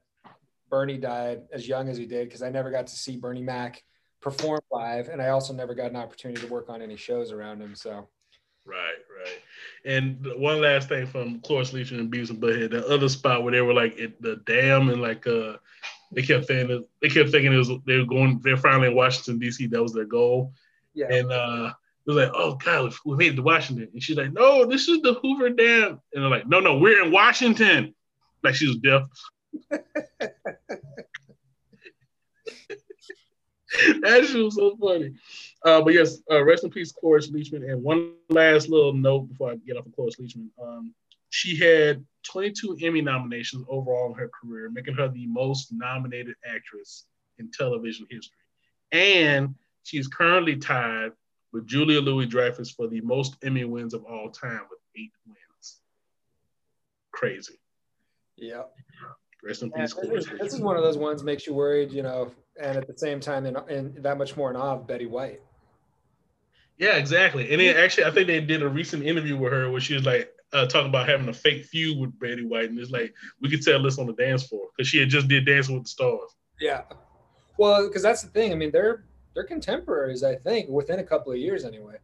C: Bernie died as young as he did because I never got to see Bernie Mac perform live, and I also never got an opportunity to work on any shows around him. So.
B: Right, right. And one last thing from Cloris Leachman and Beavis and Butthead, the other spot where they were like at the dam and like uh they kept saying that they kept thinking it was they were going they're finally in Washington D.C. That was their goal,
C: Yeah.
B: and uh, it was like, oh God, we made it to Washington, and she's like, no, this is the Hoover Dam, and they're like, no, no, we're in Washington, like she was deaf. <laughs> that shit was so funny. Uh, but yes, uh, rest in peace, Cloris Leachman. And one last little note before I get off of Cloris Leachman. Um, she had 22 Emmy nominations overall in her career, making her the most nominated actress in television history. And she's currently tied with Julia Louis Dreyfus for the most Emmy wins of all time with eight wins. Crazy.
C: Yeah.
B: Rest in
C: Yeah,
B: peace,
C: this, is, this is one of those ones makes you worried, you know, and at the same time, in, in that much more in awe of Betty White.
B: Yeah, exactly. And then actually, I think they did a recent interview with her where she was like uh, talking about having a fake feud with Betty White, and it's like we could tell this on the dance floor because she had just did Dancing with the Stars.
C: Yeah. Well, because that's the thing. I mean, they're they're contemporaries. I think within a couple of years, anyway.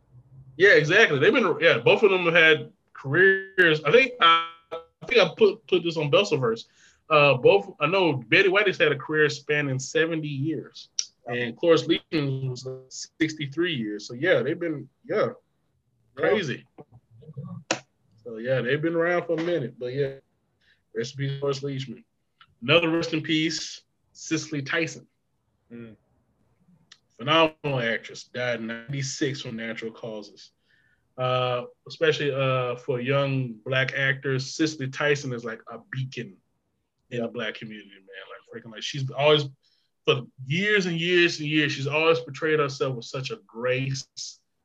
B: Yeah, exactly. They've been yeah, both of them have had careers. I think I, I think I put put this on Belsaverse. Uh, both I know Betty White has had a career spanning seventy years, and Cloris Leachman was uh, sixty three years. So yeah, they've been yeah crazy. So yeah, they've been around for a minute. But yeah, rest in peace, Cloris Leachman. Another rest in peace, Cicely Tyson.
C: Mm.
B: Phenomenal actress, died in 96 from natural causes. Uh, especially uh, for young black actors, Cicely Tyson is like a beacon in the black community, man. Like freaking like she's always for years and years and years, she's always portrayed herself with such a grace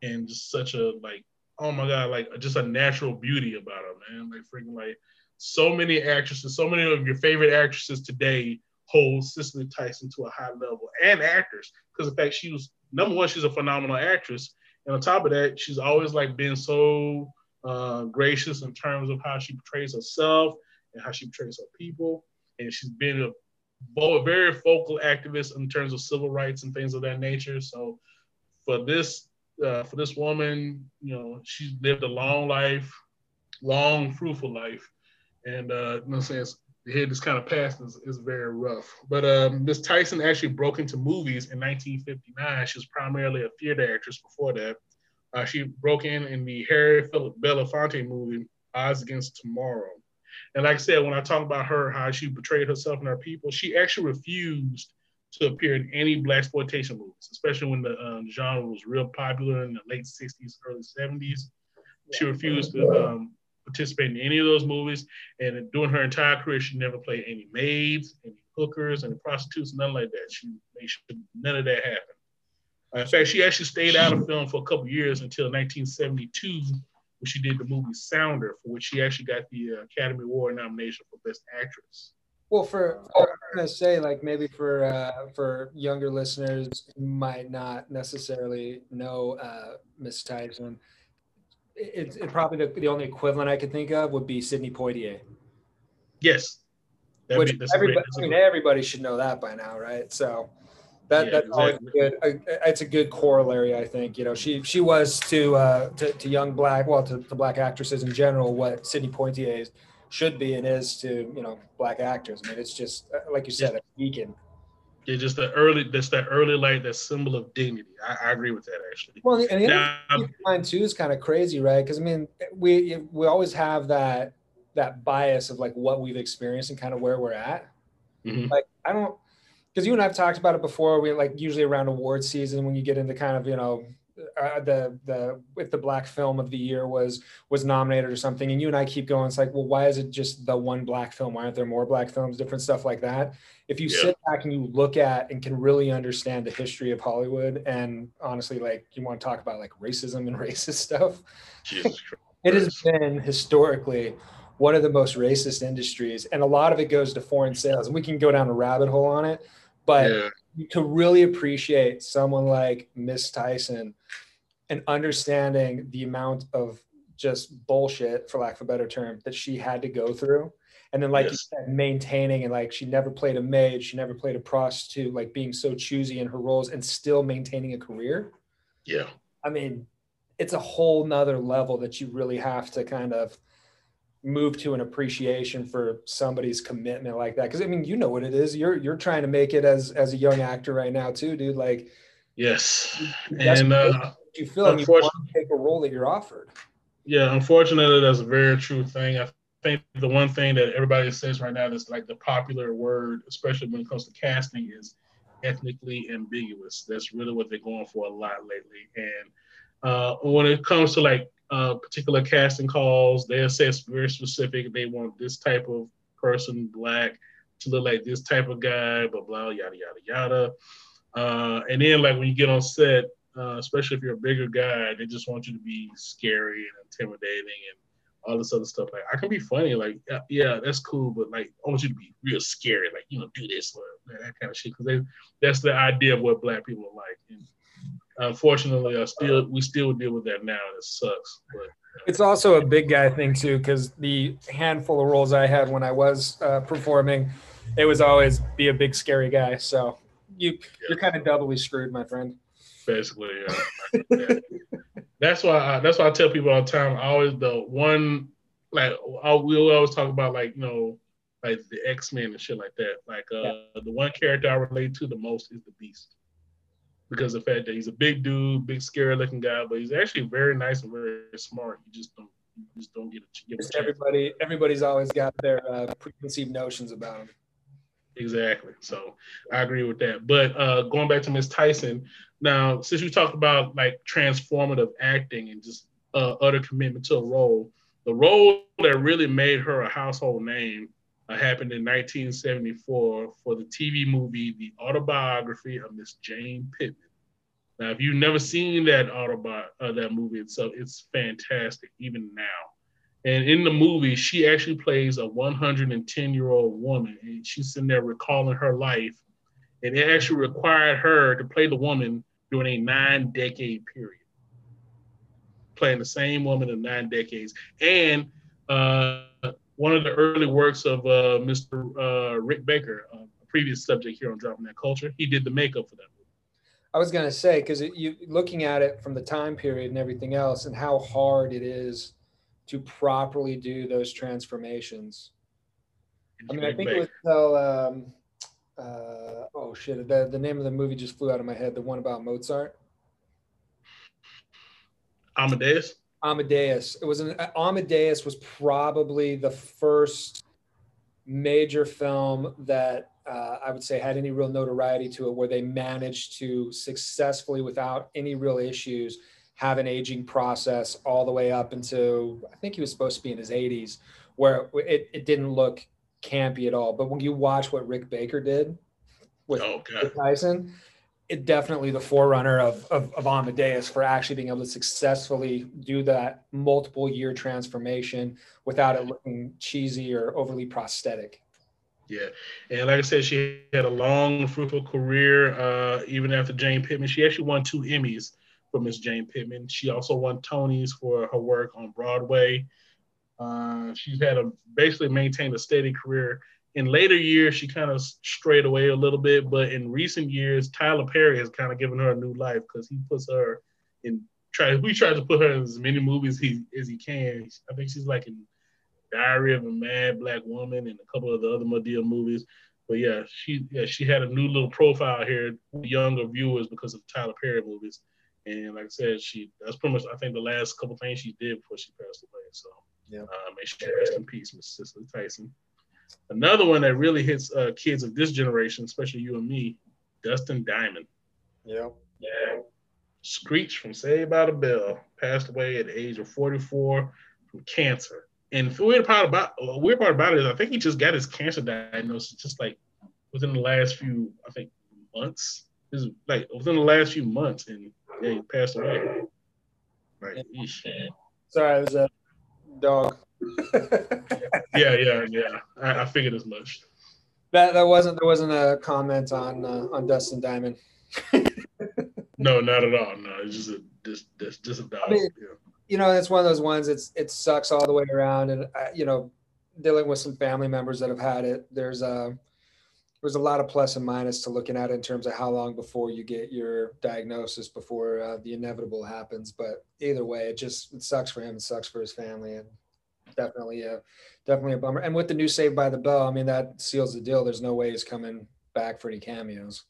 B: and just such a like, oh my god, like just a natural beauty about her, man. Like freaking like so many actresses, so many of your favorite actresses today hold Cicely Tyson to a high level and actors because in fact she was number one, she's a phenomenal actress, and on top of that, she's always like been so uh, gracious in terms of how she portrays herself and how she portrays her people, and she's been a very vocal activist in terms of civil rights and things of that nature. So for this uh, for this woman, you know, she's lived a long life, long fruitful life, and uh, you know, saying the head is kind of passed is, is very rough. But um, Miss Tyson actually broke into movies in 1959. She was primarily a theater actress before that. Uh, she broke in in the Harry Philip Belafonte movie Odds Against Tomorrow. And like I said, when I talk about her, how she portrayed herself and her people, she actually refused to appear in any blaxploitation movies, especially when the um, genre was real popular in the late 60s, early 70s. She refused to um, participate in any of those movies. And during her entire career, she never played any maids, any hookers, any prostitutes, nothing like that. She made sure none of that happened. Uh, in fact, she actually stayed out of film for a couple years until 1972, when she did the movie Sounder, for which she actually got the uh, Academy Award nomination for Best Actress.
C: Well, for, I'm gonna say like maybe for uh, for younger listeners might not necessarily know uh, Miss Tyson, it's it probably the, the only equivalent I could think of would be Sidney Poitier,
B: Yes. That'd
C: which
B: be-
C: everybody, I mean, everybody should know that by now, right? So that
B: Yeah,
C: that's always
B: exactly.
C: good. It's a good corollary, I think. You know, she she was to uh, to, to young black, well, to, to black actresses in general, what Sidney Poitier is, should be and is to you know black actors. I mean, it's just uh, like you said, a beacon.
B: Yeah, just the early, that's that early light, that symbol of dignity. I, I agree with that actually.
C: Well, and the
B: Now,
C: thing to keep in mind too is kind of crazy, right? Because I mean, we we always have that that bias of like what we've experienced and kind of where we're at.
B: mhm.
C: Like I don't, because you and I've talked about it before. We like usually around award season when you get into kind of you know uh, the the if the black film of the year was was nominated or something, and you and I keep going. It's like, well, why is it just the one black film? Why aren't there more black films? Different stuff like that. If you
B: Yeah.
C: sit back and you look at and can really understand the history of Hollywood, and honestly, like you want to talk about like racism and <laughs> racist stuff, it has been historically one of the most racist industries, and a lot of it goes to foreign sales. And we can go down a rabbit hole on it, but
B: Yeah.
C: to really appreciate someone like Miss Tyson and understanding the amount of just bullshit, for lack of a better term, that she had to go through. And then, like you said, maintaining and like she never played a maid, she never played a prostitute, like being so choosy in her roles and still maintaining a career.
B: Yeah.
C: I mean, it's a whole nother level that you really have to kind of move to an appreciation for somebody's commitment like that because i mean you know what it is you're you're trying to make it as as a young actor right now too dude like
B: Yes, and uh,
C: you feel and you want to take a role that you're offered
B: yeah, unfortunately, that's a very true thing. I think the one thing that everybody says right now that's like the popular word, especially when it comes to casting, is ethnically ambiguous. That's really what they're going for a lot lately. And uh, when it comes to like uh, particular casting calls, they'll say it's very specific. They want this type of person, black, to look like this type of guy, blah blah, yada yada yada. Uh, and then like when you get on set, uh, especially if you're a bigger guy, they just want you to be scary and intimidating and all this other stuff. Like I can be funny, like yeah, yeah, that's cool, but like I want you to be real scary, like you know, do this or that kind of shit. Because that's the idea of what black people are like. And unfortunately, I still we still deal with that now, and it sucks. But
C: It's also a big guy thing too, because the handful of roles I had when I was uh, performing, it was always be a big scary guy. So you you're kind of doubly screwed, my friend.
B: Basically, yeah. Yeah. that's why I, that's why I tell people all the time. I always the one like I, we always talk about like you know like the X Men and shit like that. Like uh, the one character I relate to the most is the Beast because of the fact that he's a big dude, big scary looking guy, but he's actually very nice and very smart. You just don't you just don't get a, give a chance.
C: everybody everybody's always got their uh, preconceived notions about him.
B: Exactly. So I agree with that. But uh, going back to Miss Tyson, now since you talked about like transformative acting and just uh, utter commitment to a role, the role that really made her a household name uh, happened in 1974 for the TV movie The Autobiography of Miss Jane Pittman. Now, if you've never seen that autobi- uh, that movie itself, it's fantastic even now. And in the movie, she actually plays a 110 year old woman, and she's sitting there recalling her life. And it actually required her to play the woman during a nine decade period, playing the same woman in nine decades. And uh, one of the early works of uh, Mr. Uh, Rick Baker, a previous subject here on Dropping That Culture, he did the makeup for that movie.
C: I was gonna say because you looking at it from the time period and everything else, and how hard it is to properly do those transformations. I mean, I think it was till, um, uh, oh shit, the, the name of the movie just flew out of my head. The one about Mozart,
B: Amadeus.
C: Amadeus. It was an Amadeus was probably the first major film that uh, I would say had any real notoriety to it, where they managed to successfully, without any real issues, have an aging process all the way up into I think he was supposed to be in his 80s, where it, it didn't look campy at all. But when you watch what Rick Baker did with,
B: Oh,
C: with Tyson, it definitely the forerunner of, of, of Amadeus for actually being able to successfully do that multiple year transformation without it looking cheesy or overly prosthetic.
B: Yeah, and like I said, she had a long, fruitful career. Uh, even after Jane Pittman, she actually won two Emmys for Miss Jane Pittman. She also won Tonys for her work on Broadway. Uh, she's had a basically maintained a steady career. In later years, she kind of strayed away a little bit, but in recent years, Tyler Perry has kind of given her a new life because he puts her in. Try we try to put her in as many movies he as he can. I think she's like in Diary of a Mad Black Woman and a couple of the other Madea movies. But yeah, she yeah she had a new little profile here younger viewers because of Tyler Perry movies. And like I said, she that's pretty much I think the last couple things she did before she passed away. So
C: Yeah.
B: uh, may she rest in peace, Miss Cicely Tyson. Another one that really hits uh, kids of this generation, especially you and me, Dustin Diamond.
C: Yeah.
B: Yeah. Screech from Saved by the Bell passed away at the age of 44 from cancer. And the weird part about uh, weird part about it is I think he just got his cancer diagnosis just like within the last few I think months. Is like within the last few months, and yeah, he passed away. Like, eesh.
C: Sorry, it was a dog. <laughs>
B: yeah, yeah, yeah. I, I figured as much.
C: That that wasn't there wasn't a comment on uh, on Dustin Diamond. <laughs>
B: No, not at all. No, it's just a just just, just a dog.
C: I mean-
B: yeah.
C: You know, it's one of those ones. It's it sucks all the way around, and uh, you know, dealing with some family members that have had it. There's a there's a lot of plus and minus to looking at in terms of how long before you get your diagnosis before uh, the inevitable happens. But either way, it just it sucks for him. It sucks for his family, and definitely a definitely a bummer. And with the new Saved by the Bell, I mean that seals the deal. There's no way he's coming back for any cameos.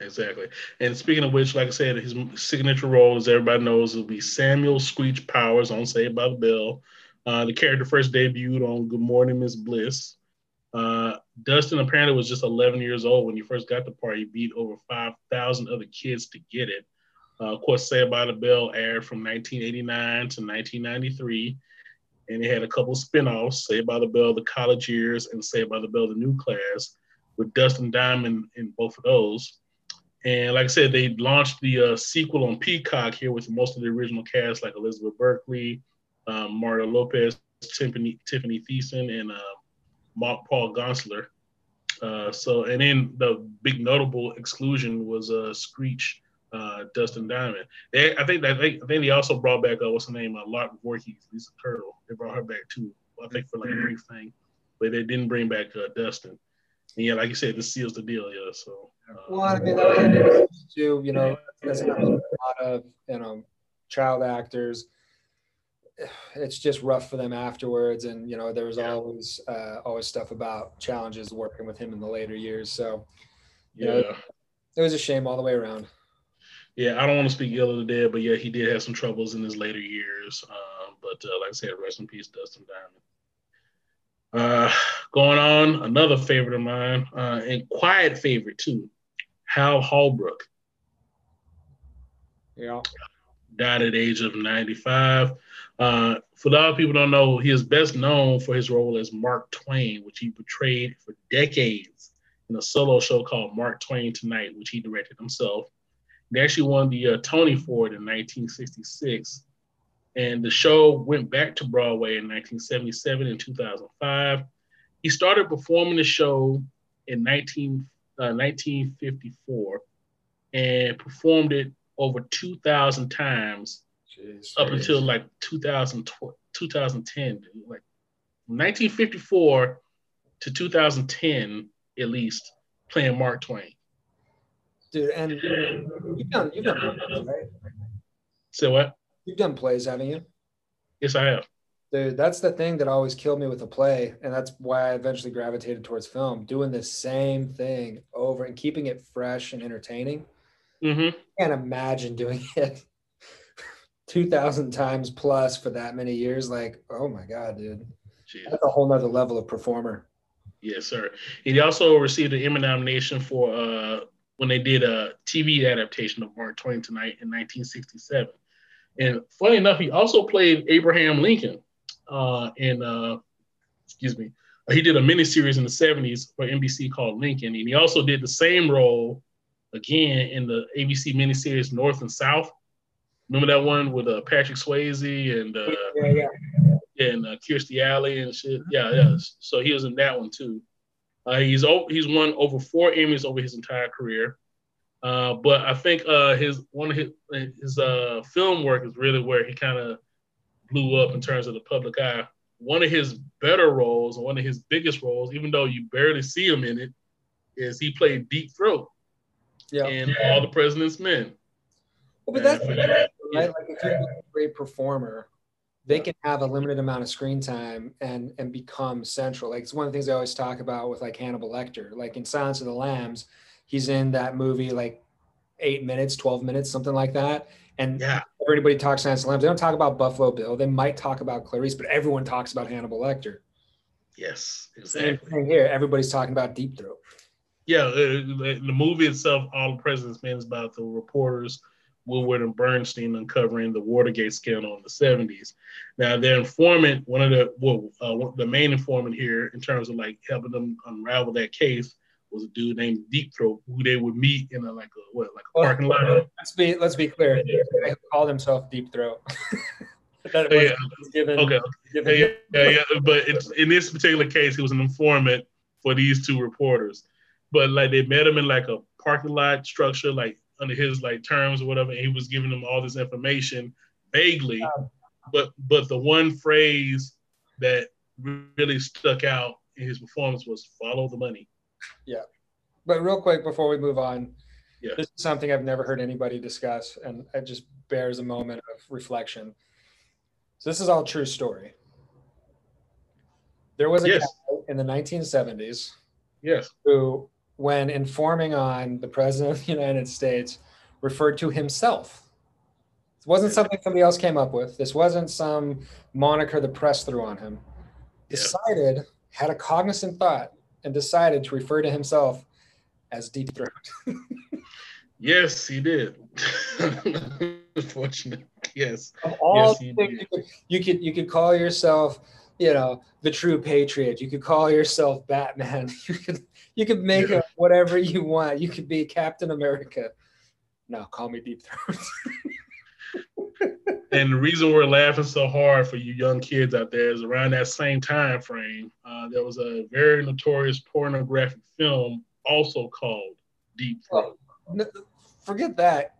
B: Exactly. And speaking of which, like I said, his signature role, as everybody knows, will be Samuel Screech Powers on Saved by the Bell. Uh, the character first debuted on Good Morning Miss Bliss. Uh, Dustin apparently was just 11 years old when he first got the part. He beat over 5,000 other kids to get it. Uh, of course, Saved by the Bell aired from 1989 to 1993, and it had a couple spin-offs, Saved by the Bell, The College Years, and Saved by the Bell, The New Class, with Dustin Diamond in both of those. And like I said, they launched the uh, sequel on Peacock here with most of the original cast, like Elizabeth Berkley, um, Mario Lopez, Tiffany, Tiffany Thiessen, and uh, Mark Paul Gosselaar. Uh, so, and then the big notable exclusion was uh, Screech, uh, Dustin Diamond. They, I think that they, I think they also brought back uh, what's her name, uh, Lark Voorhees, Lisa Turtle. They brought her back too. I think for like a brief thing, but they didn't bring back uh, Dustin. And yeah, like you said, this seals the deal. Yeah, so. Uh,
C: Well, I mean, that too, you know, that's a lot of you know child actors. It's just rough for them afterwards, and you know, there was
B: Yeah.
C: always uh, always stuff about challenges working with him in the later years. So
B: yeah.
C: Yeah. it was a shame all the way around.
B: Yeah, I don't want to speak ill of the dead, but yeah, he did have some troubles in his later years. Um, but uh, like I said, rest in peace, Dustin Diamond. Uh, going on, another favorite of mine, uh, and quiet favorite too, Hal Holbrook
C: Yeah,
B: died at age of 95. Uh, for a lot of people don't know, he is best known for his role as Mark Twain, which he portrayed for decades in a solo show called Mark Twain Tonight, which he directed himself. They actually won the uh, Tony for it in 1966. And the show went back to Broadway in 1977 and 2005. He started performing the show in 19, uh, 1954 and performed it over 2,000 times
C: Jeez.
B: up until like 2000, 2010. Like 1954 to 2010, at least, playing Mark Twain.
C: dude, and you've done you've done plays, right?
B: So what?
C: You've done plays, haven't you?
B: Yes, I have.
C: Dude, that's the thing that always killed me with a play, and that's why I eventually gravitated towards film. Doing the same thing over and keeping it fresh and entertaining.
B: hmm
C: can't imagine doing <laughs> it 2000 times plus for that many years like oh my god dude that's a whole nother level of performer
B: Yes, sir. He also received an Emmy nomination for uh, when they did a TV adaptation of Mark Twain Tonight in 1967. And funny enough, he also played Abraham Lincoln uh, in, uh, excuse me, he did a miniseries in the 70s for NBC called Lincoln. And he also did the same role again in the ABC miniseries North and South. Remember that one with uh, Patrick Swayze and uh,
C: yeah yeah
B: and uh, Kirstie Alley and shit. Yeah, yeah. So he was in that one too. Uh, he's he's won over four Emmys over his entire career. Uh, but I think uh, his one of his his uh, film work is really where he kind of blew up in terms of the public eye. One of his better roles, and one of his biggest roles, even though you barely see him in it, is he played Deep Throat
C: yeah
B: in All the President's Men.
C: well, but that's right like if you're a great performer they can have a limited amount of screen time and and become central like it's one of the things i always talk about with like hannibal lecter like in silence of the lambs he's in that movie like eight minutes 12 minutes something like that and
B: Yeah,
C: everybody talks Silence of the Lambs. They don't talk about Buffalo Bill. They might talk about Clarice, but everyone talks about Hannibal Lecter.
B: yes,
C: Same
B: exactly.
C: thing here. Everybody's talking about Deep Throat.
B: Yeah, uh, the the movie itself, All the President's Men, is about the reporters Woodward and Bernstein uncovering the Watergate scandal in the 70s. Now, their informant, one of the well, uh, the main informant here, in terms of like helping them unravel that case, was a dude named Deep Throat, who they would meet in a like a what, like a parking lot.
C: Let's be let's be clear. Guy who called himself Deep Throat. <laughs> that
B: Oh, yeah.
C: given,
B: Okay,
C: given-
B: yeah, yeah, yeah. But it's, in this particular case, he was an informant for these two reporters. But like they met him in like a parking lot structure, like under his like terms or whatever. And he was giving them all this information vaguely. But but the one phrase that really stuck out in his performance was "follow the money."
C: Yeah, but real quick before we move on,
B: Yeah.
C: this is something I've never heard anybody discuss, and it just bears a moment of reflection. So this is all true story. There was a
B: Yes.
C: guy in the 1970s
B: Yes.
C: who, when informing on the president of the United States, referred to himself. It wasn't something somebody else came up with. This wasn't some moniker the press threw on him.
B: Yeah.
C: Decided, had a cognizant thought, and decided to refer to himself as Deep Throat. <laughs>
B: Yes, he did. <laughs> Unfortunately, yes.
C: Of all
B: Yes,
C: things
B: did.
C: you could, you could you could call yourself, you know, the true patriot. You could call yourself Batman. <laughs> You could you could make
B: Yeah.
C: up whatever you want. You could be Captain America. No, call me Deep Throat. <laughs>
B: And the reason we're laughing so hard for you young kids out there is around that same time frame, uh, there was a very notorious pornographic film also called Deep Throat.
C: No, Forget that.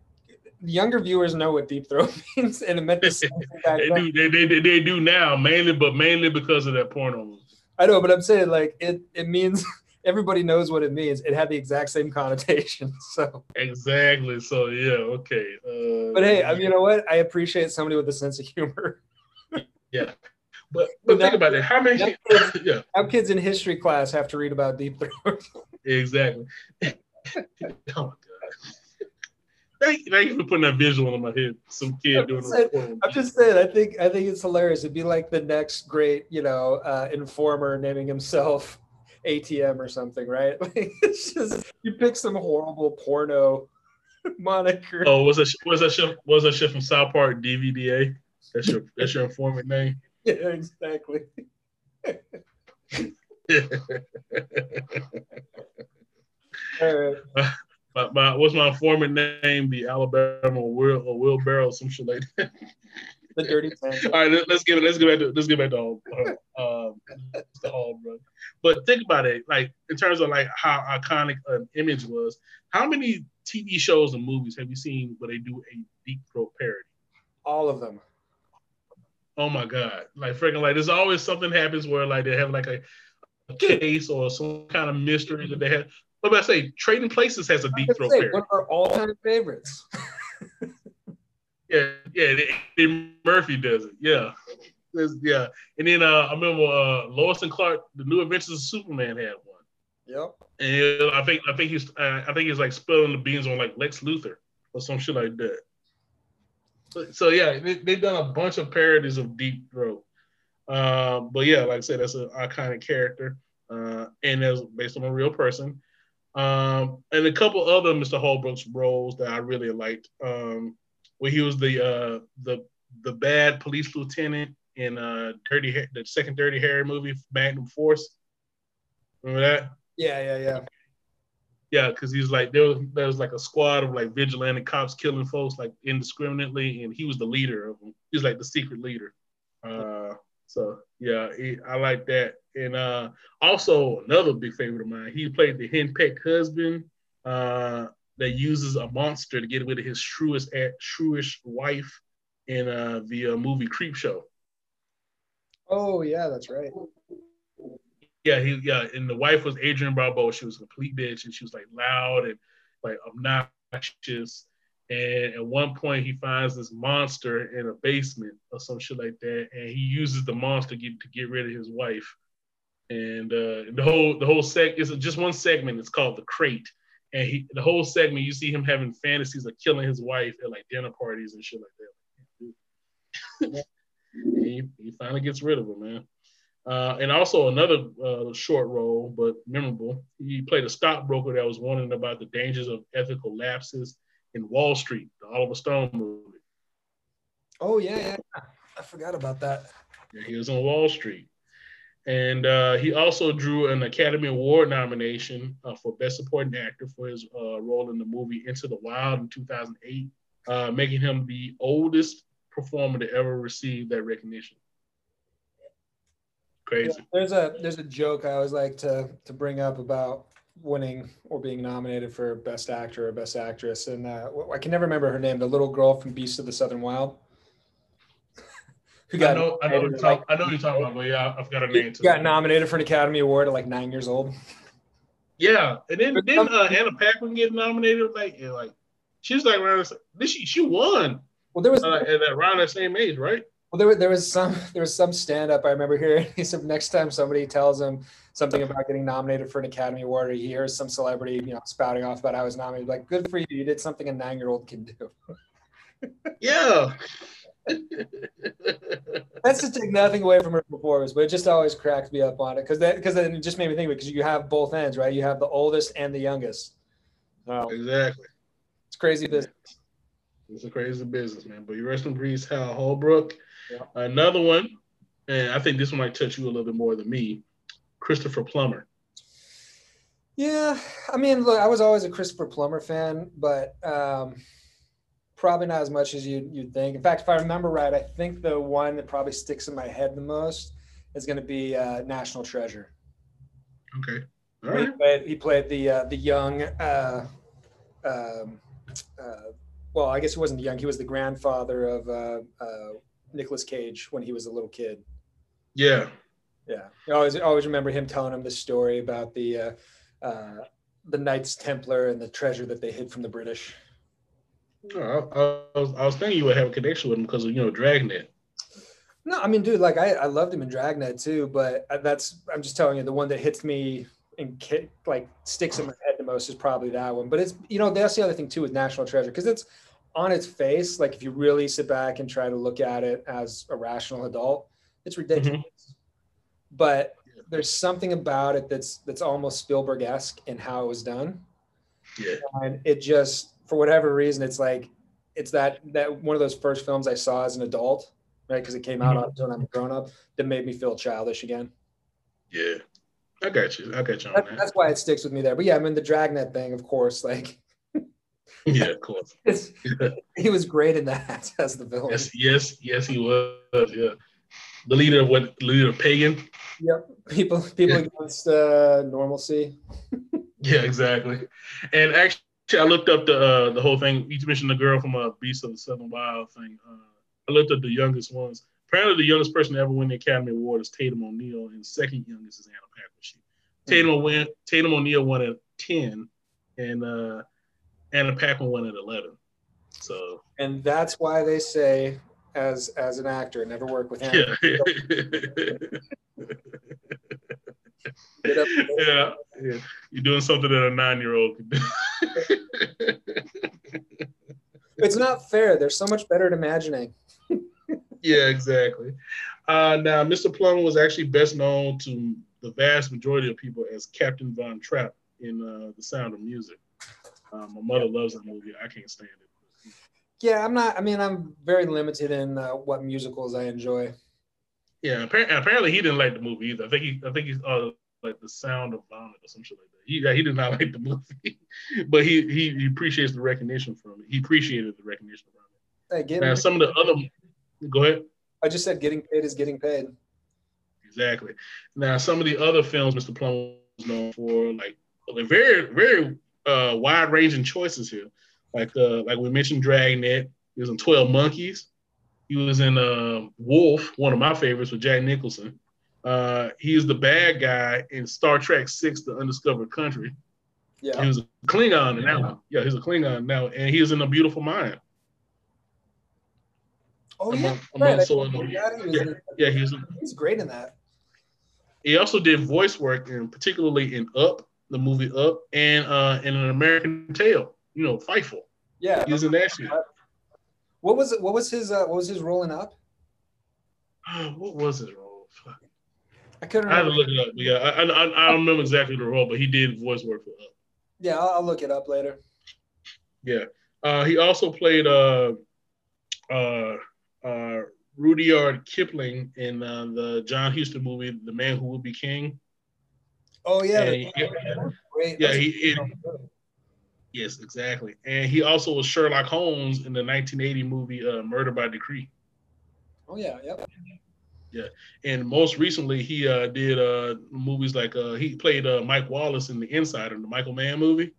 C: Younger viewers know what Deep Throat <laughs> means, and it meant the same back
B: They
C: then.
B: do, they, they, they do now, mainly, but mainly because of that porno.
C: I know, but I'm saying like it. It means <laughs> everybody knows what it means. It had the exact same connotation. <laughs> So,
B: Exactly. So yeah, okay. Uh,
C: but hey, I mean, you know what? I appreciate somebody with a sense of humor.
B: yeah. But but think about it. How many?
C: That-
B: yeah,
C: How kids in history class have to read about Deep Throat.
B: exactly. oh my god. Thank, thank you for putting that visual in my head. Some kid doing
C: Said-
B: a
C: I'm just saying. I think I think it's hilarious. It'd be like the next great, you know, uh, informer naming himself <laughs> ATM or something, right? <laughs> Like it's just you pick some horrible porno <laughs> moniker.
B: Oh, was that was that shit was that shit from South Park DVDA? That's your that's your informant name.
C: Yeah, exactly. All right.
B: My, my, what's my informant name? The Alabama Will or Wheelbarrow, some shit like that.
C: The dirty. <laughs>
B: All right, let, us get let's get back to let's get back to um, Hall, bro. But think about it, like in terms of like how iconic an image was. How many TV shows and movies have you seen where they do a deep throat parody?
C: All of them.
B: Oh my god! Like freaking like, there's always something happens where like they have like a, a case or some kind of mystery that they have. What about I say? Trading Places has a deep
C: was
B: throat
C: gonna say,
B: parody.
C: one of our all-time favorites. <laughs>
B: Yeah, yeah. Eddie Murphy does it. Yeah, There's- yeah. And then uh, I remember uh, Lois and Clark, The New Adventures of Superman had one.
C: Yep.
B: And I think I think he's uh, I think he's like spilling the beans on like Lex Luthor or some shit like that. So, so yeah, they, they've done a bunch of parodies of Deep Throat. Um, but yeah, like I said, that's an iconic character, uh, and that's based on a real person. Um, and a couple other Mr. Holbrook's roles that I really liked, um, where he was the uh, the the bad police lieutenant in uh, Dirty the second Dirty Harry movie, Magnum Force. Remember that?
C: Yeah, yeah, yeah.
B: Yeah, because he's like there was there was like a squad of like vigilante cops killing folks like indiscriminately, and he was the leader of them. He was like the secret leader. Uh, so yeah, he, I like that. And uh, also another big favorite of mine, he played the henpecked husband uh, that uses a monster to get rid of his shrewish shrewish wife in uh, the uh, movie Creepshow.
C: Oh, yeah, that's right.
B: yeah, he yeah, and the wife was Adrienne Barbeau. She was a complete bitch, and she was like loud and like obnoxious. And at one point, he finds this monster in a basement or some shit like that, and he uses the monster to get, to get rid of his wife. And uh, the whole the whole seg is just one segment. It's called the crate, and he the whole segment you see him having fantasies of killing his wife at like dinner parties and shit like that. he, he finally gets rid of her, man. Uh, and also another uh, short role, but memorable. He played a stockbroker that was warning about the dangers of ethical lapses in Wall Street, the Oliver Stone movie.
C: Oh, yeah, yeah. I forgot about that.
B: Yeah, he was on Wall Street. And uh, he also drew an Academy Award nomination uh, for Best Supporting Actor for his uh, role in the movie Into the Wild in 2008, uh, making him the oldest performer to ever receive that recognition. Crazy.
C: There's a there's a joke I always like to to bring up about winning or being nominated for best actor or best actress, and uh, I can never remember her name. The little girl from Beast of the Southern Wild. <laughs> Who
B: I
C: got
B: know, I know, you're talk,
C: like,
B: I know you're talking about, but yeah, i've got
C: a
B: name too.
C: got nominated for an Academy Award at like nine years old.
B: Yeah, and then didn't uh, Anna Paquin get nominated? Like, like she was like around. This, she she won
C: Well, there was
B: uh, at around that same age, right?
C: Well, there, there was some there was some stand up I remember hearing. <laughs> He said next time somebody tells him something about getting nominated for an Academy Award, or hears some celebrity you know spouting off about how was nominated, like good for you, you did something a nine year old can do. <laughs>
B: Yeah. <laughs>
C: That's to take nothing away from her performance, but it just always cracks me up on it because that because then it just made me think because you have both ends, right? You have the oldest and the youngest. So
B: exactly.
C: it's crazy business.
B: It's a crazy business, man. But you rest in peace, Hal Holbrook.
C: Yeah.
B: Another one, and I think this one might touch you a little bit more than me. Christopher Plummer.
C: Yeah, I mean, look, I was always a Christopher Plummer fan, but um, probably not as much as you you'd think. In fact, if I remember right, I think the one that probably sticks in my head the most is going to be uh, National Treasure.
B: Okay. All
C: He
B: right.
C: played, he played the uh, the young. Uh, um, uh, well, I guess he wasn't young. He was the grandfather of uh, uh, Nicolas Cage when he was a little kid.
B: Yeah.
C: Yeah, I always I always remember him telling him the story about the uh, uh, the Knights Templar and the treasure that they hid from the British.
B: Oh, I, I was, I was thinking you would have a connection with him because of you know Dragnet.
C: No, I mean, dude, like I, I loved him in Dragnet too, but uh, that's I'm just telling you the one that hits me and like sticks in my head the most is probably that one. But it's you know that's the other thing too with National Treasure because it's on its face like if you really sit back and try to look at it as a rational adult, it's ridiculous. But there's something about it that's that's almost Spielberg esque in how it was done,
B: Yeah.
C: and it just for whatever reason it's like it's that that one of those first films I saw as an adult, right? Because it came out
B: Mhm.
C: when I'm grown up, that made me feel childish again.
B: Yeah. I got you. I got you
C: That,
B: that.
C: that's why it sticks with me there. But yeah, I mean the Dragnet thing, of course, like
B: Yeah, of course. <laughs>
C: it's, he was great in that <laughs> as the villain.
B: Yes, yes, yes, he was. Yeah. The leader of what? Leader of pagan.
C: Yep. People people against uh, normalcy. <laughs>
B: Yeah, exactly. And actually, I looked up the uh, the whole thing. You mentioned the girl from uh, Beast of the Southern Wild thing. Uh, I looked up the youngest ones. Apparently, the youngest person to ever win the Academy Award is Tatum O'Neal, and second youngest is Anna Paquin. She Tatum win, Tatum O'Neal won at ten, and uh, Anna Paquin won at eleven. So
C: And that's why they say as as an actor, never work with him.
B: yeah. <laughs> Yeah, yeah. You're doing something that a nine year old could do. <laughs>
C: It's not fair. They're so much better at imagining. <laughs>
B: yeah, exactly. Uh, now, Mr. Plum was actually best known to the vast majority of people as Captain Von Trapp in uh, The Sound of Music. Uh, my mother loves that movie. I can't stand it.
C: Yeah, I'm not. I mean, I'm very limited in uh, what musicals I enjoy.
B: Yeah, apparently, apparently he didn't like the movie either. I think he, I think he's uh, like The Sound of Vomit or some shit like that. He, he did not <laughs> like the movie, but he, he he appreciates the recognition from it. He appreciated the recognition from
C: Hey,
B: it.
C: getting,
B: Now, some of the other, go ahead.
C: I just said getting paid is getting paid.
B: Exactly. Now, some of the other films Mr. Plum was known for, like, very, very uh, wide-ranging choices here. Like, uh, like we mentioned, Dragnet. He was in Twelve Monkeys. He was in uh, Wolf, one of my favorites with Jack Nicholson. Uh, he is the bad guy in Star Trek Six: The Undiscovered Country.
C: Yeah.
B: He was a Klingon in that one. Yeah, he's a Klingon now, and he was in A Beautiful Mind.
C: Oh
B: among-
C: yeah.
B: among
C: Right. I
B: so
C: he
B: yeah,
C: in-
B: Yeah, he was.
C: he's great in that.
B: He also did voice work, in particularly in Up, the movie Up, and uh, in an American Tail. You know, Fievel.
C: Yeah.
B: he's was in that shit.
C: What was it? What was his? Uh, what was his rolling up? <sighs>
B: What was his role? Fuck.
C: I couldn't
B: I had to look it up. Yeah, I, I, I don't remember exactly the role, but he did voice work for Up.
C: Yeah, I'll, I'll look it up later.
B: Yeah. Uh, he also played uh, uh, uh, Rudyard Kipling in uh, the John Huston movie, The Man Who Will Be King.
C: Oh yeah.
B: And he-
C: great.
B: yeah, he, yes, exactly. And he also was Sherlock Holmes in the 1980 movie uh, Murder by Decree.
C: Oh yeah. Yep.
B: Yeah, and most recently, he uh, did uh, movies like uh, he played uh, Mike Wallace in The Insider, the Michael Mann movie.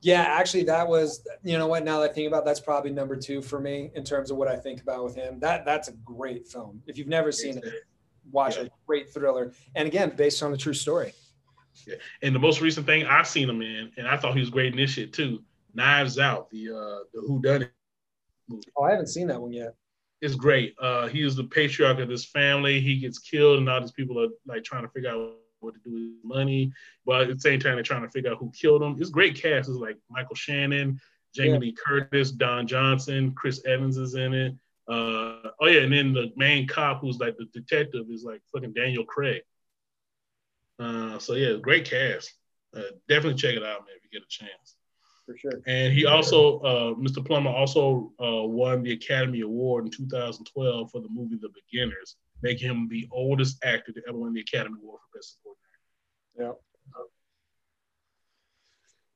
C: Yeah, actually, that was you know what? Now that I think about, it, that's probably number two for me in terms of what I think about with him. That that's a great film. If you've never seen it, watch
B: Yeah.
C: it. Great thriller, and again, based on a true story. Yeah.
B: And the most recent thing I've seen him in, and I thought he was great in this shit too, Knives Out, the uh, the Who Done It movie.
C: Oh, I haven't seen that one yet.
B: It's great. Uh, he is the patriarch of this family. He gets killed, and all these people are like trying to figure out what to do with his money. But at the same time, they're trying to figure out who killed him. It's great cast. It's like Michael Shannon, Jamie
C: Yeah.
B: Lee Curtis, Don Johnson, Chris Evans is in it. Uh, oh yeah, and then the main cop who's like the detective is like fucking Daniel Craig. Uh, so yeah, great cast. Uh, definitely check it out, man, if you get a chance.
C: For sure.
B: And he also, uh, Mr. Plummer also uh, won the Academy Award in 2012 for the movie The Beginners, making him the oldest actor to ever win the Academy Award for Best Supporting Actor.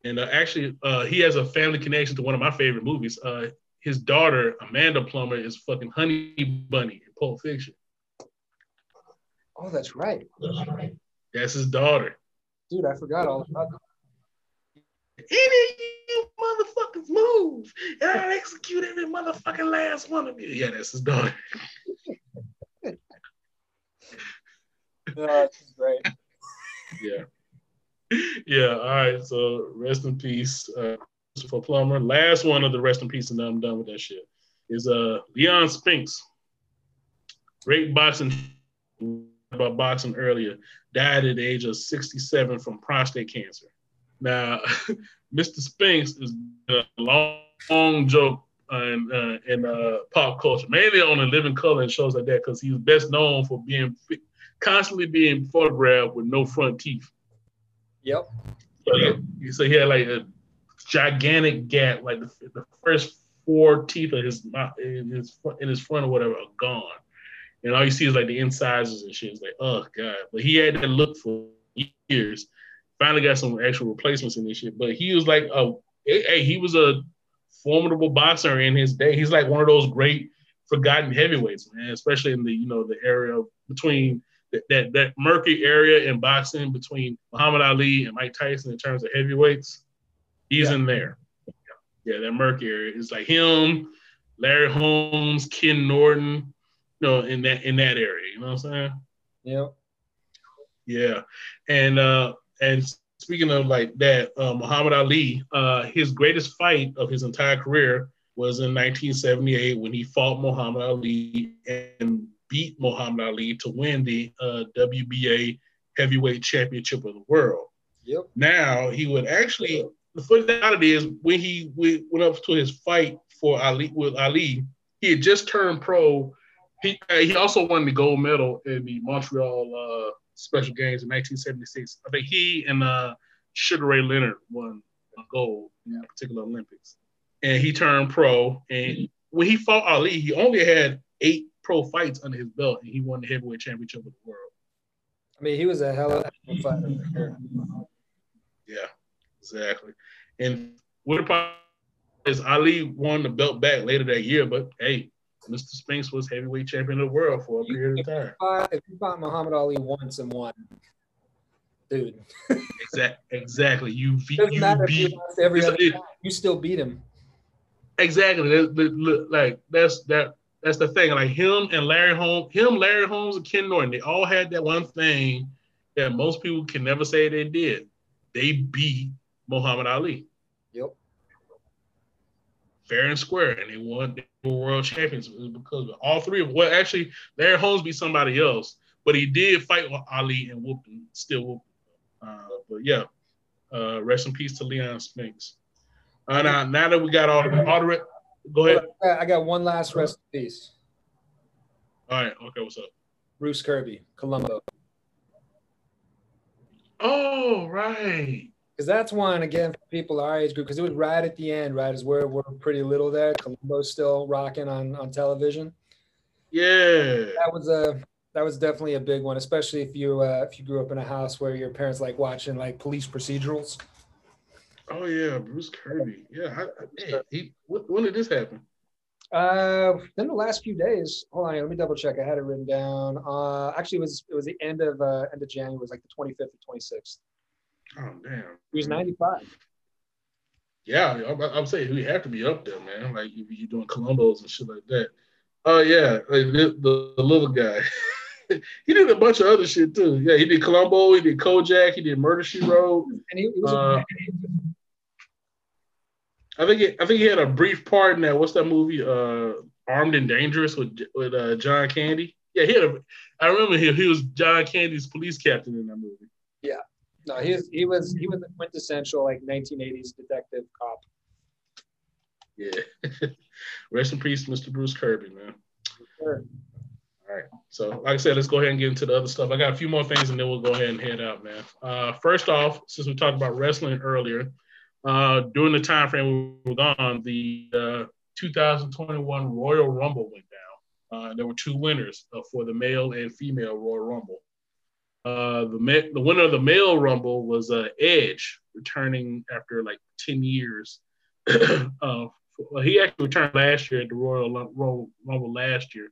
C: Yeah.
B: And uh, actually, uh, he has a family connection to one of my favorite movies. Uh, his daughter, Amanda Plummer, is fucking Honey Bunny in Pulp Fiction.
C: Oh, that's right.
B: That's his daughter.
C: Dude, I forgot all about that.
B: Any of you motherfuckers move, and I'll execute every motherfucking last one of you. Yeah, that's his daughter. <laughs>
C: No, that's great.
B: Yeah. Yeah. All right. So rest in peace, uh, Christopher Plummer. Last one of the rest in peace, and then I'm done with that shit. Is uh Leon Spinks. Great boxing about boxing earlier. Died at the age of 67 from prostate cancer. Now, <laughs> Mr. Spinks is a long, long joke in, uh, in uh, pop culture, mainly on the Living Color and shows like that, because he's best known for being constantly being photographed with no front teeth.
C: Yep.
B: So he, so he had like a gigantic gap, like the, the first four teeth of his mouth, in his front, in his front or whatever are gone, and all you see is like the incisors and shit. It's like, oh god! But he had that look for years. Finally got some actual replacements in this shit. But he was like, a, hey, he was a formidable boxer in his day. He's like one of those great forgotten heavyweights, man. Especially in the you know the area of, between that, that that murky area in boxing between Muhammad Ali and Mike Tyson in terms of heavyweights. He's
C: Yeah.
B: in there. Yeah, that murky area. It's like him, Larry Holmes, Ken Norton, you know, in that in that area. You know what I'm saying?
C: Yeah.
B: Yeah, and uh, and speaking of like that, uh, Muhammad Ali, uh, his greatest fight of his entire career was in 1978 when he fought Muhammad Ali and beat Muhammad Ali to win the uh, WBA heavyweight championship of the world.
C: Yep.
B: Now he would actually. The funny thing about it is when he went up to his fight for Ali with Ali, he had just turned pro. He he also won the gold medal in the Montreal uh, Special Games in 1976. I think he and uh, Sugar Ray Leonard won a gold in that particular Olympics. And he turned pro. And when he fought Ali, he only had eight pro fights under his belt, and he won the heavyweight championship of the world.
C: I mean, he was a hell of a fighter.
B: Yeah, exactly. And what about is Ali won the belt back later that year, but hey, Mr. Spinks was heavyweight champion of the world for a period of time.
C: Uh, If you fought Muhammad Ali once and won, dude,
B: exactly. exactly. You, beat-
C: doesn't
B: you
C: matter if you
B: beat
C: lost every other
B: it-
C: time, you still beat him.
B: exactly. Like that's that. That's the thing. Like him and Larry Holmes, him, Larry Holmes, and Ken Norton, they all had that one thing that most people can never say they did. They beat Muhammad Ali. Fair and square, and they won the world champions because of all three of well, actually, Larry Holmes beat somebody else, but he did fight with Ali and whooped him, still whooped him. Uh, but yeah, uh, rest in peace to Leon Spinks. Uh, now, now that we got all, all the go ahead.
C: I got- one last rest in peace.
B: All right, okay, what's up?
C: Bruce Kirby, Columbo.
B: Oh, right.
C: Because that's one again for people our age group. Because it was right at the end, right as we're we're pretty little there. Columbo's still rocking on on television.
B: Yeah.
C: That was a that was definitely a big one, especially if you uh, if you grew up in a house where your parents like watching like police procedurals.
B: Oh yeah, Bruce Kirby. Yeah, I, I, man, he, when did this happen?
C: Uh, in the last few days. Hold on, let me double check. I had it written down. Uh, actually, it was it was the end of uh, end of January. It was like the twenty fifth or twenty sixth.
B: Oh damn.
C: He was ninety five.
B: Yeah, I'm, I'm saying he have to be up there, man. Like if you're doing Columbos and shit like that. Oh yeah, like the, the, the little guy. <laughs> he did a bunch of other shit too. Yeah, he did Columbo, he did Kojak, he did Murder She Wrote.
C: And he, was
B: Uh, I think he, I think he had a brief part in that. What's that movie? Uh, Armed and Dangerous with with uh, John Candy. Yeah, he had a, I remember he, he was John Candy's police captain in that movie.
C: Yeah, no, he was he was he was the quintessential like 1980s detective cop.
B: Yeah, <laughs> rest in peace, Mr. Bruce Kirby, man.
C: Sure.
B: All right. So, like I said, let's go ahead and get into the other stuff. I got a few more things, and then we'll go ahead and head out, man. Uh, first off, since we talked about wrestling earlier, uh, during the time frame we were gone, the uh, 2021 Royal Rumble went down. Uh, there were two winners uh, for the male and female Royal Rumble. Uh, the ma- the winner of the male Rumble was Edge, returning after like 10 years. <clears throat> well, he actually returned last year at the Royal, Royal Rumble last year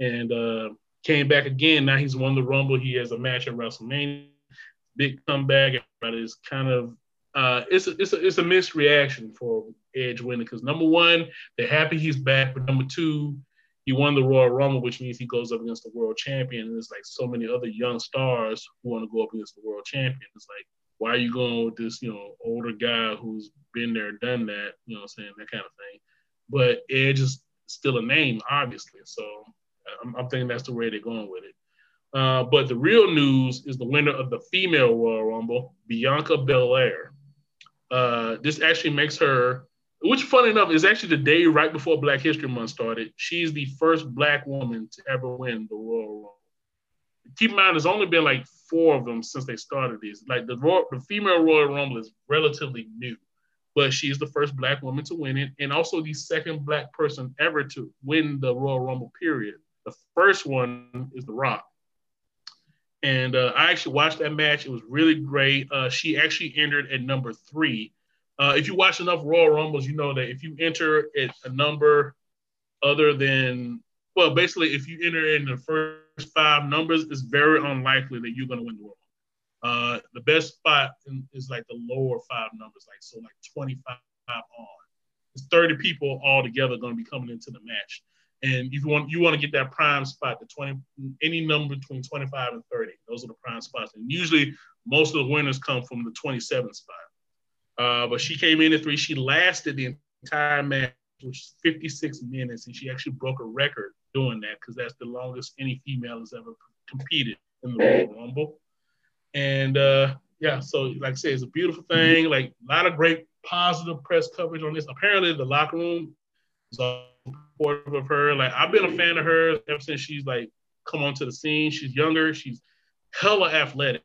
B: and uh, came back again. Now he's won the Rumble. He has a match at WrestleMania. Big comeback. But it's kind of uh, it's a, it's a, it's a mixed reaction for Edge winning because number one, they're happy he's back, but number two, he won the Royal Rumble, which means he goes up against the world champion. And there's like so many other young stars who want to go up against the world champion. It's like, why are you going with this, you know, older guy who's been there, done that, you know, I'm saying that kind of thing. But Edge is still a name, obviously. So I'm, I'm thinking that's the way they're going with it. Uh, but the real news is the winner of the female Royal Rumble, Bianca Belair. Uh, this actually makes her, which funny enough is actually the day right before Black History Month started. She's the first Black woman to ever win the Royal Rumble. Keep in mind, there's only been like four of them since they started these. Like the, the female Royal Rumble is relatively new, but she's the first Black woman to win it, and also the second Black person ever to win the Royal Rumble. Period. The first one is The Rock. And uh, I actually watched that match. It was really great. Uh, she actually entered at number three. Uh, if you watch enough Royal Rumbles, you know that if you enter at a number other than, well, basically, if you enter in the first five numbers, it's very unlikely that you're going to win the Royal. Uh, the best spot is like the lower five numbers, like so, like 25 on. It's 30 people all together going to be coming into the match. And if you want you want to get that prime spot, the 20 any number between 25 and 30. Those are the prime spots. And usually most of the winners come from the 27th spot. Uh, but she came in at three. She lasted the entire match, which is 56 minutes, and she actually broke a record doing that because that's the longest any female has ever competed in the Royal Rumble. And uh, yeah, so like I said, it's a beautiful thing. Like a lot of great positive press coverage on this. Apparently, the locker room is all supportive of her. Like I've been a fan of her ever since she's like come onto the scene. She's younger. She's hella athletic.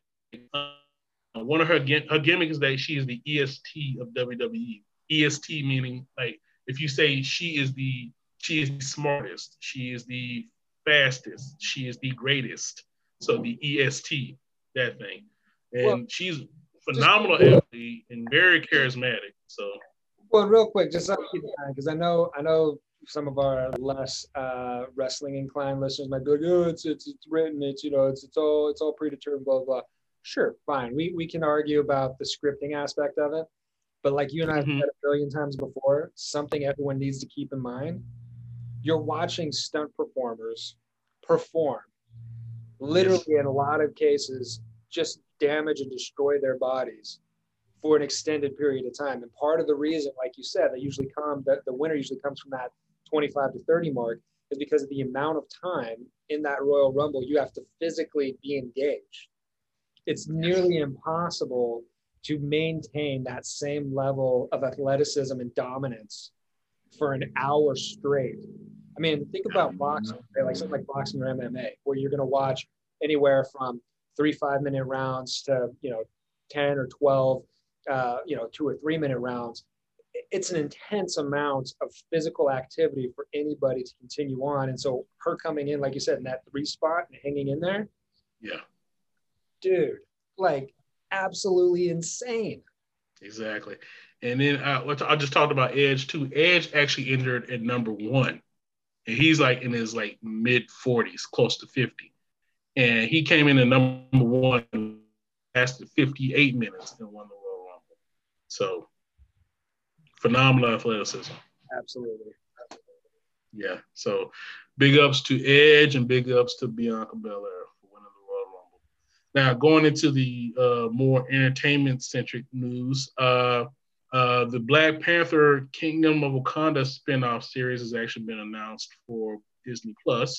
B: One of her her gimmick is that she is the EST of WWE. EST meaning like if you say she is the she is the smartest, she is the fastest, she is the greatest. So the EST, that thing, and well, she's phenomenal athlete and very charismatic. So.
C: Well, real quick, just because I know I know some of our less uh, wrestling inclined listeners might be like, "Oh, it's it's it's written. It's you know, it's it's all it's all predetermined." Blah blah. Sure, fine. We we can argue about the scripting aspect of it, but like you and I have mm-hmm. said a billion times before, something everyone needs to keep in mind: you're watching stunt performers perform, literally in a lot of cases, just damage and destroy their bodies for an extended period of time. And part of the reason, like you said, they usually come that the winner usually comes from that 25 to 30 mark is because of the amount of time in that Royal Rumble you have to physically be engaged. It's nearly impossible to maintain that same level of athleticism and dominance for an hour straight. I mean, think about boxing, right? like something like boxing or MMA, where you're going to watch anywhere from three five minute rounds to you know 10 or 12 uh, you know two or three minute rounds it's an intense amount of physical activity for anybody to continue on. And so her coming in, like you said, in that three spot and hanging in there.
B: Yeah.
C: Dude, like absolutely insane.
B: Exactly. And then uh, I just talked about Edge too. Edge actually injured at number one. And he's like in his like mid 40s, close to 50. And he came in at number one, lasted 58 minutes and won the Royal Rumble. So phenomenal athleticism.
C: Absolutely.
B: Yeah. So big ups to Edge and big ups to Bianca Belair for winning the Royal Rumble. Now going into the uh, more entertainment centric news, uh, Uh, the Black Panther Kingdom of Wakanda spinoff series has actually been announced for Disney Plus.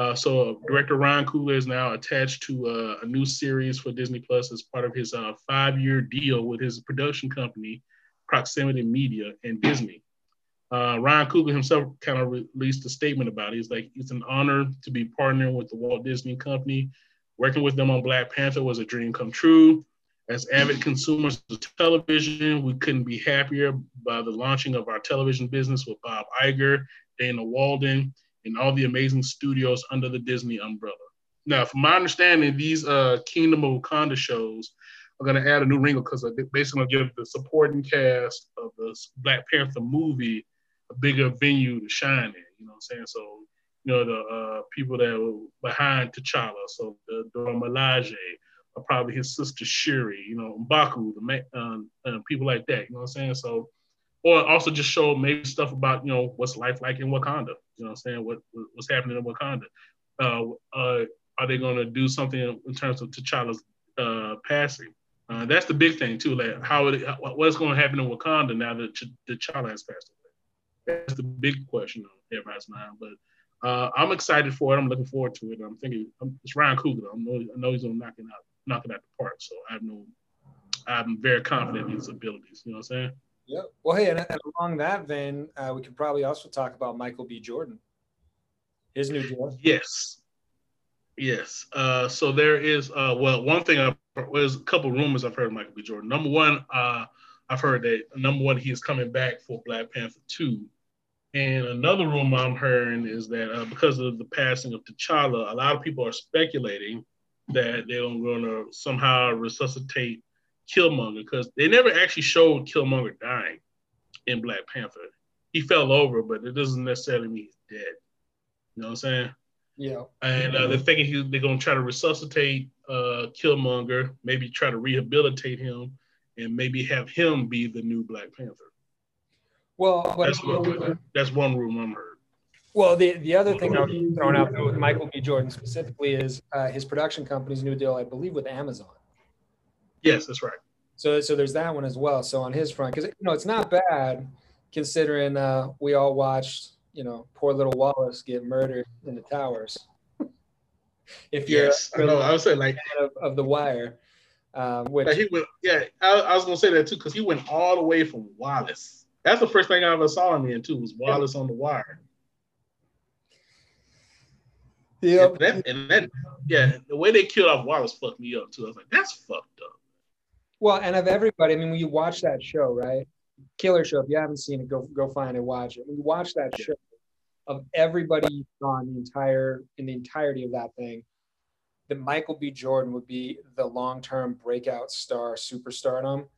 B: Uh, so director Ryan Coogler is now attached to uh, a new series for Disney Plus as part of his uh, five-year deal with his production company, Proximity Media and Disney. Uh, Ryan Coogler himself kind of released a statement about it. He's like, it's an honor to be partnering with the Walt Disney Company. Working with them on Black Panther was a dream come true. As avid consumers of television, we couldn't be happier by the launching of our television business with Bob Iger, Dana Walden, and all the amazing studios under the Disney umbrella. Now, from my understanding, these uh, Kingdom of Wakanda shows are going to add a new wrinkle because they're basically going to give the supporting cast of the Black Panther movie a bigger venue to shine in. You know what I'm saying? So, you know, the uh, people that were behind T'Challa, so the Dora Milaje, or probably his sister Shuri, you know, Mbaku, the um, uh, people like that. You know what I'm saying? So, or also just show maybe stuff about you know what's life like in Wakanda. You know what I'm saying? What what's happening in Wakanda? Uh, uh, are they going to do something in terms of T'Challa's uh, passing? Uh, that's the big thing too. Like how it, what's going to happen in Wakanda now that T'Challa has passed away? That's the big question on everybody's mind. But uh, I'm excited for it. I'm looking forward to it. I'm thinking I'm, it's Ryan Coogler. I know, I know he's going to knock it out knock it out the park. So I have no, I'm very confident in his abilities. You know what I'm saying?
C: Yeah. Well, hey, and, along that vein, uh, we could probably also talk about Michael B. Jordan, his new deal.
B: Yes. Yes. Uh, so there is, uh, well, one thing, I've, there's a couple rumors I've heard of Michael B. Jordan. Number one, uh, I've heard that number one, he is coming back for Black Panther 2. And another rumor I'm hearing is that uh, because of the passing of T'Challa, a lot of people are speculating that they're going to somehow resuscitate Killmonger because they never actually showed Killmonger dying in Black Panther. He fell over, but it doesn't necessarily mean he's dead. You know what I'm saying?
C: Yeah.
B: And uh, they're thinking he, they're going to try to resuscitate uh, Killmonger, maybe try to rehabilitate him, and maybe have him be the new Black Panther.
C: Well,
B: that's, what, that's one rumor I'm heard.
C: Well, the, the other thing I was throwing out with Michael B. Jordan specifically is uh, his production company's new deal, I believe, with Amazon.
B: Yes, that's right.
C: So, so there's that one as well. So on his front, because you know it's not bad considering uh, we all watched, you know, poor little Wallace get murdered in the towers. <laughs>
B: if you're, yes, I know, I was saying like
C: of, of the Wire, um, which
B: he went, yeah, I, I was gonna say that too because he went all the way from Wallace. That's the first thing I ever saw him in too was Wallace on the Wire.
C: Yeah.
B: And that, and that, yeah, the way they killed off Wallace fucked me up too. I was like, that's fucked up.
C: Well, and of everybody, I mean, when you watch that show, right? Killer Show. If you haven't seen it, go go find it, and watch it. When you watch that yeah. show, of everybody you saw in the entire in the entirety of that thing, that Michael B. Jordan would be the long-term breakout star, superstardom.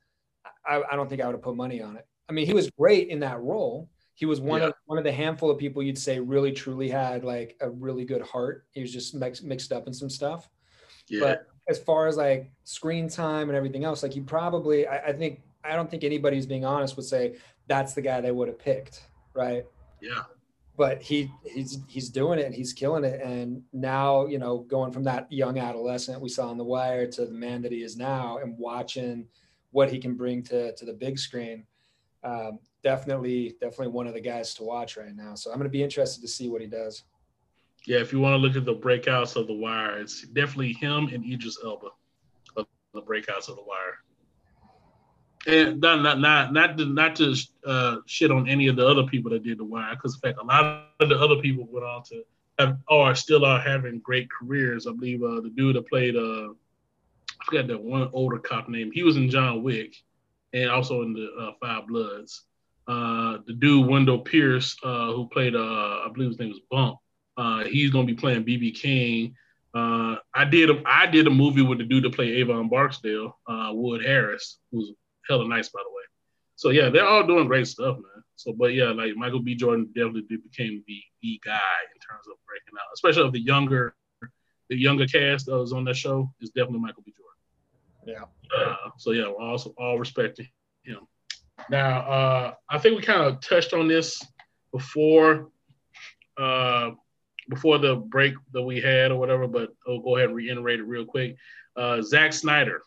C: I, I don't think I would have put money on it. I mean, he was great in that role he was one yeah. of one of the handful of people you'd say really truly had like a really good heart. He was just mix, mixed up in some stuff. Yeah. But as far as like screen time and everything else, like you probably, I, I think, I don't think anybody who's being honest would say that's the guy they would have picked, right?
B: Yeah.
C: But he he's he's doing it. and He's killing it. And now you know, going from that young adolescent we saw on the wire to the man that he is now, and watching what he can bring to to the big screen. Um, definitely definitely one of the guys to watch right now. So I'm going to be interested to see what he does.
B: Yeah, if you want to look at the breakouts of the wire, it's definitely him and Idris Elba, the breakouts of the wire. And not not not not to, not to uh, shit on any of the other people that did the wire, because in fact a lot of the other people went on to have or still are having great careers. I believe uh, the dude that played uh, I forgot that one older cop name. He was in John Wick, and also in the uh, Five Bloods uh, the dude Wendell Pierce, uh, who played, uh, I believe his name was Bump. Uh, he's gonna be playing BB King. Uh, I did a, I did a movie with the dude that played Avon Barksdale, Wood Harris, who's hella nice by the way. So yeah, they're all doing great stuff, man. So, but yeah, like Michael B. Jordan definitely became the the guy in terms of breaking out, especially of the younger the younger cast that was on that show is definitely Michael B.
C: Jordan. Yeah.
B: Uh, so yeah, we're also all respecting him. Now, uh, I think we kind of touched on this before uh, before the break that we had or whatever, but I'll go ahead and reiterate it real quick. Uh, Zack Snyder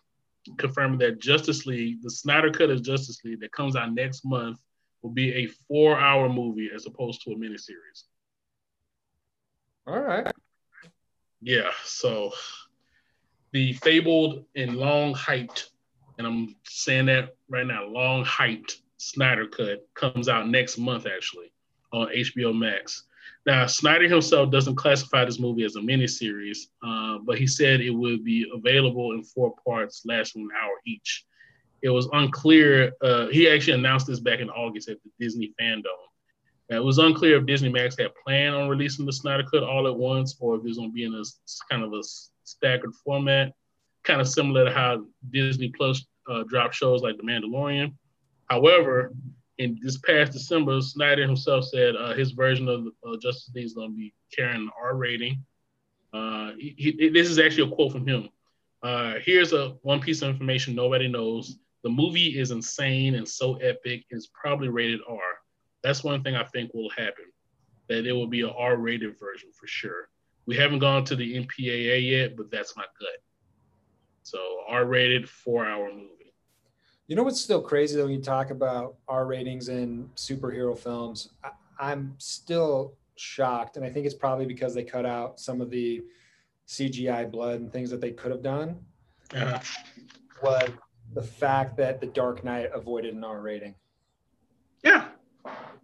B: confirming that Justice League, the Snyder Cut of Justice League that comes out next month, will be a four-hour movie as opposed to a miniseries.
C: All right.
B: Yeah, so the fabled and long hyped, and I'm saying that right now, long hyped Snyder Cut comes out next month actually on HBO Max. Now, Snyder himself doesn't classify this movie as a miniseries, uh, but he said it would be available in four parts, lasting an hour each. It was unclear. Uh, he actually announced this back in August at the Disney FanDome. Now, it was unclear if Disney Max had planned on releasing the Snyder Cut all at once, or if it was going to be in a kind of a staggered format, kind of similar to how Disney Plus uh, dropped shows like The Mandalorian. However, in this past December, Snyder himself said uh, his version of uh, Justice League is going to be carrying an R rating. Uh, he, he, this is actually a quote from him. Uh, here's a one piece of information nobody knows. The movie is insane and so epic. It's probably rated R. That's one thing I think will happen. That it will be an R-rated version for sure. We haven't gone to the MPAA yet, but that's my gut. So R-rated, four-hour movie.
C: You know what's still crazy though when you talk about R ratings in superhero films? I, am still shocked, and I think it's probably because they cut out some of the CGI blood and things that they could have done.
B: Uh,
C: was the fact that The Dark Knight avoided an R rating.
B: Yeah.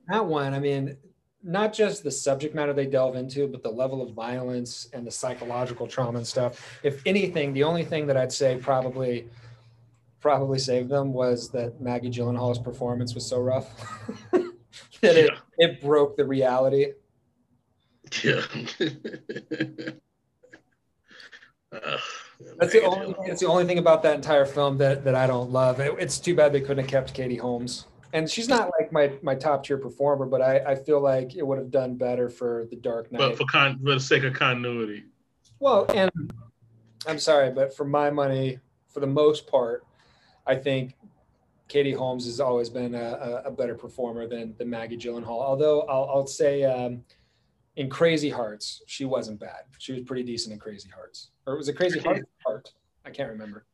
C: That one, I mean, not just the subject matter they delve into, but the level of violence and the psychological trauma and stuff. If anything, the only thing that I'd say probably probably saved them was that Maggie Gyllenhaal's performance was so rough <laughs> that yeah. it, it broke the reality.
B: Yeah. <laughs>
C: uh, that's the only. It's the only thing about that entire film that, that I don't love. It, it's too bad they couldn't have kept Katie Holmes, and she's not like my my top tier performer, but I, I feel like it would have done better for the Dark Knight.
B: But for con, for the sake of continuity.
C: Well, and I'm sorry, but for my money, for the most part, I think Katie Holmes has always been a, a better performer than, than Maggie Gyllenhaal. Although I'll, I'll say um, in Crazy Hearts, she wasn't bad. She was pretty decent in Crazy Hearts. Or it was a Crazy Heart? Heart. I can't remember.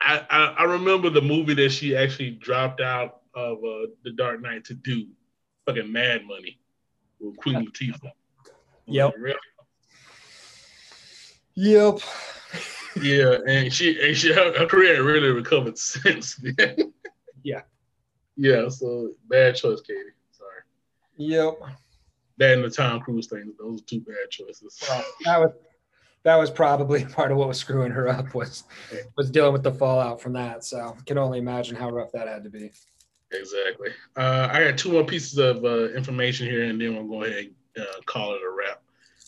B: I, I, I, remember the movie that she actually dropped out of uh, The Dark Knight to do, fucking Mad Money with Queen Latifah.
C: Yep. Yep
B: yeah, and she and she her, her career really recovered <laughs> since then.
C: yeah.
B: Yeah, so bad choice, Katie. Sorry.
C: Yep.
B: That and the Tom Cruise thing, those are two bad choices.
C: Well, that was that was probably <laughs> part of what was screwing her up was was dealing with the fallout from that. So can only imagine how rough that had to be.
B: Exactly. Uh, I got two more pieces of uh, information here, and then we'll go ahead and uh, call it a wrap.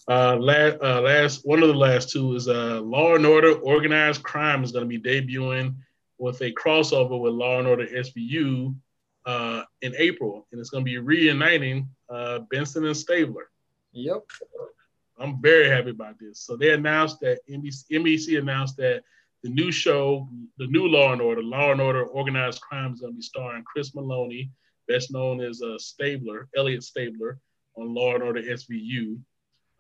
B: Uh, last, uh, last one of the last two is uh, Law and Order: Organized Crime is going to be debuting with a crossover with Law and Order SVU uh, in April, and it's going to be reuniting uh, Benson and Stabler.
C: Yep.
B: I'm very happy about this. So they announced that NBC, NBC announced that the new show, the new Law and Order, Law and Order Organized Crime, is going to be starring Chris Meloni, best known as uh, Stabler, Elliot Stabler, on Law and Order SVU.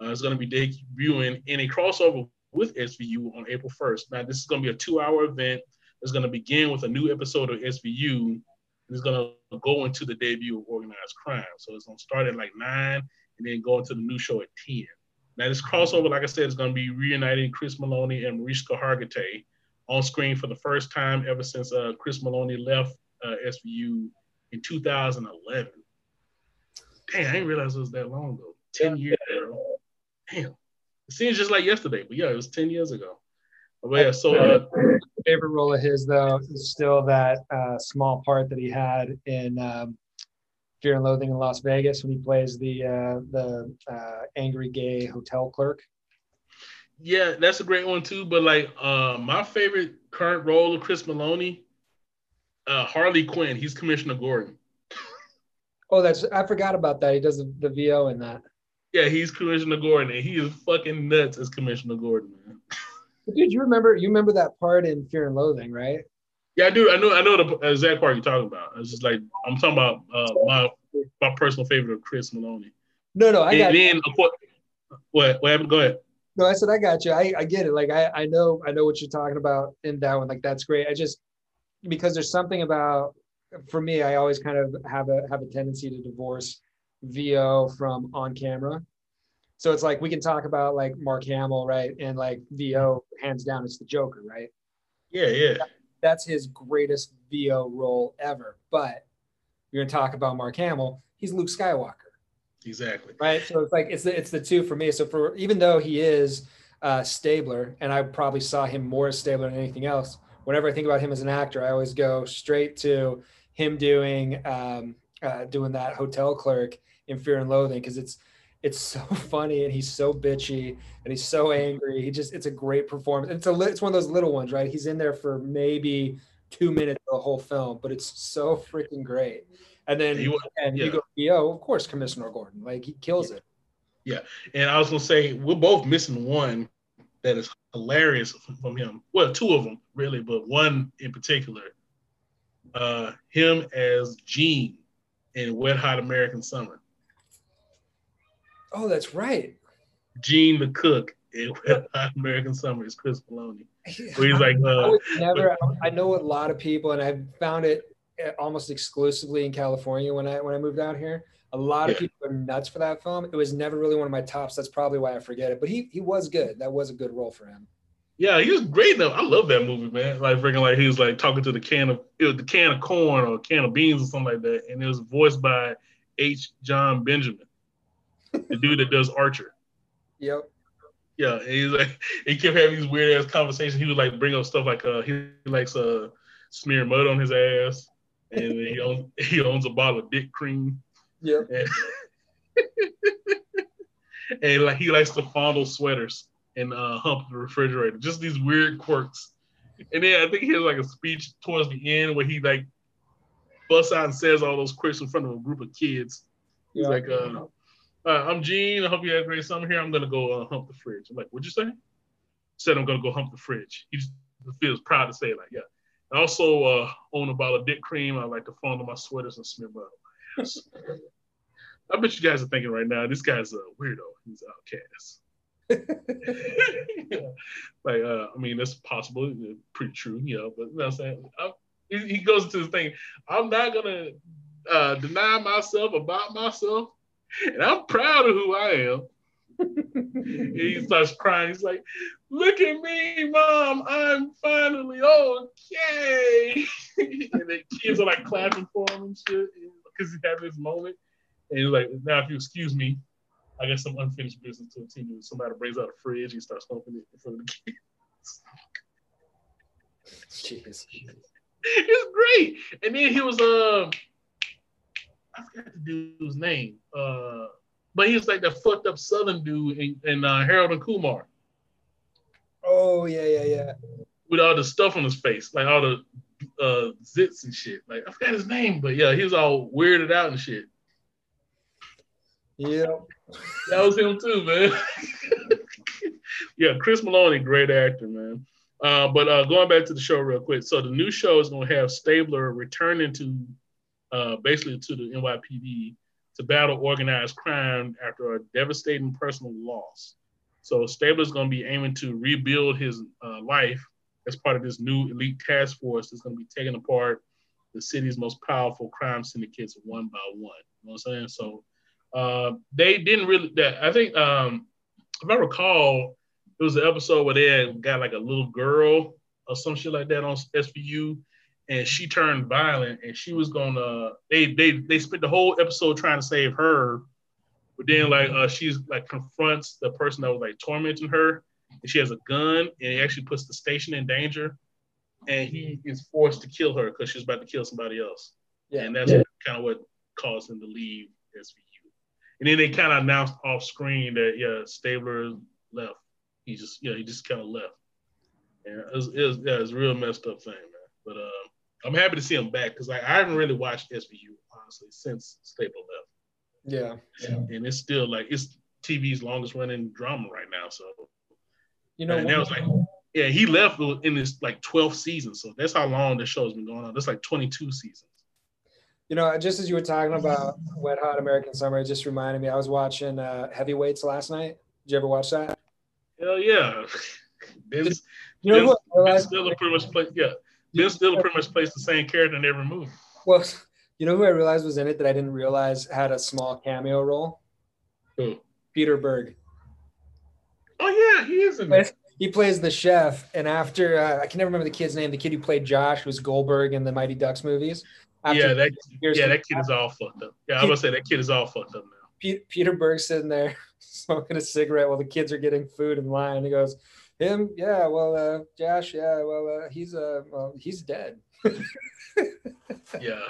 B: Uh, it's going to be debuting in a crossover with SVU on April 1st. Now, this is going to be a two hour event. It's going to begin with a new episode of SVU. And it's going to go into the debut of organized crime. So it's going to start at like nine and then go into the new show at 10. Now, this crossover, like I said, is going to be reuniting Chris Meloni and Mariska Hargitay on screen for the first time ever since uh, Chris Meloni left uh, SVU in 2011. Dang, I didn't realize it was that long ago. 10 years ago damn, it seems just like yesterday, but yeah, it was 10 years ago. But yeah, so uh,
C: favorite role of his though is still that uh, small part that he had in um, Fear and Loathing in Las Vegas when he plays the uh, the uh, angry gay hotel clerk.
B: Yeah, that's a great one too. But like uh, my favorite current role of Chris Meloni, uh, Harley Quinn. He's Commissioner Gordon. <laughs>
C: Oh, that's I forgot about that. He does the, the VO in that.
B: Yeah, he's Commissioner Gordon, and he is fucking nuts as Commissioner Gordon, man. <laughs>
C: Dude, you remember you remember that part in Fear and Loathing, right?
B: Yeah, I do. I know. I know the exact part you're talking about. It's just like I'm talking about uh, my my personal favorite of Chris Meloni.
C: No, no, I
B: and
C: got.
B: Then of course, what what happened? Go ahead.
C: No, I said I got you. I, I get it. Like I, I know I know what you're talking about in that one. Like that's great. I just because there's something about for me, I always kind of have a have a tendency to divorce VO from on camera. So it's like we can talk about like Mark Hamill, right? And like VO, hands down, it's the Joker, right?
B: Yeah, yeah.
C: That's his greatest VO role ever. But you're gonna talk about Mark Hamill, he's Luke Skywalker.
B: Exactly.
C: Right. So it's like it's the it's the two for me. So for even though he is uh Stabler, and I probably saw him more as Stabler than anything else, whenever I think about him as an actor, I always go straight to him doing um uh, doing that hotel clerk in Fear and Loathing because it's it's so <laughs> funny and he's so bitchy and he's so angry. He just it's a great performance. It's a it's one of those little ones, right? He's in there for maybe two minutes of the whole film, but it's so freaking great. And then
B: You-
C: and
B: yeah.
C: you go, yo, of course, Commissioner Gordon, like he kills it. Yeah.
B: And I was gonna say we're both missing one that is hilarious from him. Well, two of them really, but one in particular. Uh, him as Gene in Wet Hot American Summer.
C: Oh, that's right.
B: Gene the cook in <laughs> Wet Hot American Summer is Chris Meloni. <laughs> Where he's like,
C: I
B: uh,
C: would never. I know a lot of people, and I've found it almost exclusively in California when I when I moved out here. A lot of people are nuts for that film. It was never really one of my tops. That's probably why I forget it. But he he was good. That was a good role for him.
B: yeah, he was great though. I love that movie, man. Like freaking like he was like talking to the can of it was the can of corn or can of beans or something like that, and it was voiced by H. Jon Benjamin, the dude that does Archer. <laughs>
C: Yep.
B: Yeah, and he's like he kept having these weird ass conversations. He would like bring up stuff like uh he likes uh smear mud on his ass, and he owns <laughs> he owns a bottle of dick cream,
C: Yep.
B: and, <laughs> and like he likes to fondle sweaters and uh hump the refrigerator. Just these weird quirks. And then I think he has like a speech towards the end where he like busts out and says all those quirks in front of a group of kids. He's
C: Yep.
B: like, uh, uh, I'm Gene. I hope you had a great summer here. I'm gonna go uh, hump the fridge. I'm like, what'd you say? Said I'm gonna go hump the fridge. He just feels proud to say it like, yeah. I also uh, own a bottle of dick cream. I like to fondle my sweaters and smear on my ass." <laughs> I bet you guys are thinking right now, this guy's a weirdo. He's outcast. <laughs> <laughs> like, uh, I mean, that's possible. Pretty true, you know. But you know what I'm saying? I, he, he goes to this thing. I'm not gonna uh, deny myself about myself, and I'm proud of who I am. He starts crying. He's like, "Look at me, mom! I'm finally okay." <laughs> and the kids are like clapping for him and shit because he's having this moment. And he's like, "Now, if you excuse me, I got some unfinished business to attend to. Somebody brings out a fridge. He starts opening it in front of the kids.
C: Jeez.
B: it's great. And then he was uh I forgot the dude's name. Uh but he was like the fucked up southern dude in, in uh, Harold and Kumar
C: Oh yeah, yeah, yeah.
B: with all the stuff on his face, like all the uh zits and shit. Like I forgot his name, but yeah, he was all weirded out and shit.
C: Yeah,
B: That was him too, man. <laughs> yeah, Chris Meloni, great actor, man. Uh, but uh, going back to the show real quick. So the new show is going to have Stabler returning to uh, basically to the NYPD to battle organized crime after a devastating personal loss. So Stabler's going to be aiming to rebuild his uh, life as part of this new elite task force that's going to be taking apart the city's most powerful crime syndicates one by one. You know what I'm saying? So uh, they didn't really. That I think, um, if I recall, it was an episode where they had got like a little girl or some shit like that on SVU, and she turned violent, and she was gonna. They they they spent the whole episode trying to save her, but then like uh, she's like confronts the person that was like tormenting her, and she has a gun, and it actually puts the station in danger, and he is forced to kill her because she's about to kill somebody else.
C: Yeah.
B: And that's kind of what caused him to leave SVU. And then they kind of announced off screen that yeah, Stabler left. He just yeah, he just kind of left. And it was, it was yeah, it was a real messed up thing, man. But uh, I'm happy to see him back because like I haven't really watched SVU honestly since Stabler left,
C: Yeah.
B: and it's still like it's TV's longest running drama right now. So
C: You know,
B: and that was like yeah, he left in this like 12th season, so that's how long the show's been going on. That's like 22 seasons.
C: You know, just as you were talking about Wet Hot American Summer, it just reminded me. I was watching uh, Heavyweights last night. Did you ever watch that?
B: Hell yeah. <laughs> Ben,
C: You know
B: ben,
C: what? I
B: ben
C: realized-
B: Stiller pretty much plays. Yeah, Ben Stiller pretty much plays the same character in every movie.
C: Well, you know who I realized was in it that I didn't realize had a small cameo role?
B: Who?
C: Peter Berg.
B: Oh yeah, he is in it.
C: He plays the chef, and after uh, I can never remember the kid's name. The kid who played Josh was Goldberg in the Mighty Ducks movies. After
B: Yeah, that yeah, that kid is all fucked up. Yeah, I was gonna say that kid is all fucked up now.
C: Pe- Peter Berg sitting there <laughs> smoking a cigarette while the kids are getting food in line. He goes, "Him, yeah, well, uh, Josh, yeah, well, uh, he's uh, well, he's dead." <laughs>
B: Yeah,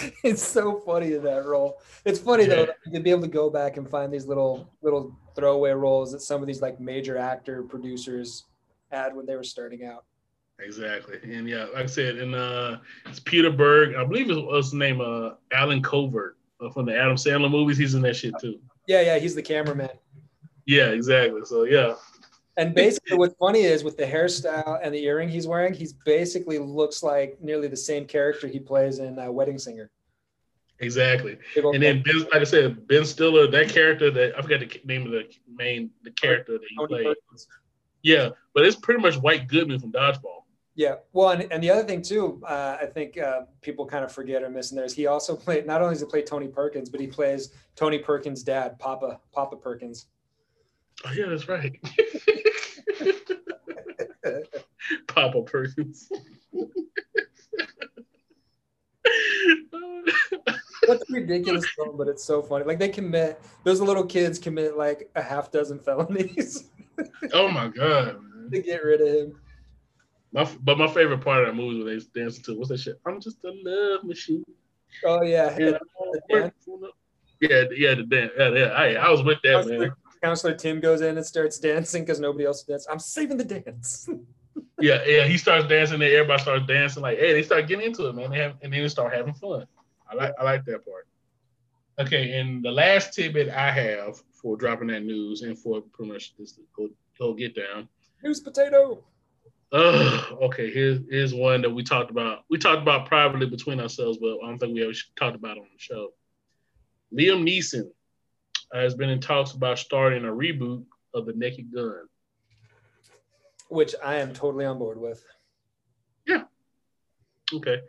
B: <laughs>
C: it's so funny in that role. It's funny
B: Yeah.
C: though to be able to go back and find these little little throwaway roles that some of these like major actor producers had when they were starting out.
B: exactly. And yeah, like I said, and uh, it's Peter Berg. I believe it was his name, uh, Allen Covert uh, from the Adam Sandler movies. He's in that shit too.
C: Yeah, yeah, he's the cameraman.
B: Yeah, exactly. So yeah,
C: And basically, what's funny is with the hairstyle and the earring he's wearing, he's basically looks like nearly the same character he plays in uh, Wedding Singer.
B: exactly. And then Ben, like I said, Ben Stiller, that character that I forgot the name of the main the character that he played. Yeah, but it's pretty much White Goodman from Dodgeball.
C: Yeah, well, and, and the other thing too, uh, I think uh, people kind of forget or miss in there is he also played. Not only does he play Tony Perkins, but he plays Tony Perkins' dad, Papa Papa Perkins.
B: Oh yeah, that's right. <laughs> Papa Perkins.
C: That's a ridiculous film, but it's so funny. Like they commit those little kids commit like a half dozen felonies <laughs>
B: oh my god, man.
C: to get rid of him.
B: My, but my favorite part of that movie was when they was dancing to what's that shit? I'm just a love machine.
C: Oh yeah,
B: Yeah,
C: the dance.
B: yeah, yeah, the dance. Yeah, yeah. I, I was with that man.
C: Counselor, Counselor Tim goes in and starts dancing because nobody else dances. I'm saving the dance. <laughs>
B: Yeah, yeah. He starts dancing, and everybody starts dancing. Like, hey, they start getting into it, man. They have, and then they start having fun. I like, I like that part. Okay, and the last tidbit I have for dropping that news and for pretty much this whole, whole get down.
C: News potato.
B: Uh, okay, here's here's one that we talked about. We talked about privately between ourselves, but I don't think we ever talked about on the show. Liam Neeson has been in talks about starting a reboot of The Naked Gun.
C: Which I am totally on board with. Yeah.
B: Okay.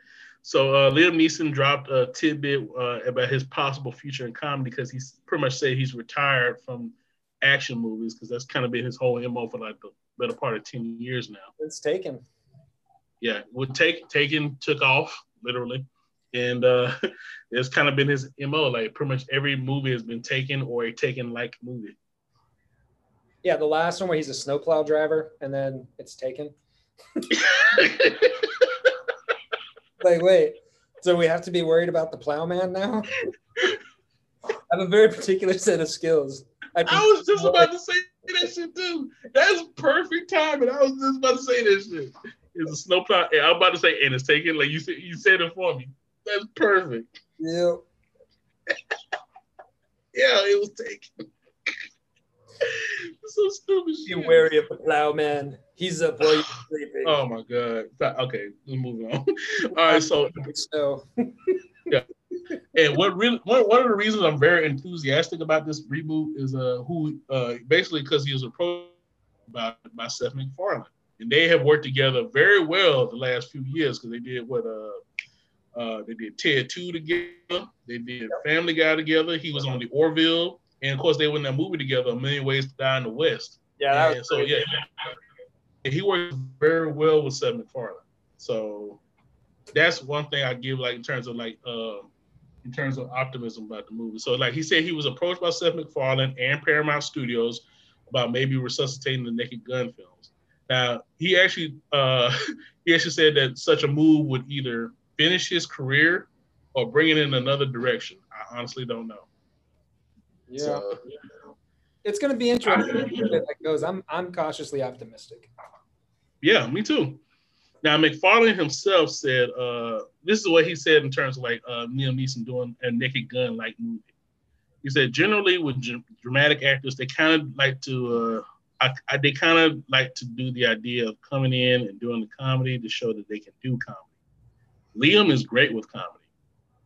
B: So uh, Liam Neeson dropped a tidbit uh, about his possible future in comedy because he's pretty much said he's retired from action movies because that's kind of been his whole MO for like the better part of 10 years now.
C: It's taken.
B: Yeah, would take Taken took off literally. And uh, <laughs> it's kind of been his MO. Like pretty much every movie has been taken or a taken like movie.
C: Yeah, the last one where he's a snowplow driver and then it's taken. <laughs> Like, wait, so we have to be worried about the plowman now? I have a very particular set of skills. I,
B: I was just about to say that shit too. That's perfect timing. I was just about to say that shit. It's a snowplow. I'm about to say, and it's taken. Like you said, you said it for me. That's perfect.
C: Yeah. <laughs>
B: Yeah, it was taken. <laughs> so stupid
C: Be
B: shit.
C: wary of the plowman. He's up while you're <sighs> sleeping.
B: Oh my god. Okay, let's move on. <laughs> All right, so
C: So, yeah.
B: and what really one, one of the reasons I'm very enthusiastic about this reboot is uh who uh basically because he was approached by by Seth MacFarlane and they have worked together very well the last few years because they did what uh uh they did Ted Two together they did Family Guy together he was on the Orville and of course they were in that movie together A Million Ways to Die in the West
C: yeah,
B: so
C: great.
B: yeah, he works very well with Seth MacFarlane. So that's one thing I give like in terms of like uh, in terms of optimism about the movie. So like he said, he was approached by Seth MacFarlane and Paramount Studios about maybe resuscitating the Naked Gun films. Now he actually uh, <laughs> he actually said that such a move would either finish his career or bring it in another direction. I honestly don't know.
C: Yeah.
B: So,
C: it's going to be interesting to see that goes. I'm, I'm cautiously optimistic.
B: Yeah, me too. Now MacFarlane himself said, uh, this is what he said in terms of like uh, Liam Neeson doing a Naked Gun like movie. He said generally with dr- dramatic actors, they kind of like to, uh, I, I, they kind of like to do the idea of coming in and doing the comedy to show that they can do comedy. Liam is great with comedy.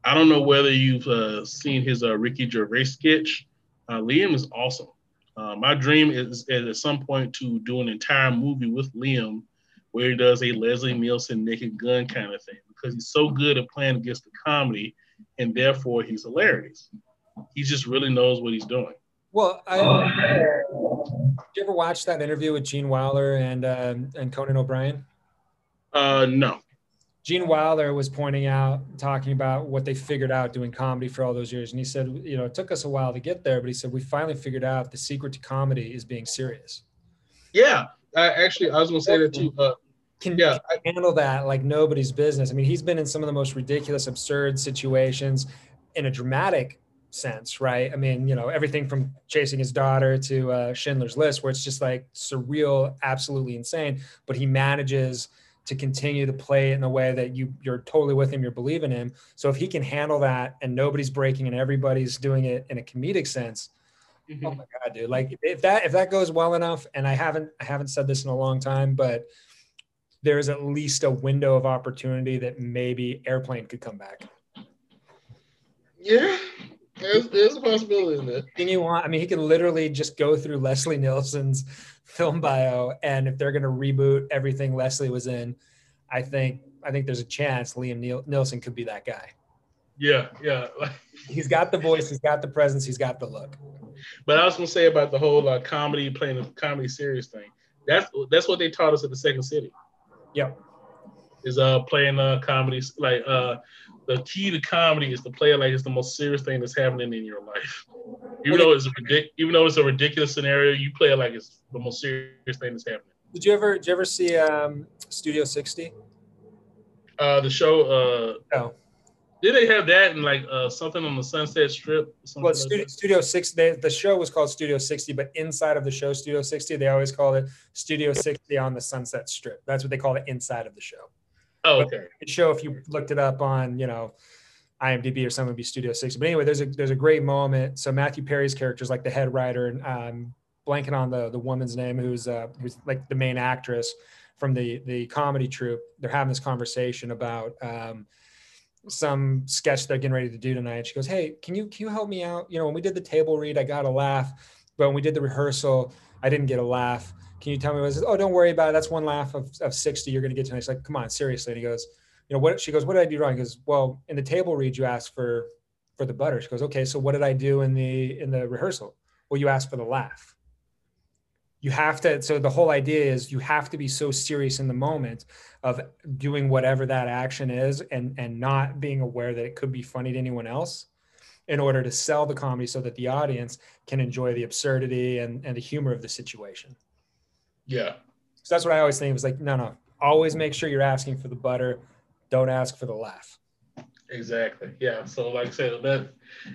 B: I don't know whether you've uh, seen his uh, Ricky Gervais sketch. Uh, Liam is awesome. Uh, my dream is, is at some point to do an entire movie with Liam where he does a Leslie Nielsen Naked Gun kind of thing because he's so good at playing against the comedy and therefore he's hilarious. He just really knows what he's doing.
C: Well, I, did you ever watch that interview with Gene Wilder and um, and Conan O'Brien?
B: Uh, no.
C: Gene Wilder was pointing out, talking about what they figured out doing comedy for all those years. And he said, you know, it took us a while to get there, but he said, we finally figured out the secret to comedy is being serious.
B: Yeah. I actually, I was going to say that too. Uh,
C: Can
B: yeah.
C: you handle that like nobody's business? I mean, he's been in some of the most ridiculous, absurd situations in a dramatic sense, right? I mean, you know, everything from chasing his daughter to uh, Schindler's List, where it's just like surreal, absolutely insane, but he manages – to continue to play in a way that you you're totally with him, you're believing him. So if he can handle that and nobody's breaking and everybody's doing it in a comedic sense, mm-hmm. oh my god, dude! Like if that if that goes well enough, and I haven't I haven't said this in a long time, but there is at least a window of opportunity that maybe airplane could come back.
B: Yeah, there's, there's a possibility in that.
C: Thing you want? I mean, he can literally just go through Leslie Nielsen's film bio, and if they're going to reboot everything Leslie was in, I think I think there's a chance Liam Niel- Nielsen could be that guy.
B: Yeah, yeah. <laughs>
C: he's got the voice, he's got the presence, he's got the look.
B: But I was going to say about the whole uh, comedy playing the comedy serious thing. That's that's what they taught us at the Second City.
C: Yep.
B: Is uh playing uh comedies like uh the key to comedy is to play it like it's the most serious thing that's happening in your life. Even though it's a ridic- even though it's a ridiculous scenario, you play it like it's the most serious thing that's happening.
C: Did you ever did you ever see um, Studio 60?
B: Uh, the show. Uh,
C: no.
B: Did they have that and like uh, something on the Sunset Strip?
C: Well, like Studio, Studio 60. They, the show was called Studio 60, but inside of the show Studio 60, they always called it Studio 60 on the Sunset Strip. That's what they call it inside of the show.
B: Oh, okay.
C: Show, if you looked it up on, you know, IMDb or something, would be Studio 60. But anyway, there's a there's a great moment. So Matthew Perry's character is like the head writer, and um, blanking on the the woman's name, who's uh, who's like the main actress from the the comedy troupe. They're having this conversation about. Um, some sketch they're getting ready to do tonight. And she goes, Hey, can you can you help me out? You know, when we did the table read, I got a laugh, but when we did the rehearsal, I didn't get a laugh can you tell me what it is? Oh, don't worry about it. That's one laugh of, of 60 you're going to get tonight. He's like, come on, seriously. And he goes, you know, what, she goes, what did I do wrong? He goes, well, in the table read, you asked for, for the butter. She goes, okay, so what did I do in the, in the rehearsal? Well, you asked for the laugh. You have to, so the whole idea is you have to be so serious in the moment of doing whatever that action is and, and not being aware that it could be funny to anyone else in order to sell the comedy so that the audience can enjoy the absurdity and, and the humor of the situation.
B: Yeah.
C: So that's what I always think. It was like, no, no, always make sure you're asking for the butter. Don't ask for the laugh.
B: Exactly. Yeah. So like I said, that,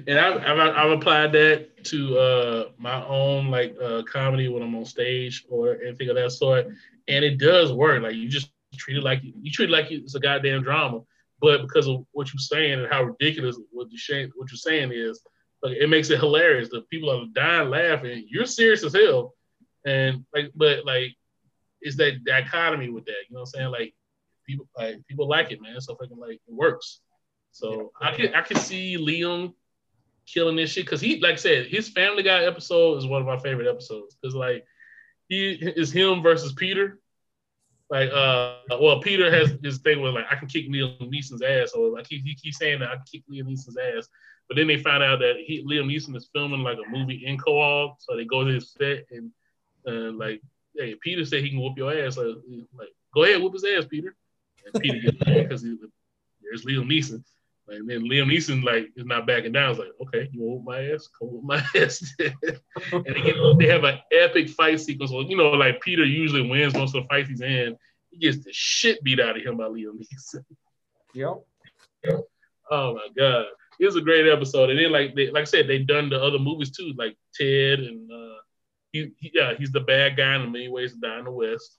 B: and I've, I've, I've applied that to uh, my own like uh, comedy when I'm on stage or anything of that sort, and it does work. Like you just treat it like you treat it like it's a goddamn drama, but because of what you're saying and how ridiculous what you what you're saying is, like it makes it hilarious. The people are dying laughing. You're serious as hell, and like, but like, it's that dichotomy with that. You know what I'm saying? Like, people like people like it, man. So fucking like it works. So yeah. I can I can see Liam killing this shit because he, like I said, his Family Guy episode is one of my favorite episodes because like he is him versus Peter. Like, uh, well, Peter has his thing where like I can kick Liam Neeson's ass, or like he, he keeps saying that I can kick Liam Neeson's ass, but then they find out that he Liam Neeson is filming like a movie in co-op, so they go to his set and and like, hey, Peter said he can whoop your ass. Like, like go ahead, whoop his ass, Peter. And Peter gets mad because there's Liam Neeson. Like, and then Liam Neeson like is not backing down. It's like, okay, you whoop my ass, come with my <laughs> ass. and they, get, they have an epic fight sequence. Well, you know, like Peter usually wins most of the fights he's in. He gets the shit beat out of him by Liam Neeson.
C: Yep.
B: Oh my god, it was a great episode. And then like they, like I said, they've done the other movies too, like Ted and uh, he, he, yeah, he's the bad guy in many ways down the West.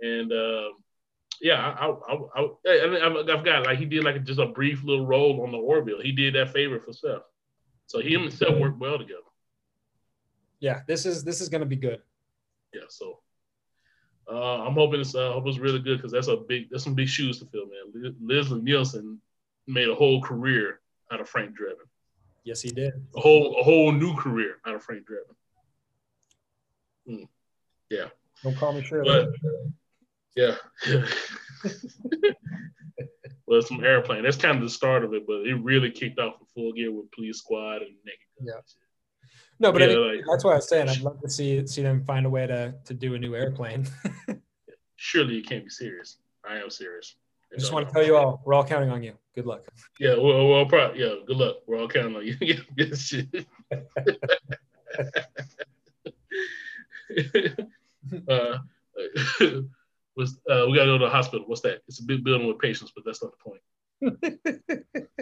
B: And um, yeah, I, I, I, I, I forgot like he did like just a brief little role on the Orville. He did that favor for Seth, so he and Seth worked well together.
C: Yeah, this is this is gonna be good.
B: Yeah, so uh, I'm hoping it's uh, hope it's really good because that's a big that's some big shoes to fill, man. Leslie Nielsen made a whole career out of Frank Drebin.
C: Yes, he did.
B: A whole a whole new career out of Frank Drebin. Mm. Yeah.
C: Don't call me Shirley.
B: But yeah. <laughs> well, some airplane. That's kind of the start of it, but it really kicked off in full gear with Police Squad and Naked
C: Yeah. No, but I
B: Yeah,
C: think
B: like-
C: that's why I was saying I'd love to see see them find a way to to do a new airplane. <laughs>
B: Surely you can't be serious. I am serious.
C: I just want to tell you all, we're all counting on you. Good luck.
B: Yeah, well, well, probably, yeah. Good luck. We're all counting on you. <laughs> Yeah. <laughs> uh, was uh, we gotta go to the hospital. What's that? It's a big building with patients, but that's not the point. <laughs>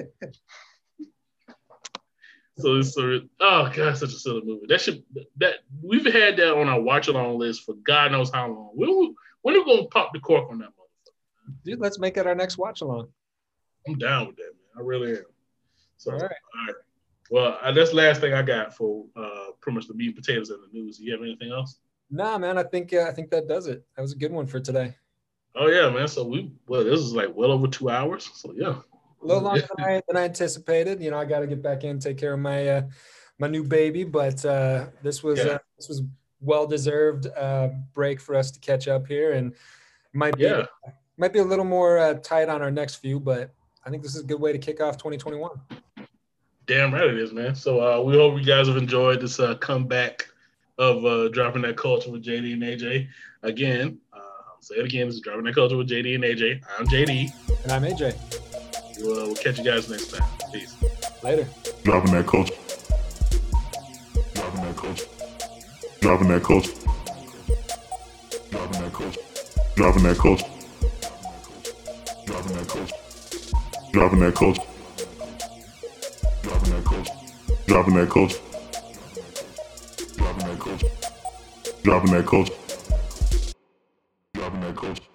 B: So it's sort of, oh god, such a silly movie. That should that we've had that on our watch along list for God knows how long. When when are we gonna pop the cork on that motherfucker?
C: Dude, let's make it our next watch along.
B: I'm down with that, man. I really am. So
C: All right.
B: all right. Well, uh, that's the last thing I got for uh, pretty much the meat and potatoes in the news. Do you have anything else?
C: Nah, man, I think uh, I think that does it. That was a good one for today.
B: Oh yeah, man. So we well, this is like well over two hours. So yeah.
C: A little longer than I, than I anticipated. You know, I got to get back in, take care of my uh, my new baby. But uh, this was
B: Yeah.
C: uh, this was well deserved uh, break for us to catch up here, and might be
B: Yeah.
C: might be a little more uh, tight on our next few, but I think this is a good way to kick off 2021.
B: Damn right it is, man. So uh, we hope you guys have enjoyed this uh, comeback of uh, dropping that culture with JD and AJ. Again, uh, I'll say it again. This is dropping that culture with JD and AJ. I'm JD,
C: and I'm AJ.
B: We'll, uh, we'll catch you guys next time. Peace.
C: Later.
A: Dropping that culture. Dropping that culture. Dropping that culture. Dropping that culture. Dropping that culture. Dropping that culture. Dropping that culture. Dropping that culture. Dropping that culture. Dropping that culture. Dropping that culture.